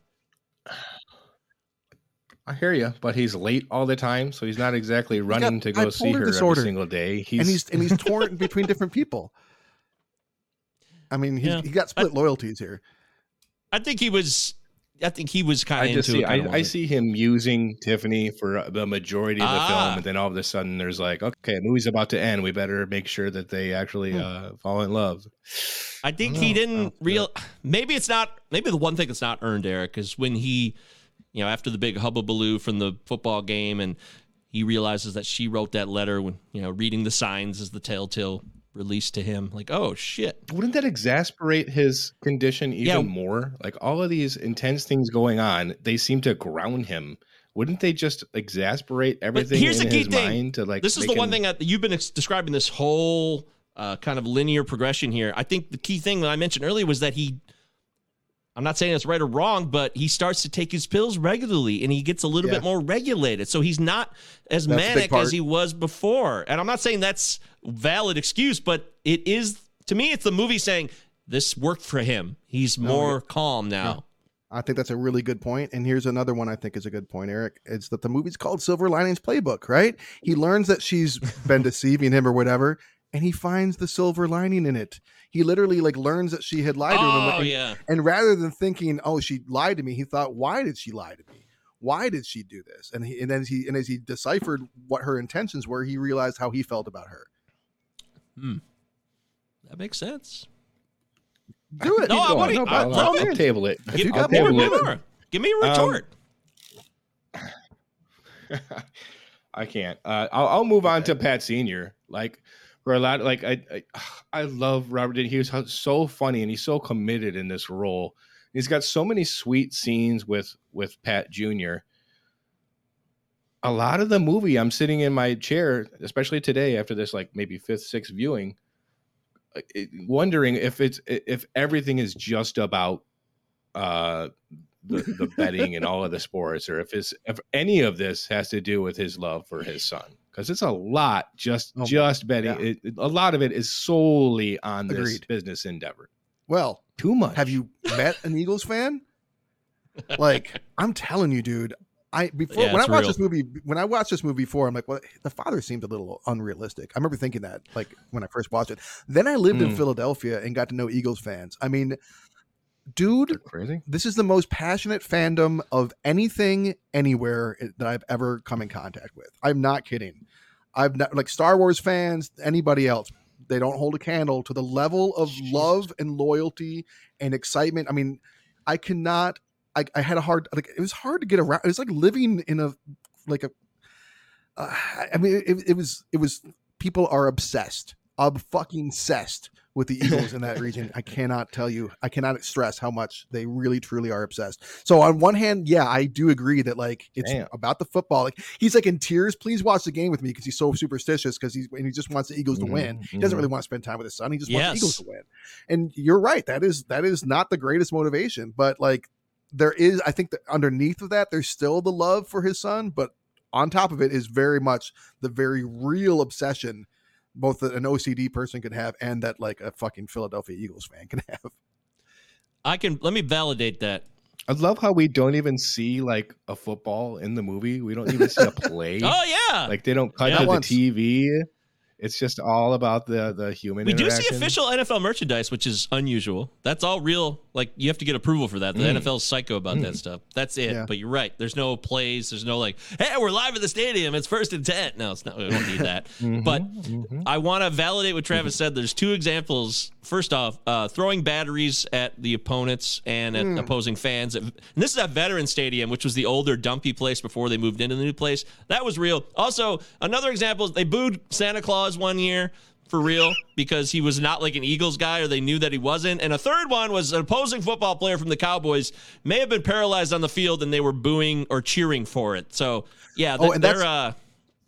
I hear you, but he's late all the time, so he's not exactly running to go see her disorder. every single day. He's, and he's and he's torn between different people i mean he's, Yeah. he got split loyalties here I think he was I think he was kind I of just into see, it. I, I see him using Tiffany for uh, the majority of the Ah. film, and then all of a sudden there's like, okay, the movie's about to end. We better make sure that they actually Hmm. uh, fall in love. I think I he didn't real. Maybe it's not. Maybe the one thing that's not earned, Eric, is when he, you know, after the big hubbubaloo from the football game, and he realizes that she wrote that letter when you know reading the signs is the telltale release to him. Like, oh shit. Wouldn't that exasperate his condition even Yeah. more? Like all of these intense things going on, they seem to ground him. Wouldn't they just exasperate everything here's in the key his thing. mind to like? this is the one him- thing that you've been ex- describing this whole uh, kind of linear progression here. I think the key thing that I mentioned earlier was that he. I'm not saying it's right or wrong, but he starts to take his pills regularly and he gets a little Yeah. bit more regulated. So he's not as That's manic as he was before. And I'm not saying that's valid excuse, but it is to me it's the movie saying this worked for him. He's more calm now. I think that's a really good point. And here's another one I think is a good point, Eric. It's that the movie's called Silver Linings Playbook, right? He learns that she's been deceiving him or whatever, and he finds the silver lining in it. He literally like learns that she had lied to him. Oh and, yeah. and rather than thinking, "Oh, she lied to me," he thought, "Why did she lie to me? Why did she do this?" And he and then he and as he deciphered what her intentions were, he realized how he felt about her. Hmm. That makes sense. Do it. No, I wanna- going. I I'll, I'll table it. If you Give, got give more, me do it. more. Give me a Um, retort. I can't. Uh, I'll, I'll move on to Pat Senior. Like for a lot, like I, I, I love Robert. De- He was so funny and he's so committed in this role. He's got so many sweet scenes with with Pat Junior. A lot of the movie, I'm sitting in my chair, especially today after this, like maybe fifth, sixth viewing, uh, wondering if it's if everything is just about uh the, the betting and all of the sports, or if it's if any of this has to do with his love for his son, because it's a lot just Oh, just betting. yeah. It, it- a lot of it is solely on this Agreed. business endeavor. Well, Too much. Have you met an Eagles fan? Like, I'm telling you, dude. I before Yeah, when I watched real. this movie when I watched this movie before, I'm like, well, the father seemed a little unrealistic. I remember thinking that, like when I first watched it. Then I lived in Mm. Philadelphia and got to know Eagles fans. I mean, dude, crazy? this is the most passionate fandom of anything anywhere that I've ever come in contact with. I'm not kidding. I've not, like Star Wars fans, anybody else, they don't hold a candle to the level of love and loyalty and excitement. I mean, I cannot. I, I had a hard like it was hard to get around. It was like living in a like a. Uh, I mean, it, it was it was people are obsessed, obsessed with the Eagles in that region. I cannot tell you, I cannot stress how much they really truly are obsessed. So on one hand, yeah, I do agree that like it's Damn. about the football. Like he's like in tears. Please watch the game with me because he's so superstitious because he's and he just wants the Eagles to win. He doesn't Mhm. really want to spend time with his son. He just wants the Eagles to win. And you're right. That is that is not the greatest motivation, but like there is, I think that underneath of that, there's still the love for his son, but on top of it is very much the very real obsession both an OCD person could have and that like a fucking Philadelphia Eagles fan can have. I can let me validate that. I love how we don't even see like a football in the movie. We don't even see a play. Oh yeah, Like they don't cut Yeah. to the Once. TV. It's just all about the the human. we do see official NFL merchandise, which is unusual. That's all real. Like you have to get approval for that. The Mm. NFL's psycho about that stuff. That's it. Yeah. But you're right. There's no plays. There's no like, hey, we're live at the stadium. It's first and ten. No, it's not. We don't need that. Mhm, But mhm. I want to validate what Travis said. There's two examples. First off, uh, throwing batteries at the opponents and at opposing fans. And this is at Veteran Stadium, which was the older dumpy place before they moved into the new place. That was real. Also, another example is they booed Santa Claus one year for real because he was not like an Eagles guy or they knew that he wasn't. And a third one was an opposing football player from the Cowboys may have been paralyzed on the field and they were booing or cheering for it. So, yeah, Oh, and they're. Uh,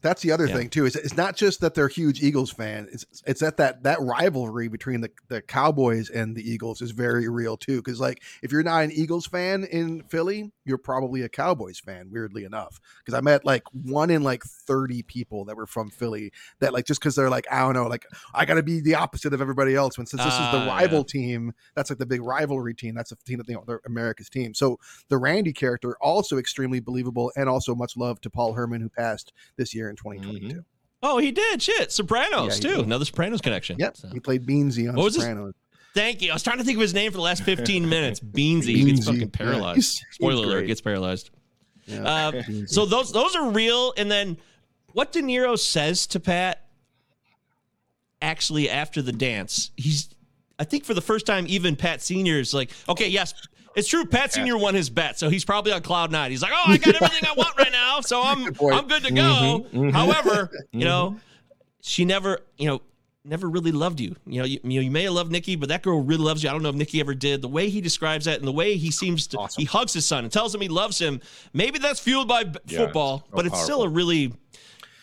That's the other Yeah. thing too. Is it's not just that they're huge Eagles fan. It's it's that that that rivalry between the, the Cowboys and the Eagles is very real too. Because like if you're not an Eagles fan in Philly, you're probably a Cowboys fan. Weirdly enough, because I met like one in like thirty people that were from Philly that like just because they're like I don't know, like I got to be the opposite of everybody else. When since this is Ah, the yeah. rival team, that's like the big rivalry team. That's the team that you know, they're America's team. So the Randy character also extremely believable and also much love to Paul Herman who passed this year in 2022. oh, he did. Shit. Sopranos, Yeah, too. did. Another Sopranos connection. Yep, So- he played Beansie on What Sopranos. Thank you. I was trying to think of his name for the last 15 minutes. Beansie. He gets Beansie, fucking yeah. paralyzed. He's- he's Spoiler alert, gets paralyzed. Yeah. Uh, so those those are real. And then what De Niro says to Pat actually after the dance, he's I think for the first time, even Pat Senior is like, okay, yes, it's true. Pat Senior won his bet, so he's probably on cloud nine. He's like, oh, I got everything I want right now, so I'm point. I'm good to go. Mm-hmm, mhm. However, you know, she never, you know, never really loved you. You know, you, you know, you may have loved Nikki, but that girl really loves you. I don't know if Nikki ever did. The way he describes that and the way he seems to, Awesome. he hugs his son and tells him he loves him. Maybe that's fueled by Yeah, football, so but it's still a really,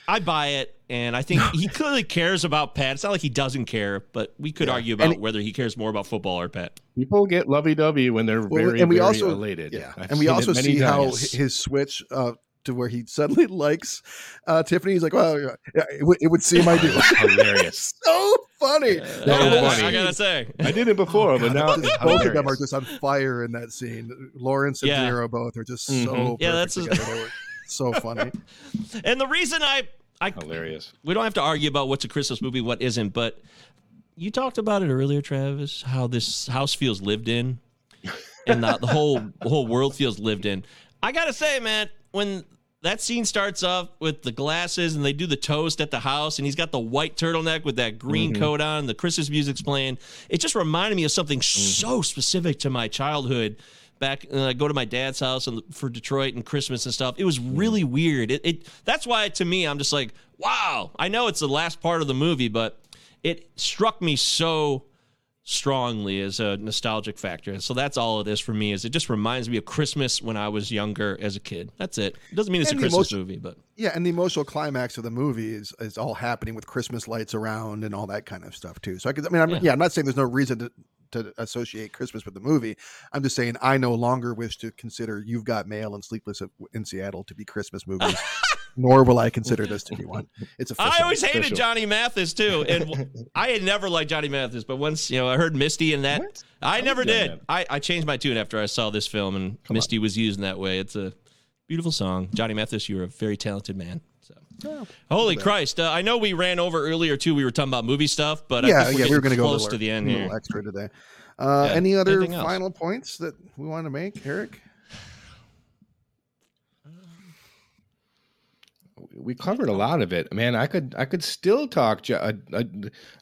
I buy it. And I think he clearly cares about Pat. It's not like he doesn't care, but we could Yeah. argue about it- whether he cares more about football or Pat. People get lovey dovey when they're Well, very, and we very also elated. yeah, I've and we also see how times. hi- his switch uh, to where he suddenly likes uh, Tiffany. He's like, well, yeah, yeah, it, would- it would seem I do. hilarious. so funny. I So gotta, funny. I gotta say, I did it before, but now it's Just both of them are just on fire in that scene. Lawrence and Yeah. De Niro both are just so Mhm. perfect Yeah, that's- together. They were so funny. and the reason I, I, hilarious. we don't have to argue about what's a Christmas movie, what isn't, but you talked about it earlier, Travis, how this house feels lived in, and the, the whole the whole world feels lived in. I gotta say, man, when that scene starts off with the glasses and they do the toast at the house, and he's got the white turtleneck with that green mm-hmm. coat on, the Christmas music's playing. It just reminded me of something mm-hmm. so specific to my childhood. Back, uh, I go to my dad's house and for Detroit and Christmas and stuff. It was really weird. It, it that's why to me I'm just like, wow. I know it's the last part of the movie, but it struck me so strongly as a nostalgic factor. And so that's all it is for me. Is it just reminds me of Christmas when I was younger as a kid. That's it. It doesn't mean it's And a Christmas emotion- movie, but Yeah, and the emotional climax of the movie is, is all happening with Christmas lights around and all that kind of stuff too. So I, could, I mean, I'm, Yeah. yeah. I'm not saying there's no reason to to associate Christmas with the movie. I'm just saying I no longer wish to consider You've Got Mail and Sleepless in Seattle to be Christmas movies, nor will I consider this to be one. It's official. I always hated official. Johnny Mathis too, and I had never liked Johnny Mathis. But once you know, I heard Misty and that, What? I I never did. I, I changed my tune after I saw this film, and Misty was used in that way. It's a beautiful song. Johnny Mathis, you're a very talented man. So, holy Christ! Uh, I know we ran over earlier too. We were talking about movie stuff, but I yeah, think yeah, we're we were going to go close to the end a here. little extra today. Uh, Yeah. Any other final points that we want to make, Eric? we covered a lot of it. Man, I could I could still talk. Jo- uh, uh,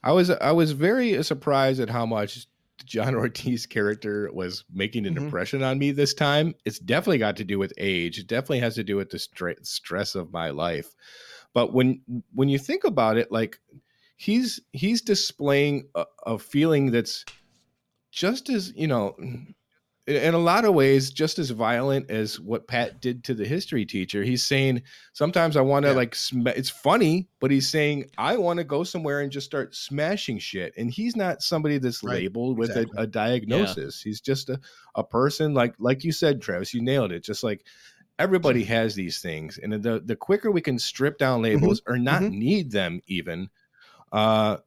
I was I was very surprised at how much John Ortiz character was making an Mhm. impression on me this time. It's definitely got to do with age. It definitely has to do with the stre- stress of my life. But when when you think about it, like he's he's displaying a, a feeling that's just as you know in- a lot of ways just as violent as what pat did to the history teacher. He's saying sometimes i want to Yeah. like sm- it's funny but he's saying i want to go somewhere and just start smashing shit. And he's not somebody that's Right, labeled with exactly. a, a diagnosis. He's just a, a person like like you said travis you nailed it. Just like everybody has these things and the the quicker we can strip down labels or not mhm. need them even uh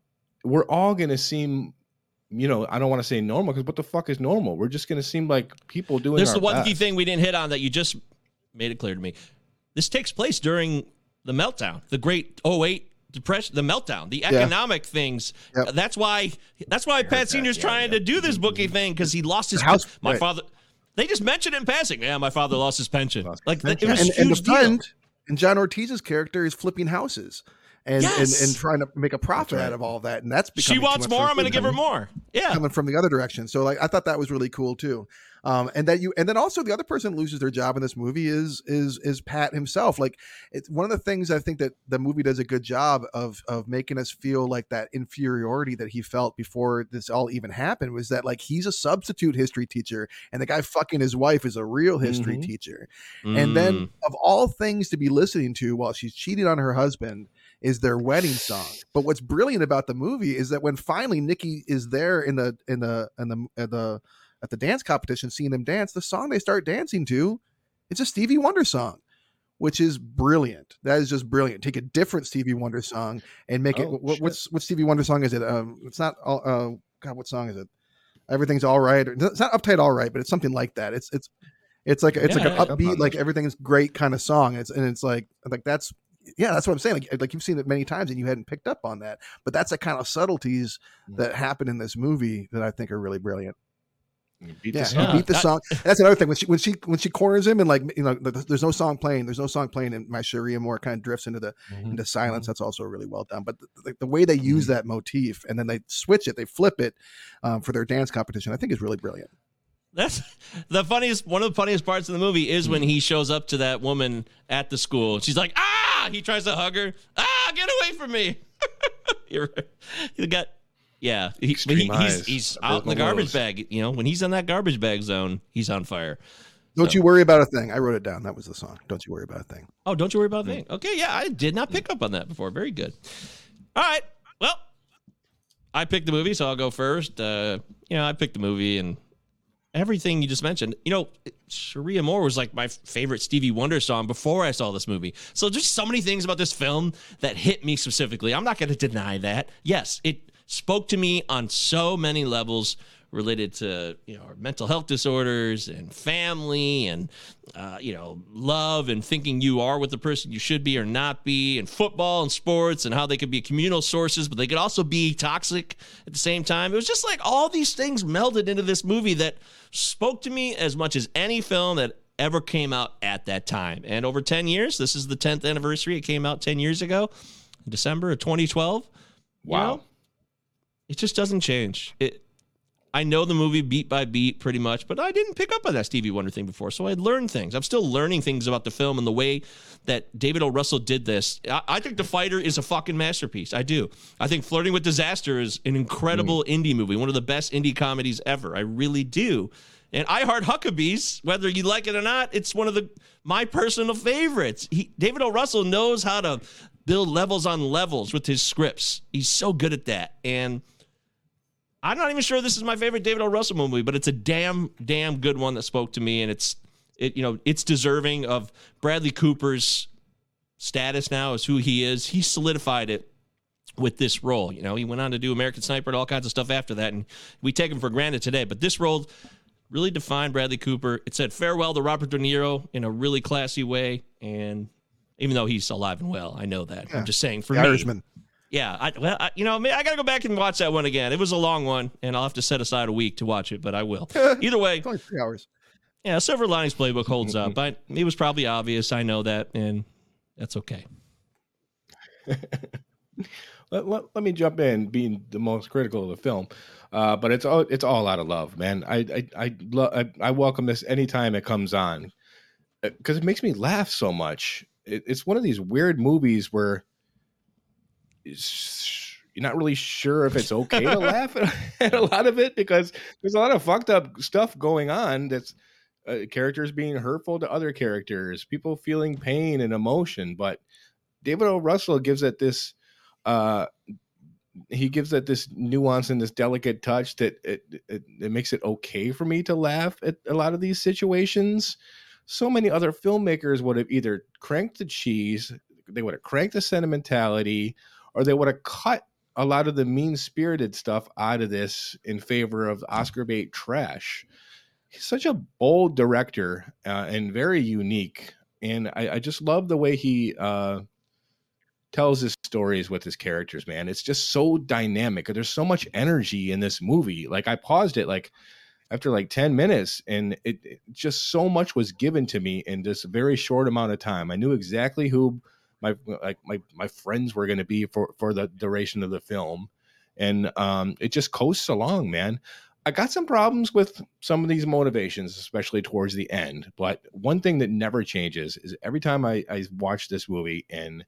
we're all going to seem you know i don't want to say normal because what the fuck is normal we're just going to seem like people doing There's our the one key thing we didn't hit on that you just made it clear to me. This takes place during the meltdown, the great 08 depression, the meltdown, the economic things. Yep. That's why that's why Pat that. Senior's Yeah, trying yeah. to do this bookie thing because he lost his The house- my right. father. They just mentioned in passing. Yeah, my father lost his pension. Lost like pension. it was and, a and the huge deal. friend and John Ortiz's character is flipping houses and, Yes. and and trying to make a profit right. out of all of that. And that's because She wants more. I'm going to give her more. Yeah. Coming from the other direction, so like I thought that was really cool too, um, and that you and then also the other person loses their job in this movie is is is Pat himself. Like it's one of the things I think that the movie does a good job of of making us feel like that inferiority that he felt before this all even happened was that like he's a substitute history teacher and the guy fucking his wife is a real history Mhm. teacher and then Mm. of all things to be listening to while she's cheating on her husband is their wedding song. But what's brilliant about the movie is that when finally Nikki is there in the in the in the at the at the dance competition, seeing them dance, the song they start dancing to, it's a Stevie Wonder song, which is brilliant. That is just brilliant. Take a different Stevie Wonder song and make it. Oh, What, what's what Stevie Wonder song is it? Um, it's not. all Uh, God, what song is it? Everything's all right. It's not uptight, all right, but it's something like that. It's it's it's like it's Yeah, like an upbeat, like everything's great kind of song. It's and it's like like that's yeah, that's what I'm saying. Like like you've seen it many times and you hadn't picked up on that, but that's the kind of subtleties Mm. that happen in this movie that I think are really brilliant. Beat Yeah, the song. Beat the song. That's another thing when she when she when she corners him and like you know there's no song playing, there's no song playing, and my Cherie Amour kind of drifts into the Mhm. into silence. That's also really well done. But the, the, the way they use that motif and then they switch it, they flip it um, for their dance competition, I think is really brilliant. That's the funniest. One of the funniest parts of the movie is when he shows up to that woman at the school. She's like, "Ah!" He tries to hug her. Ah! Get away from me! You're, you got, yeah. He, he- he's he's out in the garbage those. bag. You know, when he's in that garbage bag zone, he's on fire. Don't So- you worry about a thing. I wrote it down. That was the song. Don't you worry about a thing. Oh, don't you worry about a thing. Okay, yeah, I did not pick up on that before. Very good. All right. Well, I picked the movie, so I'll go first. Uh, you know, I picked the movie and everything you just mentioned. You know, Cherie Amour was like my favorite Stevie Wonder song before I saw this movie. So just so many things about this film that hit me specifically. I'm not going to deny that. Yes, it spoke to me on so many levels related to you know our mental health disorders and family and uh, you know love and thinking you are with the person you should be or not be and football and sports and how they could be communal sources but they could also be toxic at the same time it was just like all these things melded into this movie that spoke to me as much as any film that ever came out at that time and over 10 years this is the 10th anniversary it came out 10 years ago december of 2012 you Wow. know, it just doesn't change. It I know the movie beat by beat pretty much, but I didn't pick up on that Stevie Wonder thing before, so I learned things. I'm still learning things about the film and the way that David O. Russell did this. I, I think The Fighter is a fucking masterpiece. I do. I think Flirting with Disaster is an incredible mm. indie movie, one of the best indie comedies ever. I really do. And I Heart Huckabees, whether you like it or not, it's one of the my personal favorites. He, David O. Russell knows how to build levels on levels with his scripts. He's so good at that. And I'm not even sure this is my favorite David O. Russell movie, but it's a damn, damn good one that spoke to me, and it's it, you know, it's deserving of Bradley Cooper's status now as who he is. He solidified it with this role. You know, he went on to do American Sniper and all kinds of stuff after that, and we take him for granted today. But this role really defined Bradley Cooper. It said farewell to Robert De Niro in a really classy way, and even though he's alive and well, I know that. Yeah. I'm just saying for The me, Irishman. Yeah, I, well, I, you know, I got to go back and watch that one again. It was a long one, and I'll have to set aside a week to watch it, but I will. Either way, It's only three hours. yeah, Silver Linings Playbook holds up. But it was probably obvious. I know that, and that's okay. let, let, let me jump in, being the most critical of the film, uh, but it's all it's all out of love, man. I I I, lo- I, I welcome this anytime it comes on because it makes me laugh so much. It, it's one of these weird movies where it's, you're not really sure if it's okay to laugh at, a lot of it because there's a lot of fucked up stuff going on. That's uh, characters being hurtful to other characters, people feeling pain and emotion, but David O. Russell gives it this uh he gives it this nuance and this delicate touch that it, it, it makes it okay for me to laugh at a lot of these situations. So many other filmmakers would have either cranked the cheese, they would have cranked the sentimentality, or they would have cut a lot of the mean spirited stuff out of this in favor of Oscar bait trash. He's such a bold director uh, and very unique. And I, I just love the way he uh, tells his stories with his characters, man. It's just so dynamic. There's so much energy in this movie. Like I paused it like after like 10 minutes and it, it just so much was given to me in this very short amount of time. I knew exactly who my like my my friends were going to be for for the duration of the film. And um it just coasts along, man. I got some problems with some of these motivations, especially towards the end. But one thing that never changes is every time I, I watch this movie and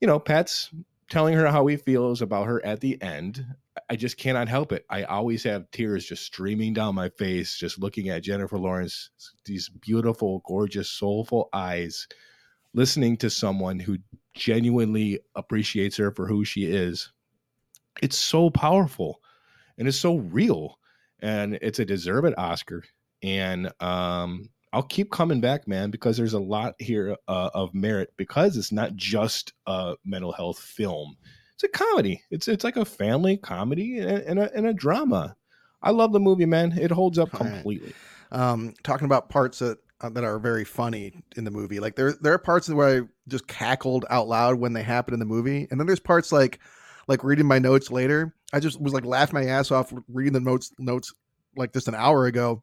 you know, Pat's telling her how he feels about her at the end. I just cannot help it. I always have tears just streaming down my face, just looking at Jennifer Lawrence, these beautiful, gorgeous, soulful eyes, listening to someone who genuinely appreciates her for who she is. It's so powerful and it's so real. And it's a deserved Oscar. And um, I'll keep coming back, man, because there's a lot here uh, of merit because it's not just a mental health film. It's a comedy. It's it's like a family comedy and, and, a, and a drama. I love the movie, man. It holds up All right. completely. um, talking about parts that Uh, that are very funny in the movie. Like there there are parts where I just cackled out loud when they happen in the movie, and then there's parts like like reading my notes later. I just was like laughing my ass off reading the notes notes like just an hour ago.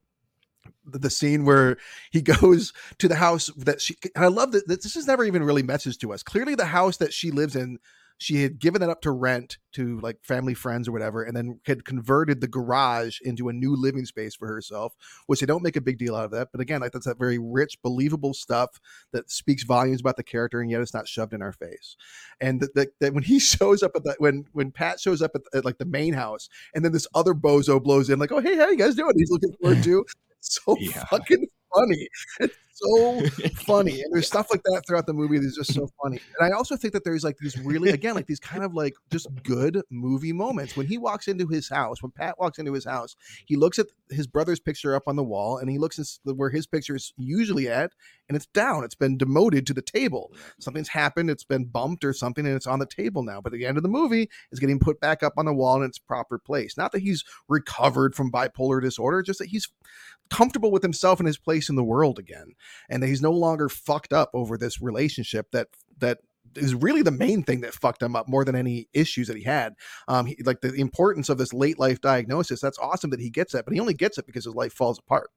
The, the scene where he goes to the house that she and I love that, that this is never even really messaged to us. Clearly, the house that she lives in she had given that up to rent to like family friends or whatever and then had converted the garage into a new living space for herself which they don't make a big deal out of that but again like that's that very rich believable stuff that speaks volumes about the character and yet it's not shoved in our face and that, that, that when he shows up at that when when pat shows up at, at like the main house and then this other bozo blows in like oh hey how you guys doing he's looking forward to so Yeah. fucking funny. It's so funny and there's stuff like that throughout the movie that's just so funny. And i also think that there's like these really again like these kind of like just good movie moments. When he walks into his house when pat walks into his house he looks at his brother's picture up on the wall and he looks at where his picture is usually at and it's down. It's been demoted to the table. Something's happened. It's been bumped or something and it's on the table now. But at the end of the movie it's getting put back up on the wall in its proper place. Not that he's recovered from bipolar disorder just that he's comfortable with himself and his place in the world again and that he's no longer fucked up over this relationship that that is really the main thing that fucked him up more than any issues that he had. Um, he, like the importance of this late life diagnosis. That's awesome that he gets it, but he only gets it because his life falls apart.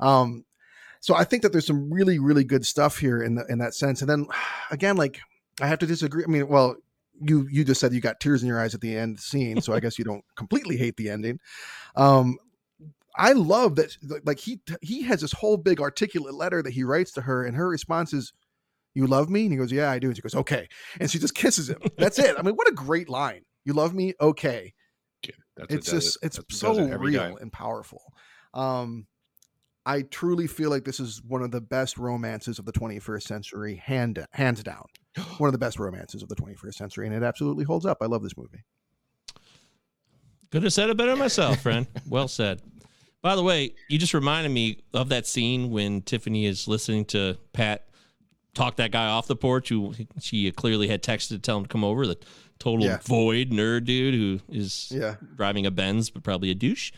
Um, so I think that there's some really, really good stuff here in the in that sense. And then again, like I have to disagree. I mean, well, you you just said you got tears in your eyes at the end scene, so I guess you don't completely hate the ending. Um, I love that like he he has this whole big articulate letter that he writes to her, and her response is, "You love me?" And he goes, "Yeah, I do." And she goes, "Okay," and she just kisses him. That's it. I mean, what a great line. You love me? Okay. Yeah, that's It's does just it. it's That's so it real time. and powerful. Um, I truly feel like this is one of the best romances of the 21st century, hand hands down. One of the best romances of the 21st century, and it absolutely holds up. I love this movie. Could have said it better myself, friend. well said. By the way, you just reminded me of that scene when Tiffany is listening to Pat talk that guy off the porch who she clearly had texted to tell him to come over. The total Yeah. void nerd dude who is Yeah. driving a Benz, but probably a douche.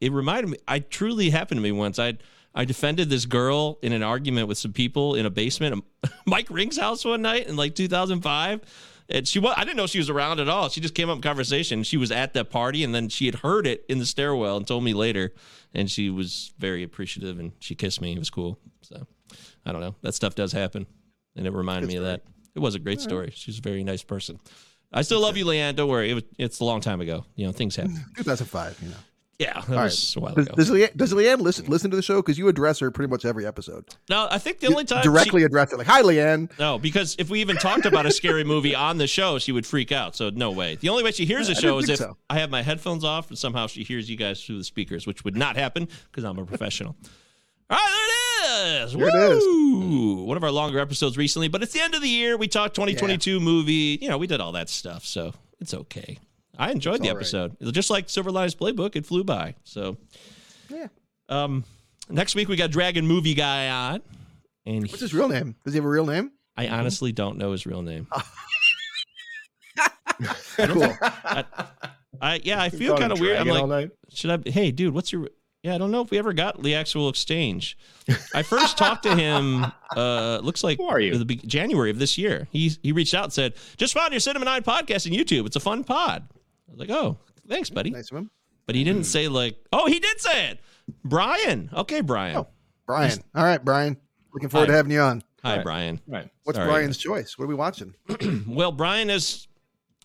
It reminded me. I truly happened to me once. I I defended this girl in an argument with some people in a basement of Mike Ring's house one night in like 2005. And she was, I didn't know she was around at all. She just came up in conversation. She was at that party and then she had heard it in the stairwell and told me later. And she was very appreciative and she kissed me. It was cool. So I don't know. That stuff does happen. And it reminded me of that. it was a great story. She's a very nice person. I still love you, Leanne. Don't worry. It was, it's a long time ago. You know, things happen. 2005. You know. Yeah, that All right. was a while Does, ago. does, Leanne, does Leanne listen listen to the show? Because you address her pretty much every episode. no, I think the only time she- directly address it, like, "Hi, Leanne." No, because if we even talked about a scary movie on the show, she would freak out. So no way. The only way she hears the show is if so. I have my headphones off and somehow she hears you guys through the speakers, which would not happen because I'm a professional. All right, ah, there it is. There it is. One of our longer episodes recently, but it's the end of the year. We talked 2022 movie. You know, we did all that stuff, so it's okay. I enjoyed the all right. episode. Just like Silver Linings Playbook, it flew by. So, Yeah. um, next week we got Dragon Movie Guy on, and What's his real name? Does he have a real name? I honestly don't know his real name. Cool. I yeah, I feel kind of weird. I'm like, should I? Hey, dude, what's your? Yeah, I don't know if we ever got the actual exchange. I first talked to him. Uh, looks like Who are you? The be- January of this year. He he reached out and said, "Just found your Cinema Nine podcast on YouTube. It's a fun pod." I was like, "Oh, thanks, buddy." nice of him. But he didn't say like, "Oh, he did say it." Brian. Okay, Brian. Oh. Brian. All right, Brian. Looking forward Hi. to having you on. Hi, Right. Brian. Right. What's Sorry. Brian's choice? What are we watching? Well, Brian is.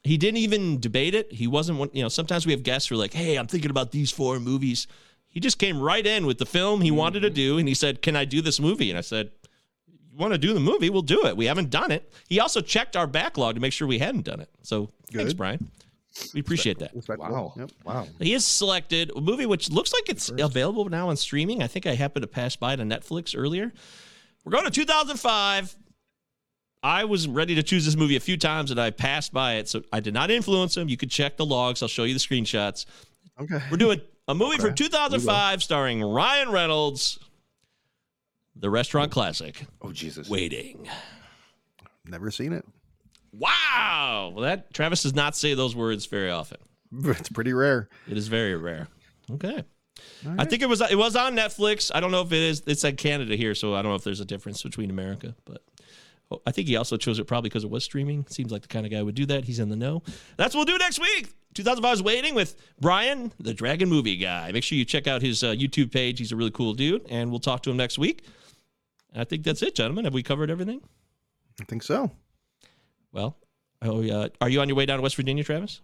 He didn't even debate it. He wasn't one. You know, sometimes we have guests who are like, "Hey, I'm thinking about these four movies." He just came right in with the film he wanted to do, and he said, "Can I do this movie?" And I said, "You want to do the movie? We'll do it. We haven't done it." He also checked our backlog to make sure we hadn't done it. So thanks, Good. Brian. We appreciate that. Wow. Yep. Wow. He has selected a movie which looks like it's available now on streaming. I think I happened to pass by to Netflix earlier. We're going to 2005. I was ready to choose this movie a few times and I passed by it. So I did not influence him. You could check the logs. I'll show you the screenshots. Okay. We're doing a movie from 2005 starring Ryan Reynolds, the restaurant oh. classic, Oh Jesus. Waiting. Never seen it. Wow. Well, that Travis does not say those words very often. It's pretty rare. It is very rare. Okay. I think it was it was on Netflix. I don't know if it is. It's like Canada here, so I don't know if there's a difference between America. But oh, I think he also chose it probably because it was streaming. Seems like the kind of guy would do that. He's in the know. That's what we'll do next week. 2005 is waiting with Brian, the Dragon Movie Guy. Make sure you check out his uh, YouTube page. He's a really cool dude, and we'll talk to him next week. I think that's it, gentlemen. Have we covered everything? I think so. Well, oh, uh, are you on your way down to West Virginia, Travis?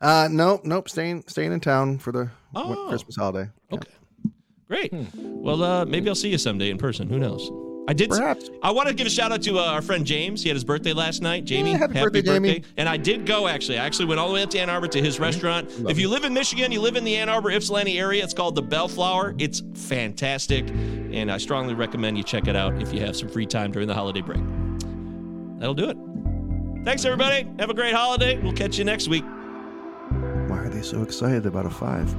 Uh, nope, nope. Staying, staying in town for the Oh. Christmas holiday. Okay. Great. Well, uh, maybe I'll see you someday in person. Who knows? I did. Perhaps. I want to give a shout out to uh, our friend James. He had his birthday last night. Jamie, Yeah, happy birthday, Jamie. And I did go actually. I actually went all the way up to Ann Arbor to his restaurant. if you live in Michigan, you live in the Ann Arbor Ypsilanti area. It's called the Bellflower. It's fantastic, and I strongly recommend you check it out if you have some free time during the holiday break. That'll do it. Thanks, everybody. Have a great holiday. We'll catch you next week. Why are they so excited about a five?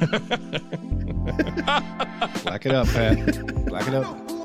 Black it up, Pat. Black it up.